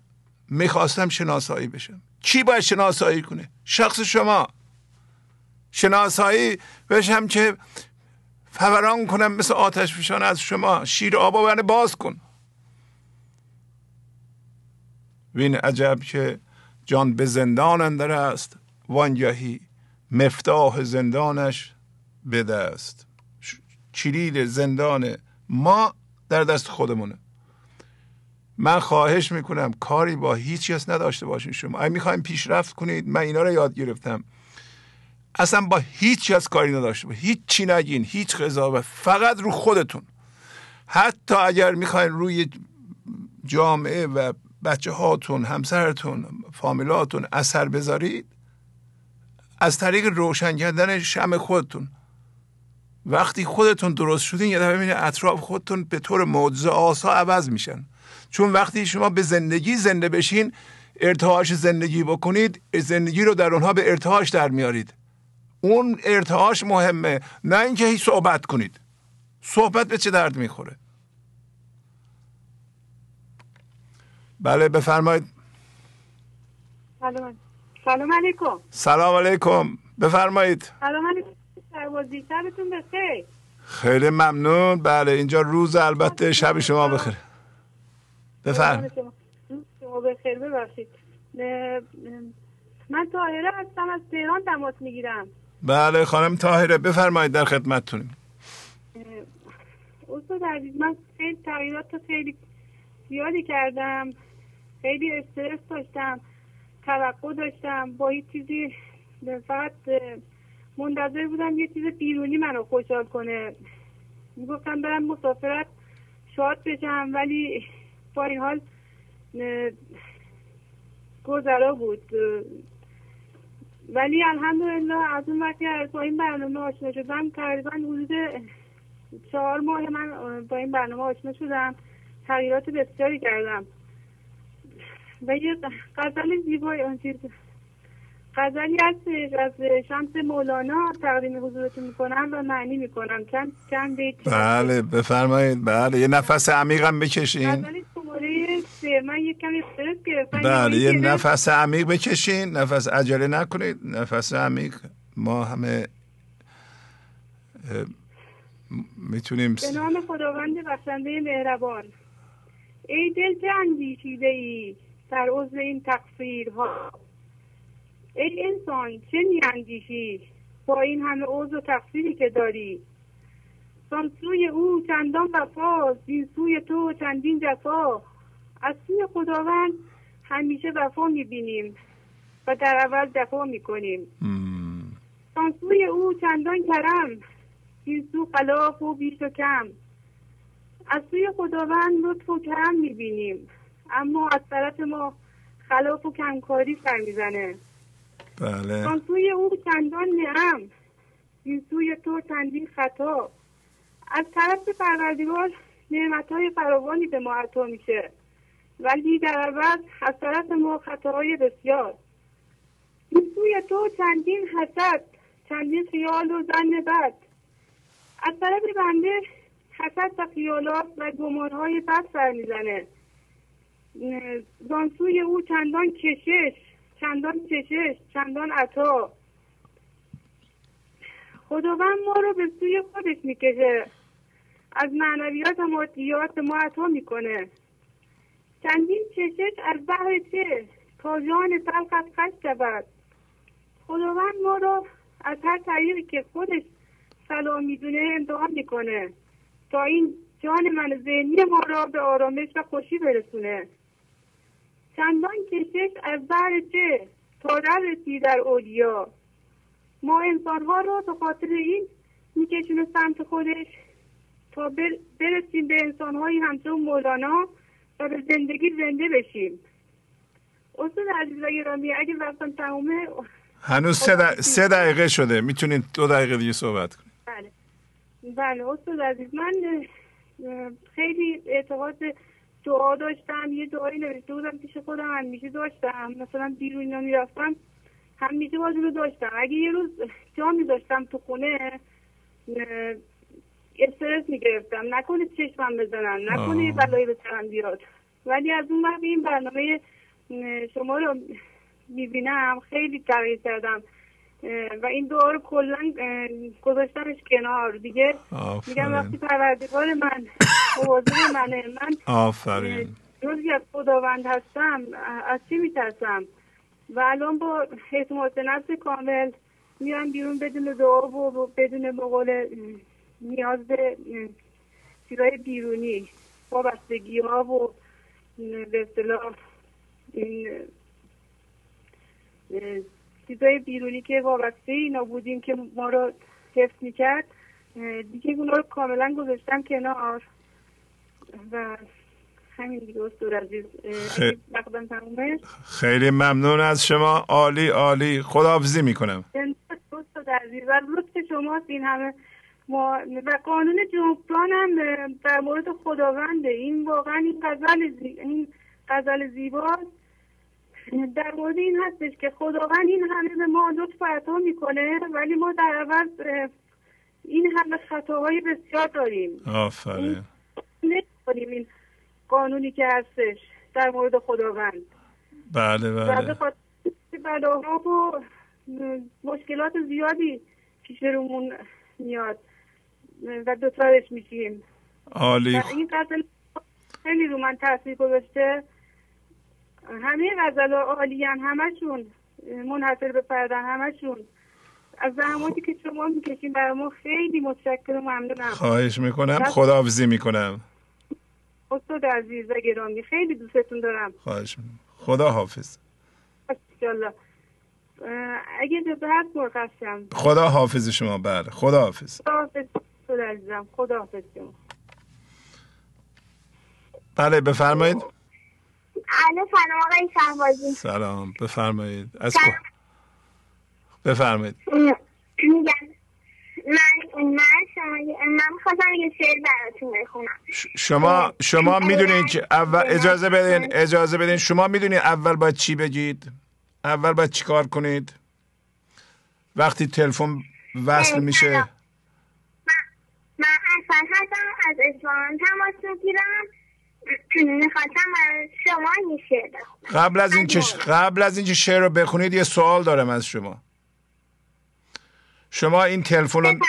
می‌خواستم شناسایی بشم. کی باید شناسایی کنه؟ شخص شما. شناسایی بشم که فوران کنم مثل آتش فشان از شما. شیر آبا باز کن. وین عجب که جان به زندان اندر است وانگهی مفتاح زندانش به دست. کلید زندان ما در دست خودمونه. من خواهش می‌کنم کاری با هیچ کس نداشته باشین شما. اگه می‌خوایم پیشرفت کنید من اینا رو یاد گرفتم. اصلا با هیچ کس کاری نداشته باشین. هیچ چی نگین هیچ قضاوت فقط رو خودتون. حتی اگر می‌خواین روی جامعه و بچه هاتون همسرتون فامیلاتون اثر بذارید؟ از طریق روشن کردن شم خودتون. وقتی خودتون درست شدین یه دفعه اطراف خودتون به طور معجزه آسا عوض میشن. چون وقتی شما به زندگی زنده بشین ارتعاش زندگی بکنید زندگی رو در اونها به ارتعاش در میارید. اون ارتعاش مهمه نه اینکه هیچ صحبت کنید. صحبت به چه درد می‌خوره؟ بله بفرمایید. سلام. سلام علیکم. سلام علیکم. بفرمایید. سلام علیکم بخیر. خیلی ممنون. بله اینجا روز البته شب شما بخیر. بفرم. شما بخیر ببخشید. من تاهره هستم از تهران تماس می‌گیرم. بله خانم تاهره بفرمایید در خدمتتونیم استاد عزیز من خیلی تغییرات خیلی زیادی کردم. خیلی استرس داشتم توقع داشتم با هیچ چیزی فقط منتظر بودم یه چیز بیرونی منو خوشحال کنه. می‌گفتم برم مسافرت شاد بشم ولی با این حال گذرا بود. ولی الحمدلله از اون وقتی با این برنامه آشنا شدم تقریبا حدود چهار ماه من با این برنامه آشنا شدم تغییرات بسیاری کردم. و یه غزل زیبای اون چیز. غزلی هستش از شمس مولانا تقدیم حضورتون می‌کنم و معنی می‌کنم. چند چند بیت؟ بله بفرمایید. بله یه نفس عمیقم بکشین. من یه کمی بله یه نفس عمیق بکشین. نفس عجله نکنید. نفس عمیق. ما همه می‌تونیم به نام خداوند بخشنده مهربان. ای دل چه اندیشیده ای در عضو این تقصیرها. ای انسان چه میاندیشی با این همه عضو و تقصیری که داری؟ سوی او چندان وفا زین سوی تو چندین جفا. از سوی خداوند همیشه وفا می‌بینیم و در اول جفا می‌کنیم. سوی او چندان کرم این سو خلاف و بیش و کم. از سوی خداوند لطف و کرم می‌بینیم. اما از طرف ما خلاف و کمکاری سر می‌زنه. بله. سوی او چندان نعم. این سوی تو چندین خطا. از طرف پروردگار نعمت های فراوانی به ما عطا میشه. ولی در عوض از طرف ما خطاهای بسیار. این سوی تو چندین حسد چندین خیال و زن بد. از طرف بنده حسد و خیالات و گمانهای بد سر می‌زنه. زانسوی او چندان کشش چندان کشش چندان عطا. خداوند ما رو به سوی خودش می‌کشه. از معنویات و مادیات ما عطا می‌کنه. چندین چشش از بحر چه؟ تا جان تلخت خش شود. خداوند ما رو از هر طریقی که خودش سلام می‌دونه امتحان می‌کنه. تا این جان من ذهنی ما را به آرامش و خوشی برسونه. چندان کشش از بحر چه تا رسی در اولیا. ما انسانها را به خاطر این میکشونه سمت خودش تا برسیم به انسانهایی همچون مولانا و به زندگی زنده بشیم. استاد عزیز و گرامی اگه وقتم تمومه هنوز سه, سه دقیقه شده. می‌تونید دو دقیقه دیگه صحبت کنید بله. بله استاد عزیز من خیلی اعتقاد دعا داشتم یه دعایی نوشته بودم پیش خودم همیشه داشتم. مثلا بیرون می‌رفتم همیشه باز رو داشتم. اگه یه روز جا میذاشتم تو خونه استرس می‌گرفتم. نکنه چشمم بزنن نکنه یه بلایی به سرم بیاد. ولی از اون وقت این برنامه شما رو می‌بینم خیلی تغییر کردم. و این دعا رو کلا گذاشتمش کنار. دیگه میگم وقتی پروردگار من مواظب منه من آفرین. روزی از خداوند هستم از چی میترسم؟ و الان با اعتماد نفس کامل میرم بیرون بدون دعا و بدون مقال نیاز به چیزای بیرونی وابستگی ها و به اصطلاح این چیزای بیرونی که وابسته اینا بودیم که ما رو حفظ می‌کرد دیگه اونا رو کاملا گذاشتم کنار. و همین دیگه استور عزیز خیلی ممنون از شما. عالی عالی. خداحافظی می‌کنم. استاد عزیز و لطف شماست این همه. ما و قانون جبران هم در مورد خداونده. این واقعا این غزل زی... این غزل زیباست. در مورد این هستش که خداوند این همه به ما لطف عطا می‌کنه ولی ما در عوض این همه خطاهای بسیار داریم. آفرین. نکنیم این قانونی که هستش در مورد خداوند. بله بله. بلاها و مشکلات زیادی پیش رومون میاد و دوتارش میشیم. عالی. این غزل خیلی رو من تاثیر گذاشته. همه غزل عالی هم همشون منحصر به فردن همشون از زحماتی که شما می‌کشین برای ما خیلی متشکر و ممنونم. خواهش می‌کنم. خداحافظی می‌کنم. استاد عزیز و گرامی خیلی دوستتون دارم. خواهش می‌کنم. خدا حافظ اگه اجازه هست مرخصم. خدا حافظ شما. بله خدا حافظ خدا حافظ خدا حافظ شما. بله بفرمایید. الو سلام آقای شهبازی. سلام بفرمایید. از بفرمایید. میگم. من من شما من خواستم یه شعر براتون بخونم. شما شما می‌دونید که اول اجازه بدین اجازه بدین. شما می‌دونید اول باید چی بگید؟ اول باید چیکار کنید؟ وقتی تلفن وصل میشه. من, من اصلا هستم از اصفهان تماس می‌گیرم. می‌خواستم شما یه شعر قبل از این قبل از اینکه شعر رو بخونید یه سوال دارم از شما. شما این تلفن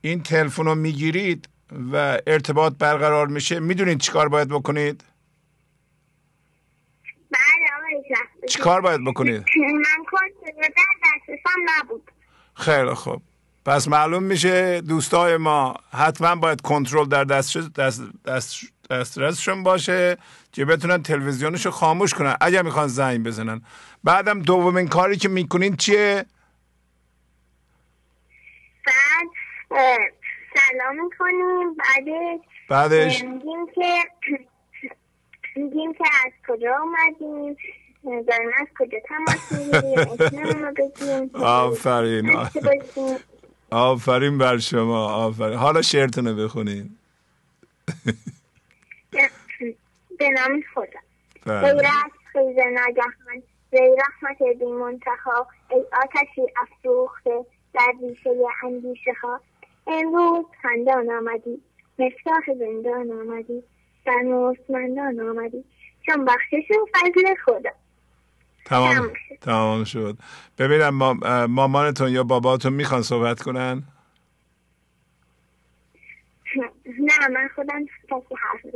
این تلفن رو می‌گیرید و ارتباط برقرار میشه. می‌دونید چیکار باید بکنید؟ بله چیکار باید بکنید؟ من نبود. خیلی خوب. پس معلوم میشه دوستای ما حتما باید کنترل در دست, دست, دست دسترسشون باشه که بتونن تلویزیونشو خاموش کنن. اگر می‌خوان زنگ بزنن. بعدم دومین کاری که می‌کنین چیه؟ بعد سلام می‌کنیم. بعدش؟ بعدش میگیم که میگیم که از کجا اومدیم داریم از کجا تماس می‌گیریم آفرین. آفرین بر شما. آفرین. حالا شعرتونو بخونین. به نام خدا. بله. غیر از خیز ناگهان وی رحمت بی منتخا ای آتشی افروخته در ریشه اندیشه ها. امروز خندان آمدی مفتاح زندان آمدی در مستمندان آمدی. چون بخشش و فضل خدا. تمام تمام شد. ببینم مامانتون یا باباتون می‌خوان صحبت کنن؟ نه من خودم کسی حرف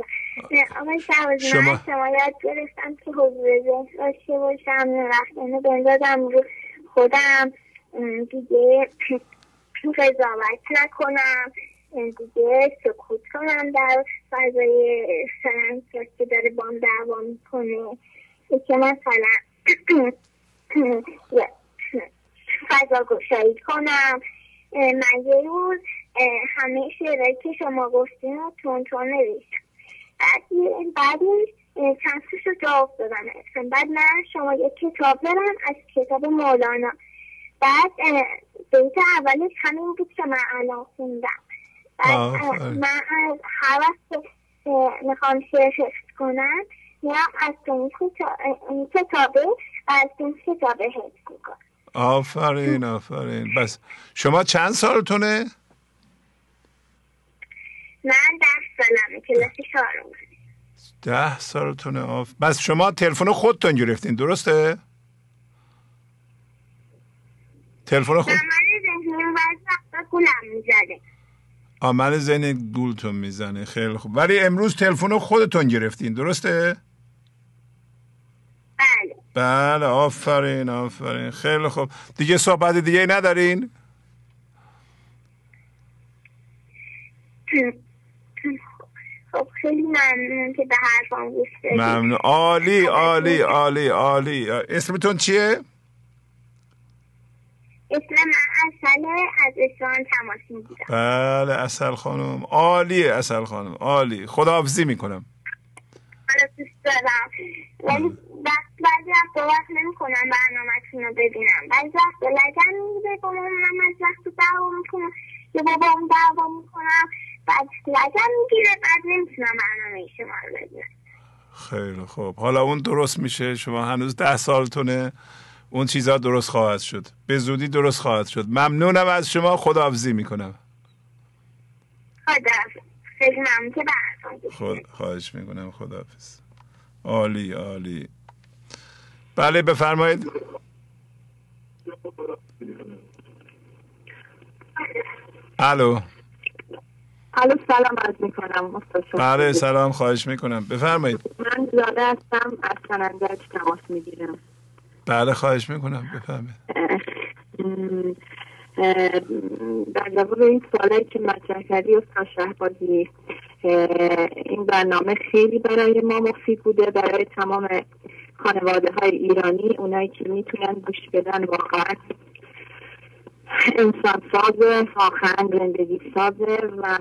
آقای شما... من شما یاد گرفتم که حضور ذهن داشته باشم. رفتن بندازم رو خودم. دیگه <clears throat> قضاوت نکنم. دیگه سکوت کنم در فضای فرانس که داره بام دعوا می‌کنه. که مثلا <clears throat> فضا گشایی کنم. من یه روز همه شعرهایی که شما گفتین رو تون تون نوشتم. بعد بعدش چند رو جواب دادم بعد من شما یک کتاب دارم از کتاب مولانا. بعد بیت اولش همین بود که من الان خوندم. بعد من هر وقت می‌خوام شعر حفظ کنم یا از این کتابه از این کتابه حفظ می‌کنم. آفرین آفرین. بس شما چند سالتونه؟ من ده سالمه کلاس چهارم ده سالتونه آف بس شما تلفن خودتون گرفتین درسته؟ تلفن خود عمل ذهن گولتون می‌زنه خیلی خوب ولی امروز تلفن خودتون گرفتین درسته؟ بله بله آفرین آفرین خیلی خوب دیگه صحبت دیگه ندارین؟ <laughs> خب خیلی ممنون که به حرفان گوش ممنون. عالی عالی عالی عالی. اسمتون چیه؟ اسم من اصل از اسفان تماس می‌گیرم. بله اصل خانم. عالی اصل خانم عالی. خداحافظی می‌کنم. حالا دوست دارم ولی بعضی وقت وقت نمی کنم برنامه رو ببینم. بعضی وقت لگن می‌گیره با من از وقت دعوا می‌کنم. یا بابا اون دعوا می‌کنم. بعد می‌گیره بعد نمی‌تونم برنامه شما رو ببینم خیلی خوب. حالا اون درست میشه؟ شما هنوز ده سالتونه؟ اون چیزها درست خواهد شد. به زودی درست خواهد شد. ممنونم از شما. خداحافظی می‌کنم. خدا خواهش می‌کنم. خداحافظ. عالی عالی. بله بفرمایید. الو. الو سلام عرض می‌کنم بله سلام خواهش می‌کنم. بفرمایید. من زاده هستم از سننجک تماس می‌گیرم. بله خواهش می‌کنم. بفهمید در جواب این سوالایی که مطرح کردی استاد شهبازی این برنامه خیلی برای ما مفید بوده. برای تمام خانواده های ایرانی اونایی که می‌تونن گوش بدن واقعا انسان سازه واقعا زندگی سازه و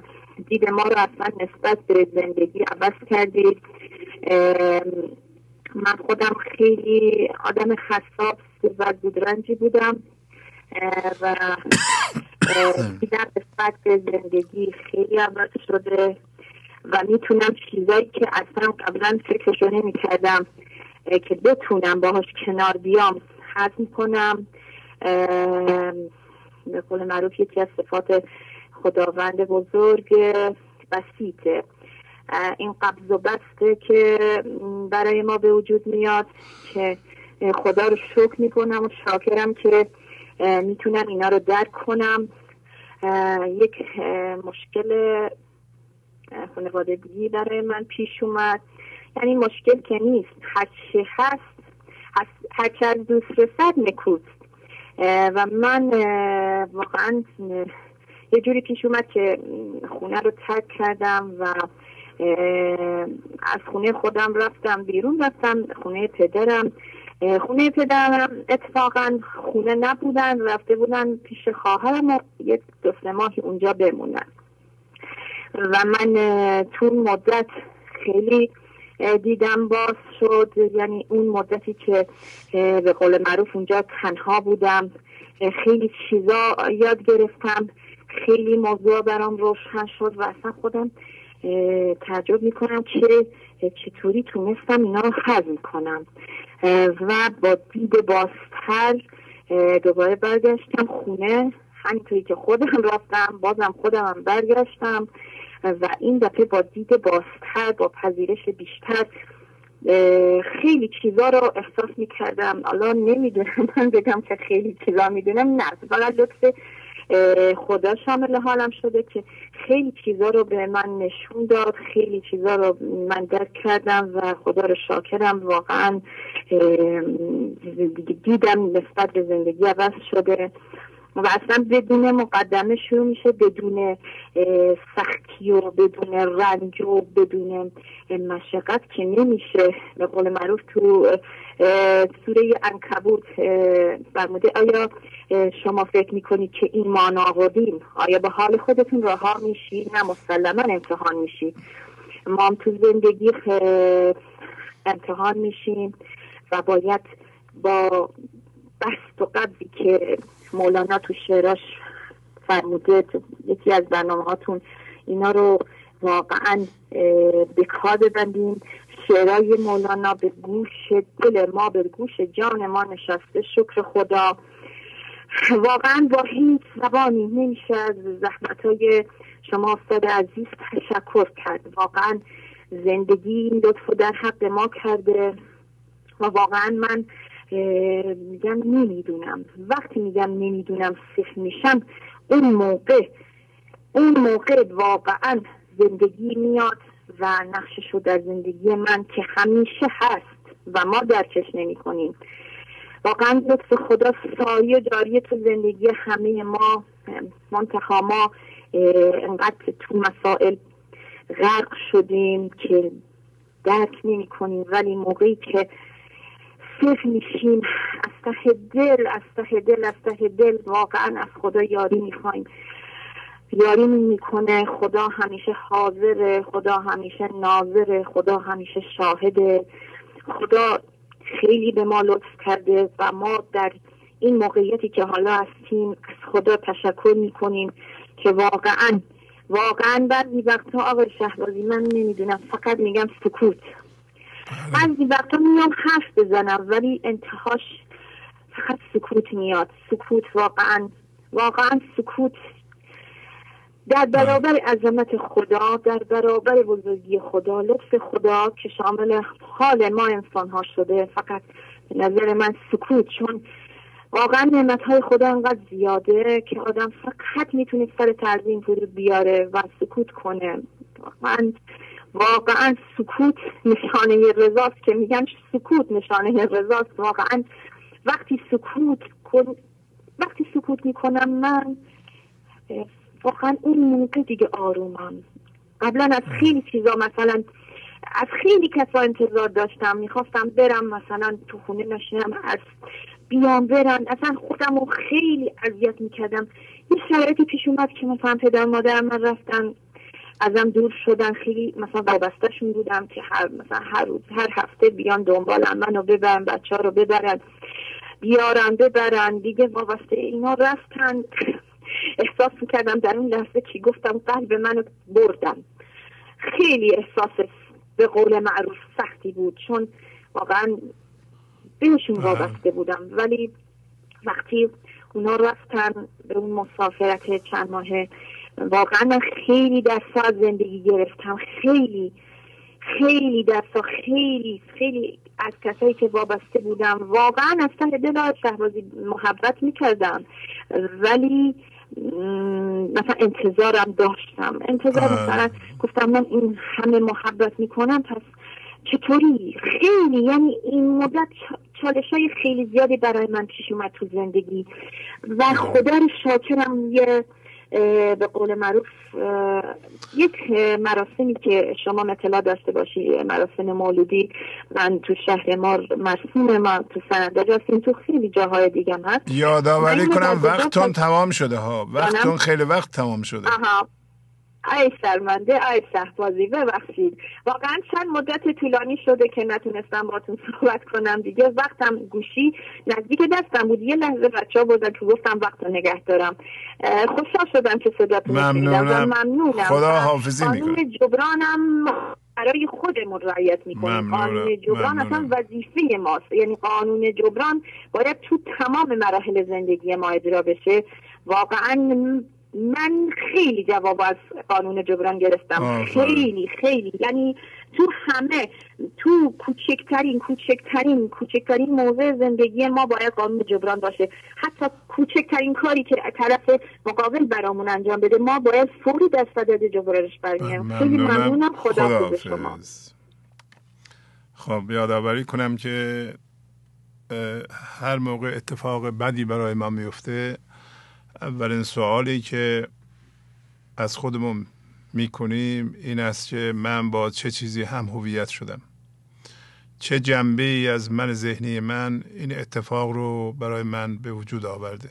دید ما رو اصلا نسبت به زندگی عوض کردید. من خودم خیلی آدم خصاص و زودرنجی بودم و دیدم نسبت به زندگی خیلی عوض شده و می‌تونم چیزایی که اصلا قبلا فکرشو نمی کردم که بتونم باهاش کنار بیام حد کنم به قول معروف یکی از صفات خداوند بزرگ بسیطه این قبض و بسته که برای ما به وجود میاد که خدا رو شکر می‌کنم و شاکرم که می‌تونم اینا رو درک کنم. یک مشکل خانوادگی برای من پیش اومد. یعنی مشکل که نیست هرچی هست هرچی از دوست رسد نکوست. و من واقعا یه جوری پیش اومد که خونه رو ترک کردم و از خونه خودم رفتم بیرون رفتم خونه پدرم. خونه پدرم اتفاقا خونه نبودن رفته بودن پیش خواهرم و یک دو ماهی اونجا بمونن. و من تو مدت خیلی دیدم باز شد. یعنی اون مدتی که به قول معروف اونجا تنها بودم خیلی چیزا یاد گرفتم. خیلی موضوع برام روشن شد و اصلا خودم تعجب می‌کنم که چطوری تونستم اینا رو حزم کنم. و با دید بازتر دوباره برگشتم خونه. همینطوری که خودم رفتم بازم خودم هم برگشتم. و این دفعه با دید بازتر با پذیرش بیشتر خیلی چیزا رو احساس می‌کردم. حالا نمی‌دونم من بگم که خیلی چیزا می‌دونم نه. فقط لطف خدا شامل حالم شده که خیلی چیزا رو به من نشون داد خیلی چیزا رو من درک کردم و خدا رو شاکرم. واقعا دیدم نسبت به زندگی عوض شده و اصلا بدون مقدمه شروع میشه بدون سختی و بدون رنج و بدون مشقت که نمیشه. به قول معروف تو سوره انکبوت برموده آیا شما فکر می‌کنید که ایمان آوردیم آیا به حال خودتون رها میشی؟ نه مسلما امتحان میشی. ما هم تو زندگی امتحان میشیم و باید با بست و قبضی که مولانا تو شعراش فرموده یکی از برنامه هاتون اینا رو واقعا به کار ببندیم. شعرهای مولانا به گوش دل ما به گوش جان ما نشسته. شکر خدا. واقعا با هیچ زبانی نمیشه از زحمت های شما استاد عزیز تشکر کرد. واقعا زندگی این لطف در حق ما کرده و واقعا من میگم نمی‌دونم. وقتی میگم نمی‌دونم سخ میشم اون موقع اون موقع واقعا زندگی میاد. و نقشش رو در زندگی من که همیشه هست و ما درکش نمی کنیم. واقعا لطف خدا سایه جاری تو زندگی همه ما منتخا ما انقدر تو مسائل غرق شدیم که درک نمی کنیم. ولی موقعی که صرف میشیم از ته دل از ته دل از ته دل واقعا از خدا یاری می‌خوایم. یاری می‌کنه. خدا همیشه حاضره خدا همیشه ناظره خدا همیشه شاهده. خدا خیلی به ما لطف کرده و ما در این موقعیتی که حالا هستیم از خدا تشکر می‌کنیم که واقعا واقعا بعضی وقتا آقای شهبازی من نمی‌دونم فقط میگم سکوت. بعضی وقتا میام حرف بزنم ولی انتهاش فقط سکوت میاد. سکوت واقعا واقعا سکوت در برابر عظمت خدا در برابر بزرگی خدا لطف خدا که شامل حال ما انسان ها شده. فقط به نظر من سکوت چون واقعا نعمت های خدا انقدر زیاده که آدم فقط می‌تونه سر تعظیم فرود بیاره و سکوت کنه. واقعا واقعا سکوت نشانه رضاست که میگن سکوت نشانه رضاست. واقعا وقتی سکوت کن وقتی سکوت می‌کنم من واقعا اون موقع دیگه آرومم قبلا از خیلی چیزا مثلا از خیلی کسا انتظار داشتم. می‌خواستم برم مثلا تو خونه نشینم از بیام برن اصلا خودم رو خیلی اذیت می‌کردم. یه شرایطی پیش اومد که مثلا پدر مادر من رفتن ازم دور شدن. خیلی مثلا وابستهشون بودم که هر مثلا هر روز هر هفته بیان دنبالم منو ببرن بچه ها رو ببرن بیارن ببرن. دیگه وابسته اینا رفتن. احساس می‌کردم در اون لحظه که گفتم قلب منو بردم خیلی احساس به قول معروف سختی بود چون واقعا بهشون وابسته بودم. ولی وقتی اونا رفتن به اون مسافرت چند ماهه واقعا من خیلی دستا از زندگی گرفتم. خیلی خیلی دستا خیلی خیلی از کسایی که وابسته بودم واقعا از ته دل شهبازی محبت می‌کردم. ولی مثلا انتظارم داشتم. انتظار مثلا گفتم من این همه محبت می‌کنم پس چطوری؟ خیلی یعنی این مدت چالش های خیلی زیادی برای من پیش اومد تو زندگی. و خدا رو شاکرم یه به قول معروف یک مراسمی که شما اطلاع داشته باشی مراسم مولودی من تو شهر ما مرسوم ما تو سندج هستیم تو خیلی جاهای دیگه هست. یادآوری کنم وقتون تمام شده ها. وقتون خیلی وقت تمام شده. آها. ای سرمنده ای شهبازی ببخشید. واقعا چند مدت طولانی شده که نتونستم باتون صحبت کنم دیگه. وقتم گوشی نزدیک دستم بود. یه لحظه بچه ها بودن که گفتم وقت نگه دارم. خوشحال شدم که صداتون ممنونم. ممنونم. خدا حافظی قانون جبرانم برای خودمون رعایت می‌کنیم قانون جبران اصلا وظیفه ماست. یعنی قانون جبران باید تو تمام مراحل زندگی ما اجرا بشه. واقعا من خیلی جواب از قانون جبران گرفتم. خیلی خیلی. یعنی تو همه تو کوچکترین کوچکترین کوچکترین موضع زندگی ما باید قانون جبران باشه. حتی کوچکترین کاری که طرف مقابل برامون انجام بده ما باید فوری دست داده جبرانش برمیم خیلی ممنونم. خدا شما. خب یادآوری کنم که هر موقع اتفاق بدی برای ما میفته اولین سوالی که از خودمون می‌کنیم این است که من با چه چیزی هم هویت شدم. چه جنبه ای از من ذهنی من این اتفاق رو برای من به وجود آورده.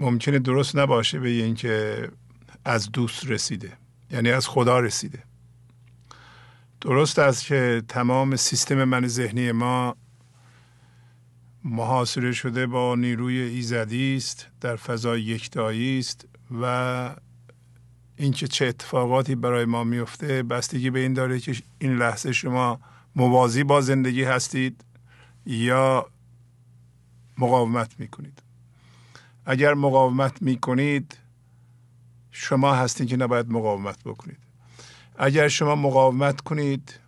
ممکنه درست نباشه به اینکه از دوست رسیده یعنی از خدا رسیده. درست است که تمام سیستم من ذهنی ما محاصره شده با نیروی ایزدی است در فضای یکتایی است و اینکه چه اتفاقاتی برای ما میفته بستگی به این داره که این لحظه شما موازی با زندگی هستید یا مقاومت می‌کنید. اگر مقاومت می‌کنید شما هستید که نباید مقاومت بکنید. اگر شما مقاومت کنید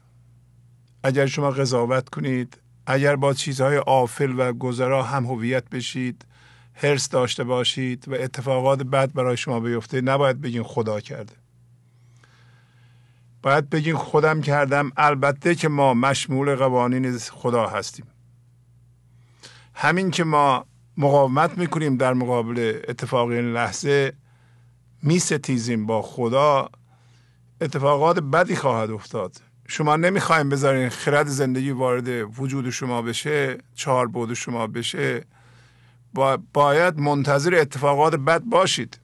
اگر شما قضاوت کنید اگر با چیزهای آفل و گذرا هم هویت بشید هرس داشته باشید و اتفاقات بد برای شما بیفته نباید بگین خدا کرده. باید بگین خودم کردم البته که ما مشمول قوانین خدا هستیم. همین که ما مقاومت می‌کنیم در مقابل اتفاق این لحظه میستیزیم با خدا اتفاقات بدی خواهد افتاد. شما نمی‌خوایم بذارین خرد زندگی وارد وجود شما بشه چهار بود شما بشه. با باید منتظر اتفاقات بد باشید.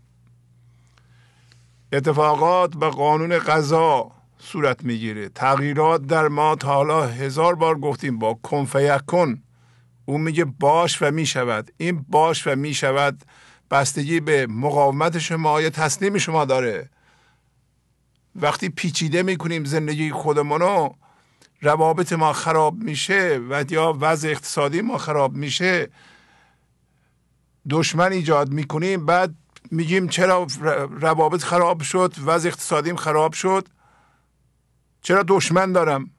اتفاقات و قانون قضا صورت می‌گیره. تغییرات در ما تا حالا هزار بار گفتیم با کن اون میگه باش و می‌شود. این باش و می‌شود بستگی به مقاومت شما یا تسلیم شما داره. وقتی پیچیده می‌کنیم زندگی خودمونو روابط ما خراب میشه و یا وضع اقتصادی ما خراب میشه دشمن ایجاد می‌کنیم. بعد میگیم چرا روابط خراب شد وضع اقتصادیم خراب شد؟ چرا دشمن دارم؟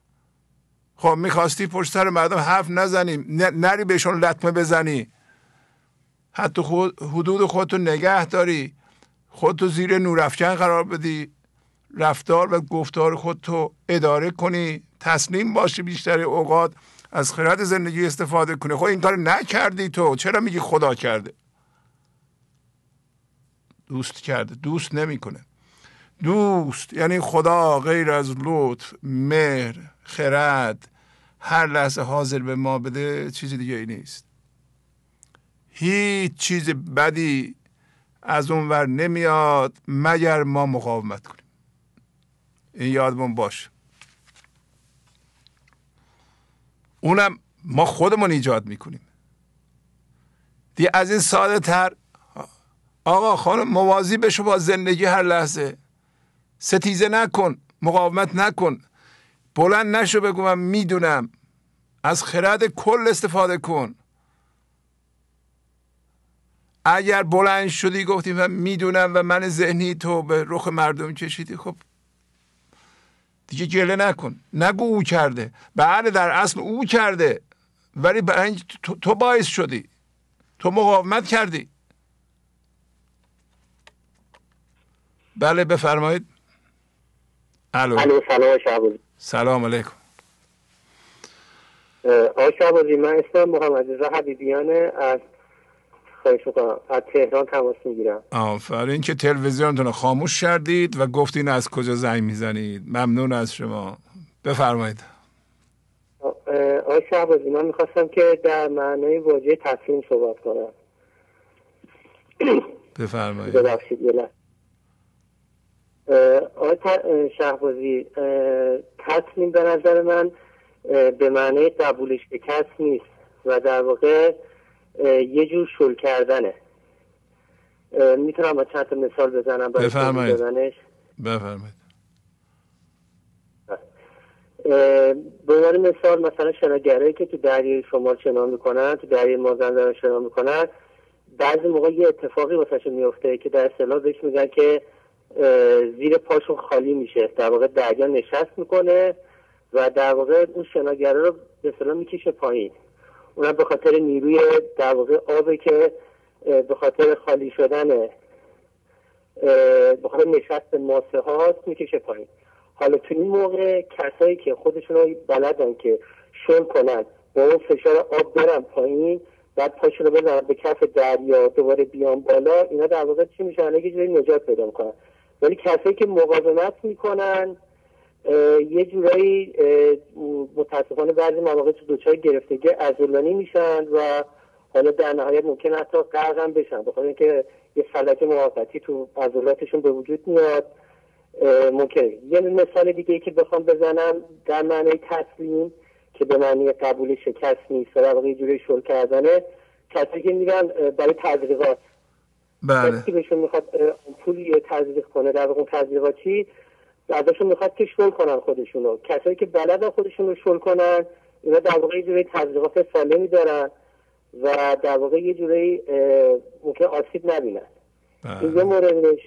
خب می‌خواستی پشت سر مردم حرف نزنیم نری بهشون لطمه بزنی. حتی خود حدود خودتو نگه داری. خودتو زیر نورافکن قرار بدی. رفتار و گفتار خودتو اداره کنی تسلیم باشی بیشتر اوقات از خرد زندگی استفاده کنی. خب این کار نکردی تو. چرا میگی خدا کرده؟ دوست کرده. دوست نمی‌کنه. دوست یعنی خدا غیر از لطف مهر خرد هر لحظه حاضر به ما بده چیز دیگه ای نیست. هیچ چیز بدی از اون ور نمیاد مگر ما مقاومت کنیم. این یادمون باشه اونم ما خودمون ایجاد می‌کنیم. دی از این ساده تر آقا خانم موازی بشو با زندگی هر لحظه. ستیزه نکن مقاومت نکن. بلند نشو بگو من می‌دونم. از خرد کل استفاده کن. اگر بلند شدی گفتی و می‌دونم و من ذهنی تو به رخ مردم کشیدی خب دیگه گله نکن. نگو او کرده. بله در اصل او کرده. ولی تو, تو باعث شدی. تو مقاومت کردی. بله بفرمایید. الو. سلام سلام علیکم. آقای شعبازی من اسمم محمد رضا حبیبیانه. از خواهش از تهران تماس می‌گیرم. آفرین که تلویزیونتون خاموش کردید و گفتین از کجا زنگ می‌زنید. ممنون از شما. بفرمایید. آقای شعبازی من می‌خواستم که در معنای واژه تصمیم صحبت کنم. بفرمایید. ببخشید آقای شهبازی تصمیم به نظر من به معنی قبول شکست نیست و در واقع یه جور شل کردنه. می‌تونم با چند مثال بزنم برای بفرمایید. بفرمایید. به عنوان مثال مثلا شناگرایی که تو دریای شمال شنا می‌کنن تو دریای مازندران شنا می‌کنن بعضی موقع یه اتفاقی واسه میفته که در اصطلاح بهش میگن که زیر پاشون خالی میشه. در واقع دریا نشست می‌کنه و در واقع اون شناگره رو به اصطلاح می‌کشه پایین. اونم به خاطر نیروی در واقع آبه که به خاطر خالی شدن به خاطر نشست ماسه هاست می‌کشه پایین. حالا تو این موقع کسایی که خودشون رو بلدن که شل کنن با اون فشار آب برن پایین بعد پاشون رو بزنن به کف دریا دوباره بیان بالا اینا در واقع چی میشن؟ یه جوری نجات پیدا می‌کنن. ولی کسایی که مقاومت می‌کنن یه جورایی متاسفانه بعضی مواقع تو دوچای گرفتگی ازولانی میشن و حالا در نهایت ممکن حتی غرق بشن. بخاطر اینکه یه فلک موقتی تو عضلاتشون به وجود میاد. ممکن یه مثال دیگه ای که بخوام بزنم در معنی تسلیم که به معنی قبول شکست نیست و در جوری شل کردنه. کسی که میگن برای تزریقات. بله. کسی بهشون می‌خواد پولی تزریق کنه در واقع تزریقاتی ازشون می‌خواد که شل کنن خودشونو. کسایی که بلدن خودشون رو شل کنن اینا در واقع یه جوری تزریقات سالمی دارن و در واقع یه جوری ممکن آسیب نبینن. بله. این یه موردش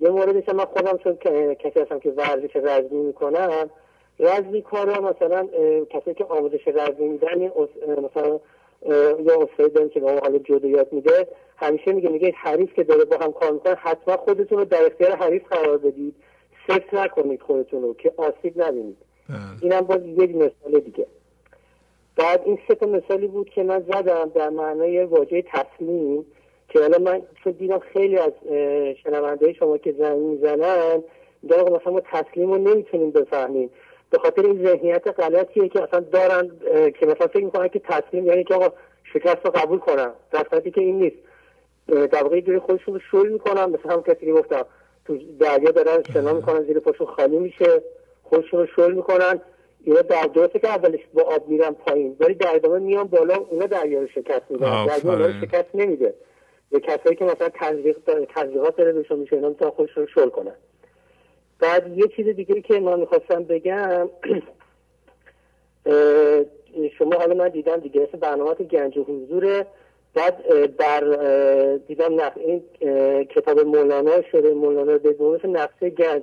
یه موردش من خودم چون کسی هستم که ورزش رزمی می‌کنم رزمی کارا مثلا کسی که آموزش رزمی میدن مثلا یا استاد داریم که به جدو میده همیشه میگه میگه حریف که داره با هم کار می‌کنه حتما خودتون رو در اختیار حریف قرار بدید. سکت نکنید خودتون رو که آسیب نبینید. بله. اینم باز یک مثال دیگه. بعد این سه تا مثالی بود که من زدم در معنای واژه تصمیم که حالا من چون دیدم خیلی از شنونده شما که زنگ می‌زنن میگن مثلا ما تسلیم رو نمی‌تونیم بفهمیم. به خاطر این ذهنیت غلطیه که اصلا دارن که مثلا فکر می‌کنن که تسلیم یعنی که آقا شکست رو قبول کنم در که این نیست. در واقع جوری خودشون رو شل می‌کنن. مثل هم کسی گفتم تو دریا دارن شنا می‌کنن زیر پاشون خالی میشه خودشون رو شل می‌کنن. اینا در درسته که اولش با آب میرن پایین ولی در ادامه میان بالا اونا دریا رو شکست میدن. دریا اونا رو شکست نمیده. به کسایی که مثلا تزریق تزریقات داره بهشون میشه اینا می‌تونن خودشون رو شل کنن. بعد یه چیز دیگه که من می‌خواستم بگم <clears throat> شما حالا من دیدم دیگه اسم برنامه گنج و حضوره. بعد در دیدم نقص این کتاب مولانا شده مولانا به مثل نقصه گنج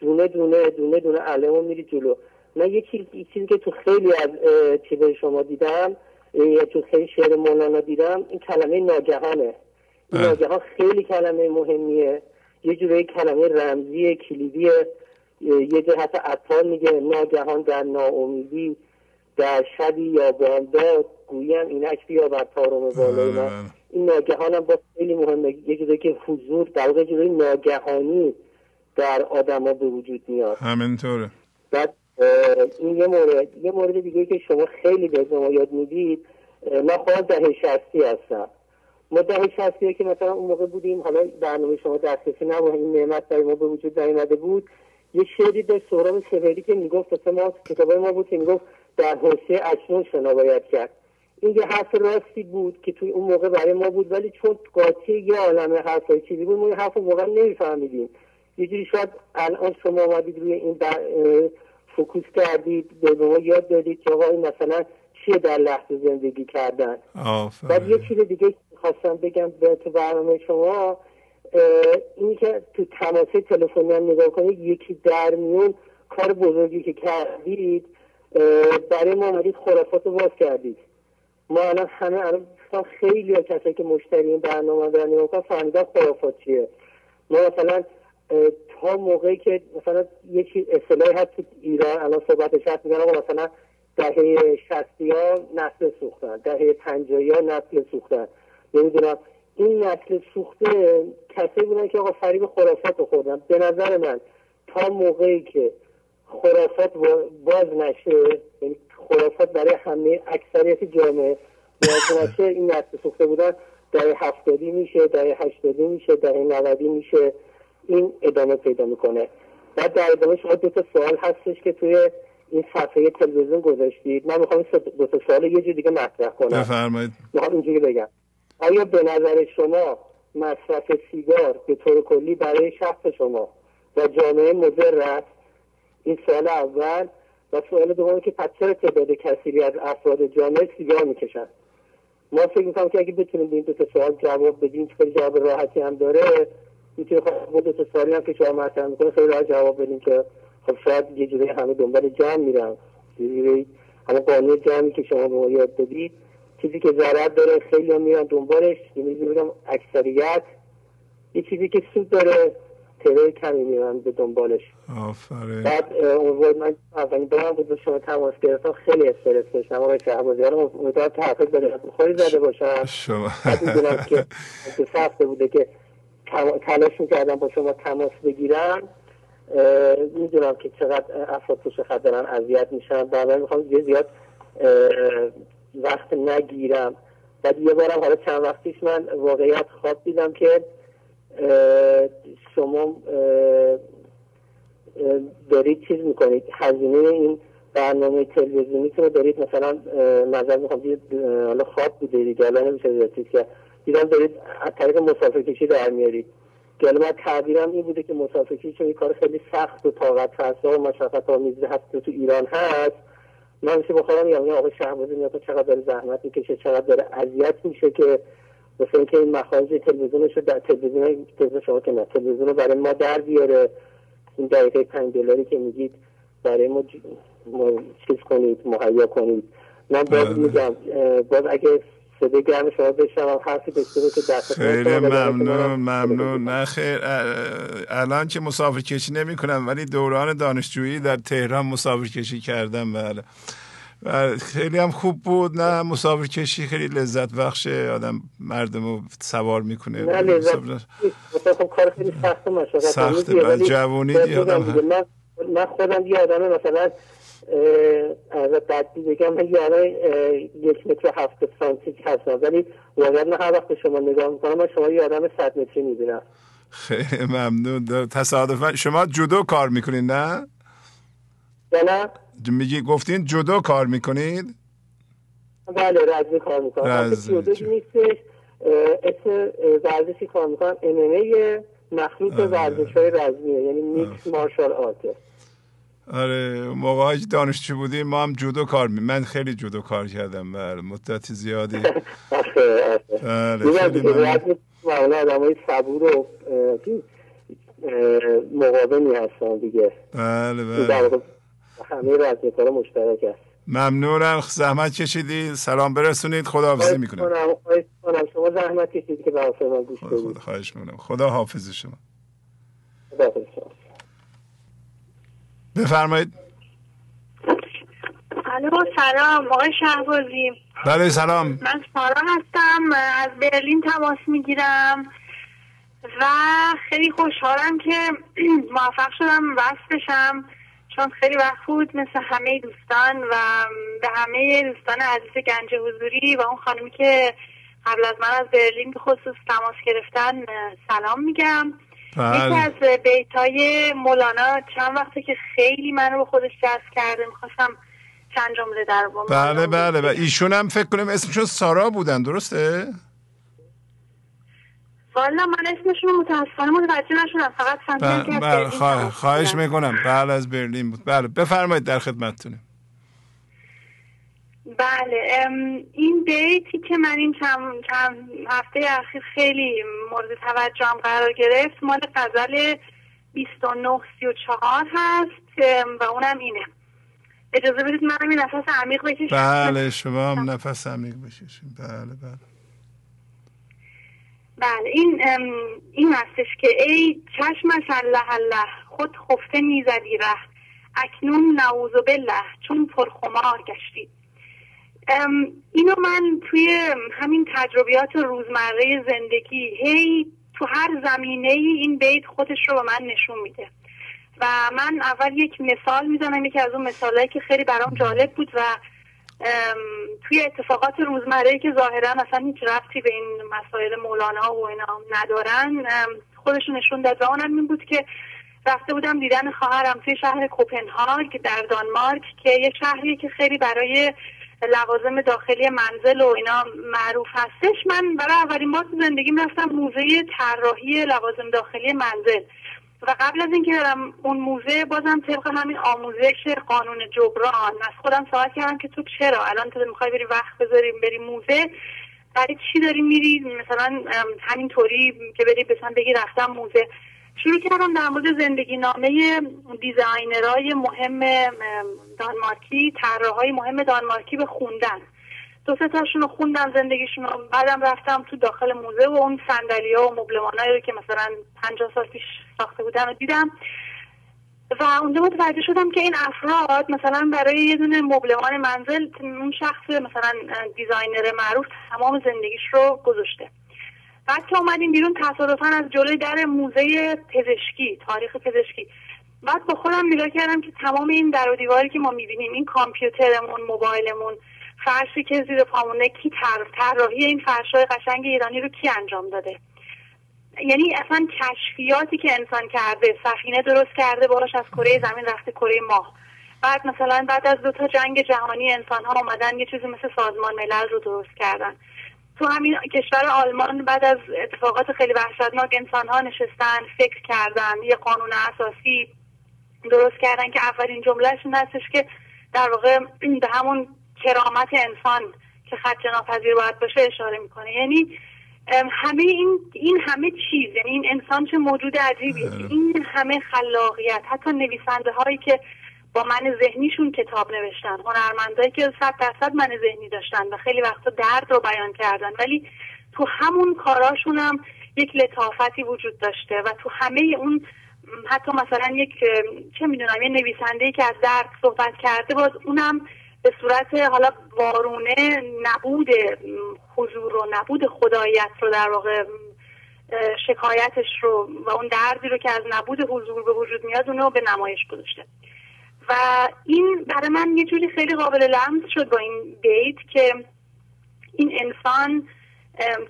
دونه دونه دونه دونه علمو میری جلو. من یه چیزی که تو خیلی از چیز شما دیدم یا تو خیلی شعر مولانا دیدم این کلمه ناگهانه. این ناگهان خیلی کلمه مهمیه. یه جوری کلمه رمزی کلیدی یه جه حتی عطار میگه ناگهان در ناامیدی در شبی یا بامداد گویم اینک بیا بر تارم بالای من این ناگهان هم با خیلی مهمه یه جوری که حضور در واقع جوری ناگهانی در آدما به وجود میاد. همینطوره. بعد این یه مورد یه مورد دیگه که شما خیلی به ما یاد می‌دید من خودم دهه شستی هستم. ما دهه شستی که مثلا اون موقع بودیم حالا برنامه شما دسترسی نبود این نعمت برای ما به وجود نیامده بود. یه شعری به سهراب سفری که می‌گفت ما کتاب ما بود که می‌گفت در حوصه اکنون شنا باید کرد. این یه حرف راستی بود که توی اون موقع برای ما بود ولی چون قاطی یه عالم حرفای چیزی بود ما این حرف موقع نمیفهمیدیم. یه جوری شاید الان شما آمدید روی این فکوس کردید به ما یاد دادید که آقا مثلا چیه در لحظه زندگی کردن. بعد یه چیز دیگه خواستم بگم به تو برنامه شما اینی که تو تماسه تلفنی هم نگاه کنید یکی در میون کار بزرگی که کردید برای ما آمدید خرافات رو باز کردید. ما الان همه الان خیلی کسایی که مشتری این برنامه دارن نگاه فهمیدن خرافات چیه. ما مثلا تا موقعی که مثلا یکی اصطلاحی هست تو ایران الان صحبتش هست میگن مثلا دهه شستی ها نسل سوختن دهه پنجایی ها نسل سوختن. نمی‌دونم. این نسل سوخته کسی بودن که آقا فریب خرافات رو خوردن. به نظر من تا موقعی که خرافات باز نشه. یعنی خرافات برای همه اکثریت جامعه. باز نشه این نسل سوخته بودن دهه هفتادی میشه دهه هشتادی میشه دهه نودی میشه. این ادامه پیدا می‌کنه. بعد در ادامه شما دو تا سوال هستش که توی این صفحه تلویزیون گذاشتید. من می‌خوام دو تا سوال یه جور دیگه مطرح کنم. بفرمایید. می‌خوام اینجوری بگم. آیا به نظر شما مصرف سیگار به طور کلی برای شخص شما و جامعه مضر است؟ این سوال اول و سوال دوم که پس چرا تعداد کثیری از افراد جامعه سیگار می‌کشن؟ ما فکر می‌کنم که اگه بتونیم این دو تا سوال جواب بدیم که جواب راحتی هم داره می‌تونیم خب دو تا سوالی هم که شما مطرح می‌کنه خیلی راحت جواب بدیم که خب شاید یه جوری همه دنبال جمع میرن. یه همه قانون جمعی که شما به یاد دادید چیزی که ضرر داره خیلی هم میرن دنبالش. یعنی بگم اکثریت یه چیزی که سود داره. تعداد کمی میرن به دنبالش. آفرین. بعد امیدوار من اولین بارم بود به شما تماس گرفتم. خیلی استرس داشتم. آقای شهبازی الان امیدوارم تحقیق به بخوری زده باشم. شما می‌دونم که دو هفته بوده که تلاش می‌کردم با شما تماس بگیرم. می‌دونم که چقدر افراد پشت خط دارن اذیت میشن. بعد می‌خوام یه زیاد وقت نگیرم. بعد یه بارم حالا چند وقتیش من واقعیت خواب دیدم که شما دارید چیز می‌کنید. هزینه این برنامه تلویزیونی رو دارید مثلا نظر می‌خوام حالا خواب بوده دیگه الان نمیشه که دیدم دارید از طریق مسافر کشی در میارید. که من تعبیرم این بوده که مسافر چون کار خیلی سخت و طاقت فرسا و مشقت آمیزی هست تو ایران هست من میشه بخورم یا آقای شهبازی میاد چقدر داره زحمت می‌کشه چقدر داره اذیت میشه که مثل اینکه این مخارج تلویزیونش رو در تلویزیون تلویزیون شما که نه تلویزیون رو برای ما در بیاره. این دقیقه پنج دلاری که میگید برای ما, چیز کنید مهیا کنید. من باز بله. میگم باز اگه صدای گرم شما بشنوم حرفی داشته که دست خیلی ممنون ممنون. نه خیر الان که مسافر کشی نمی کنم ولی دوران دانشجویی در تهران مسافر کشی کردم بله. خیلی هم خوب بود. نه مسافر کشی خیلی لذت بخشه آدم مردم رو سوار می‌کنه. نه لذت خب کار خیلی سخت مشاقت سخته بعد جوونی آدم من خودم یه آدم مثلا از بدی بگم من یعنی یک متر هفت سانتی هستم. ولی واقعا من هر وقت شما نگاه می‌کنم من شما یه آدم صد متری می‌بینم. خیلی ممنون. تصادفا شما جودو کار می‌کنید نه؟ نه. میگی گفتین جودو کار می‌کنید؟ بله رزمی کار می‌کنم. نیستش. اسم ورزشی کار می‌کنم. ام مخلوط ورزش های رزمیه. یعنی میکس مارشال آرته آره موقع دانشجو بودیم ما هم جودو کار می من خیلی جودو کار کردم بله مدت زیادی. <laughs> بله خیلی من آدم های صبور و مقابلی هستن دیگه. بله بله. همه رزمیکار مشترک هست. ممنونم. زحمت کشیدی. سلام برسونید. خدا حافظی می‌کنم. شما زحمت کشیدی که به من گوش بدید. خواهش می‌کنم. خدا حافظ شما. خدا حافظ شما. بفرمایید. الو سلام. آقای شهبازی. بله سلام. من سارا هستم. از برلین تماس می‌گیرم. و خیلی خوشحالم که <clears throat> موفق شدم وصل بشم. چون خیلی وقت بود مثل همه دوستان و به همه دوستان عزیز گنج حضوری و اون خانمی که قبل از من از برلین به خصوص تماس گرفتن سلام میگم بله. یکی از بیت های مولانا چند وقته که خیلی منو به خودش جذب کرده می‌خواستم چند جمله در بله بله و ایشون هم فکر کنم اسمشون سارا بودن درسته؟ والا من اسمشون متاسفانه متوجه نشدم. فقط فهمیدم بله بله خواهش می‌کنم. بله از برلین بود. بله بفرمایید در خدمتتونیم بله این بیتی که من این چند, چند هفته اخیر خیلی مورد توجهم قرار گرفت مال غزل 2934 هست و اونم اینه. اجازه بدید من این نفس عمیق بکشم؟ بله شما هم نفس عمیق بکشیم بله بله. بله این این هستش که ای چشمش الله الله خود خفته می‌زدی ره اکنون نعوذ بالله چون پرخمار گشتی. اینو من توی همین تجربیات روزمره زندگی هی تو هر زمینه ای این بیت خودش رو به من نشون میده. و من اول یک مثال می‌زنم یکی از اون مثالهایی که خیلی برام جالب بود و توی اتفاقات روزمره که ظاهرا اصلا هیچ رفتی به این مسائل مولانا و اینا ندارن خودشون نشون داد و اونم این بود که رفته بودم دیدن خواهرم توی شهر کوپنهاگ در دانمارک که یه شهری که خیلی برای لوازم داخلی منزل و اینا معروف هستش. من برای اولین بار تو زندگیم رفتم موزه طراحی لوازم داخلی منزل. و قبل از اینکه برم اون موزه بازم طبق همین آموزش قانون جبران از خودم سوال کردم که تو چرا؟ الان تو می‌خوای بری وقت بذاریم بری موزه؟ برای چی داری میری؟ مثلا همینطوری که بری بسن بگی رفتم موزه. شروع کردم در مورد زندگی نامه دیزاینرهای مهم دانمارکی طراحهای مهم دانمارکی به خوندن. دو سه تاشون رو خوندم زندگیشون بعدم رفتم تو داخل موزه و اون سندلی ها و مبلمانایی رو که مثلا پنجاه سال پیش ساخته بودن رو دیدم. و اونجا متوجه شدم که این افراد مثلا برای یه دونه مبلمان منزل اون شخص مثلا دیزاینر معروف تمام زندگیش رو گذاشته. بعد که اومدیم بیرون تصادفا از جلوی در موزه پزشکی تاریخ پزشکی. بعد با خودم نگاه کردم که تمام این در و دیواری که ما می‌بینیم این کامپیوترمون موبایلمون فرشی که زیر پامونه کی طراحی این فرشای قشنگ ایرانی رو کی انجام داده؟ یعنی اصلا کشفیاتی که انسان کرده سفینه درست کرده باش از کره زمین رفته کره ماه. بعد مثلا بعد از دو تا جنگ جهانی انسان ها اومدن یه چیزی مثل سازمان ملل رو درست کردن. تو همین کشور آلمان بعد از اتفاقات خیلی وحشتناک انسان ها نشستن فکر کردن یه قانون اساسی درست کردن که اولین جملهش این هستش که در واقع به همون کرامت انسان که خدش ناپذیر باید باشه اشاره می‌کنه. یعنی همه این این همه چیز یعنی این انسان چه موجود عجیبی این همه خلاقیت حتی نویسنده هایی که با من ذهنیشون کتاب نوشتن هنرمندایی که صد درصد من ذهنی داشتن و خیلی وقتا درد رو بیان کردن ولی تو همون کاراشون هم یک لطافتی وجود داشته و تو همه اون حتی مثلا یک چه می‌دونم یه نویسنده که از درد صحبت کرده باز اونم به صورت حالا وارونه نبود حضور و نبود خدایت رو در واقع شکایتش رو و اون دردی رو که از نبود حضور به وجود میاد اونو به نمایش گذاشته. و این برای من یه جوری خیلی قابل لمس شد با این بیت که این انسان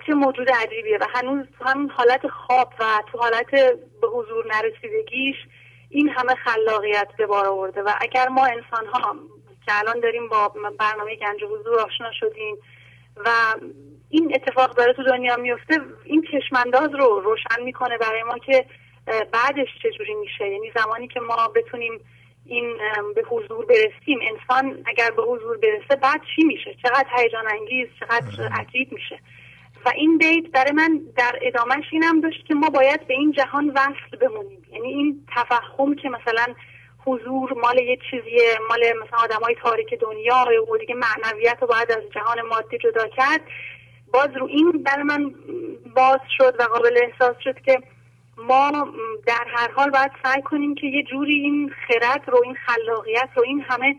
چه موجود عجیبیه و هنوز تو همین حالت خواب و تو حالت به حضور نرسیدگیش این همه خلاقیت به بار آورده. و اگر ما انسان ها که الان داریم با برنامه گنج حضور آشنا شدیم و این اتفاق داره تو دنیا میفته این چشمانداز رو روشن می‌کنه برای ما که بعدش چجوری میشه؟ یعنی زمانی که ما بتونیم این به حضور برسیم انسان اگر به حضور برسه بعد چی میشه؟ چقدر هیجان انگیز چقدر عجیب میشه؟ و این بیت برای من در ادامهش اینم داشت که ما باید به این جهان وصل بمونیم. یعنی این تفهم که مثلا حضور مال یه چیزیه مال مثلا آدم های تاریک دنیا و دیگه معنویت رو باید از جهان مادی جدا کرد. باز رو این برای من باز شد و قابل احساس شد که ما در هر حال باید سعی کنیم که یه جوری این خرد رو این خلاقیت رو این همه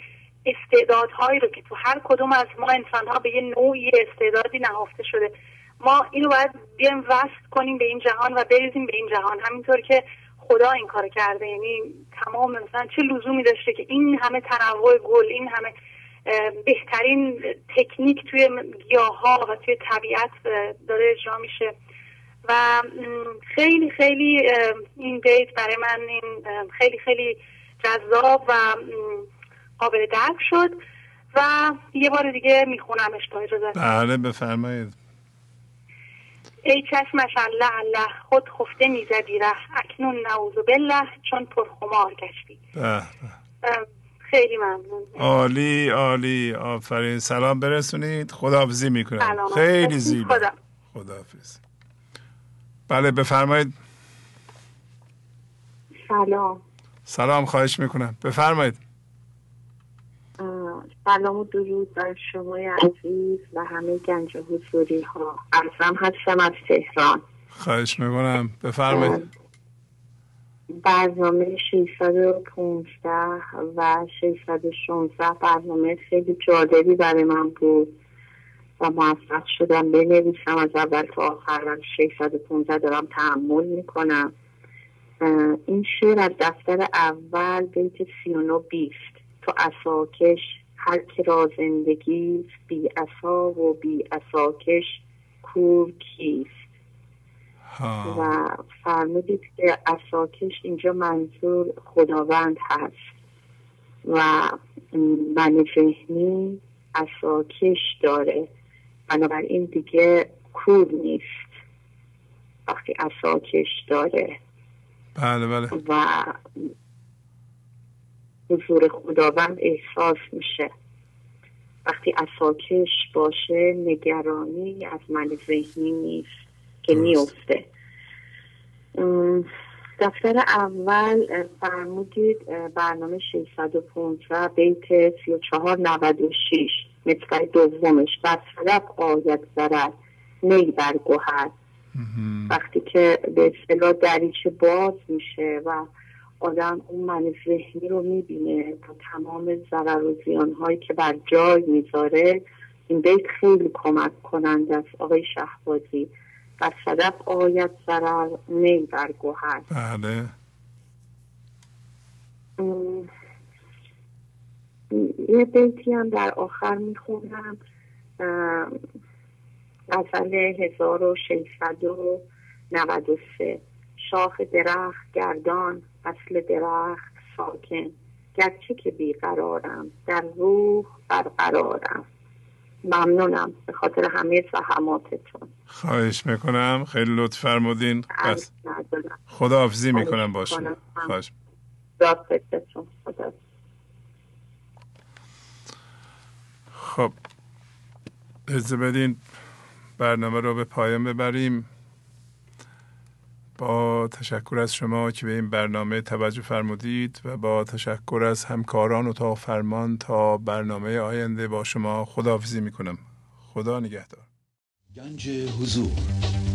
استعدادهایی رو که تو هر کدوم از ما انسان ها به یه نوعی استعدادی نهفته شده ما اینو باید بیایم وصل کنیم به این جهان و بریزیم به این جهان. همینطور که خدا این کار کرده. یعنی تمام مثلا چه لزومی داشته که این همه تنوع گل این همه بهترین تکنیک توی گیاه ها و توی طبیعت داره اجرا میشه. و خیلی خیلی این بیت برای من این خیلی خیلی جذاب و قابل درک شد. و یه بار دیگه میخونمش با اجازه. بله بفرمایید. ای چشمش الله الله خود خفته می‌زدی ره اکنون نعوذ بالله چون پرخمار گشتی. خیلی ممنون. عالی عالی. آفرین. سلام برسونید. خداحافظی می‌کنم. خیلی زیبا. خدا. خداحافظ. بله بفرمایید. سلام. سلام خواهش می‌کنم. بفرمایید. سلام. و درود بر شما عزیز و همه گنج حضوری ها. ارزم هستم از تهران. خواهش می‌کنم. بفرمایید. برنامه 615 و 616 برنامه خیلی جالبی برای من بود و موفق شدم بنویسم. از اول تا آخر و 615 دارم تحمل می‌کنم. این شعر از دفتر اول بیت 39 بیست. تو اساکش هر که را زندگی بی اصا و بی اساکش کور کیست. و فرمودید که اساکش اینجا منظور خداوند هست. و من ذهنی اساکش داره. بنابراین دیگه کور نیست. وقتی اساکش داره. بله بله. و حضور خداوند احساس میشه. وقتی اساکش باشه نگرانی از من ذهنی نیست که میفته دفتر اول فرمودید برنامه 615 بیت 3496 مصفر دومش. بر صدق آید زرد. نی برگوهد وقتی که به اصطلاح دریچه باز میشه و آدم اون من ذهنی رو می‌بینه با تمام ضرر و زیان هایی که بر جای می‌ذاره این بیت خیلی کمک کننده است. آقای شهبازی و صدق آید ضرر نی بر گوهر. بله. یه بیتی هم در آخر می‌خونم. غزل 1693 شاخ درخت گردان اصل درخت ساکن. گرچه که بیقرارم در روح برقرارم. ممنونم به خاطر همه زحماتتون. خواهش می‌کنم. خیلی لطف فرمودین. بس. خدا حافظی می‌کنم باشه خواهش. خب. اجازه بدین برنامه رو به پایان ببریم. با تشکر از شما که به این برنامه توجه فرمودید و با تشکر از همکاران و تا فرمان تا برنامه آینده با شما خداحافظی می‌کنم. خدا نگهدار. گنج حضور.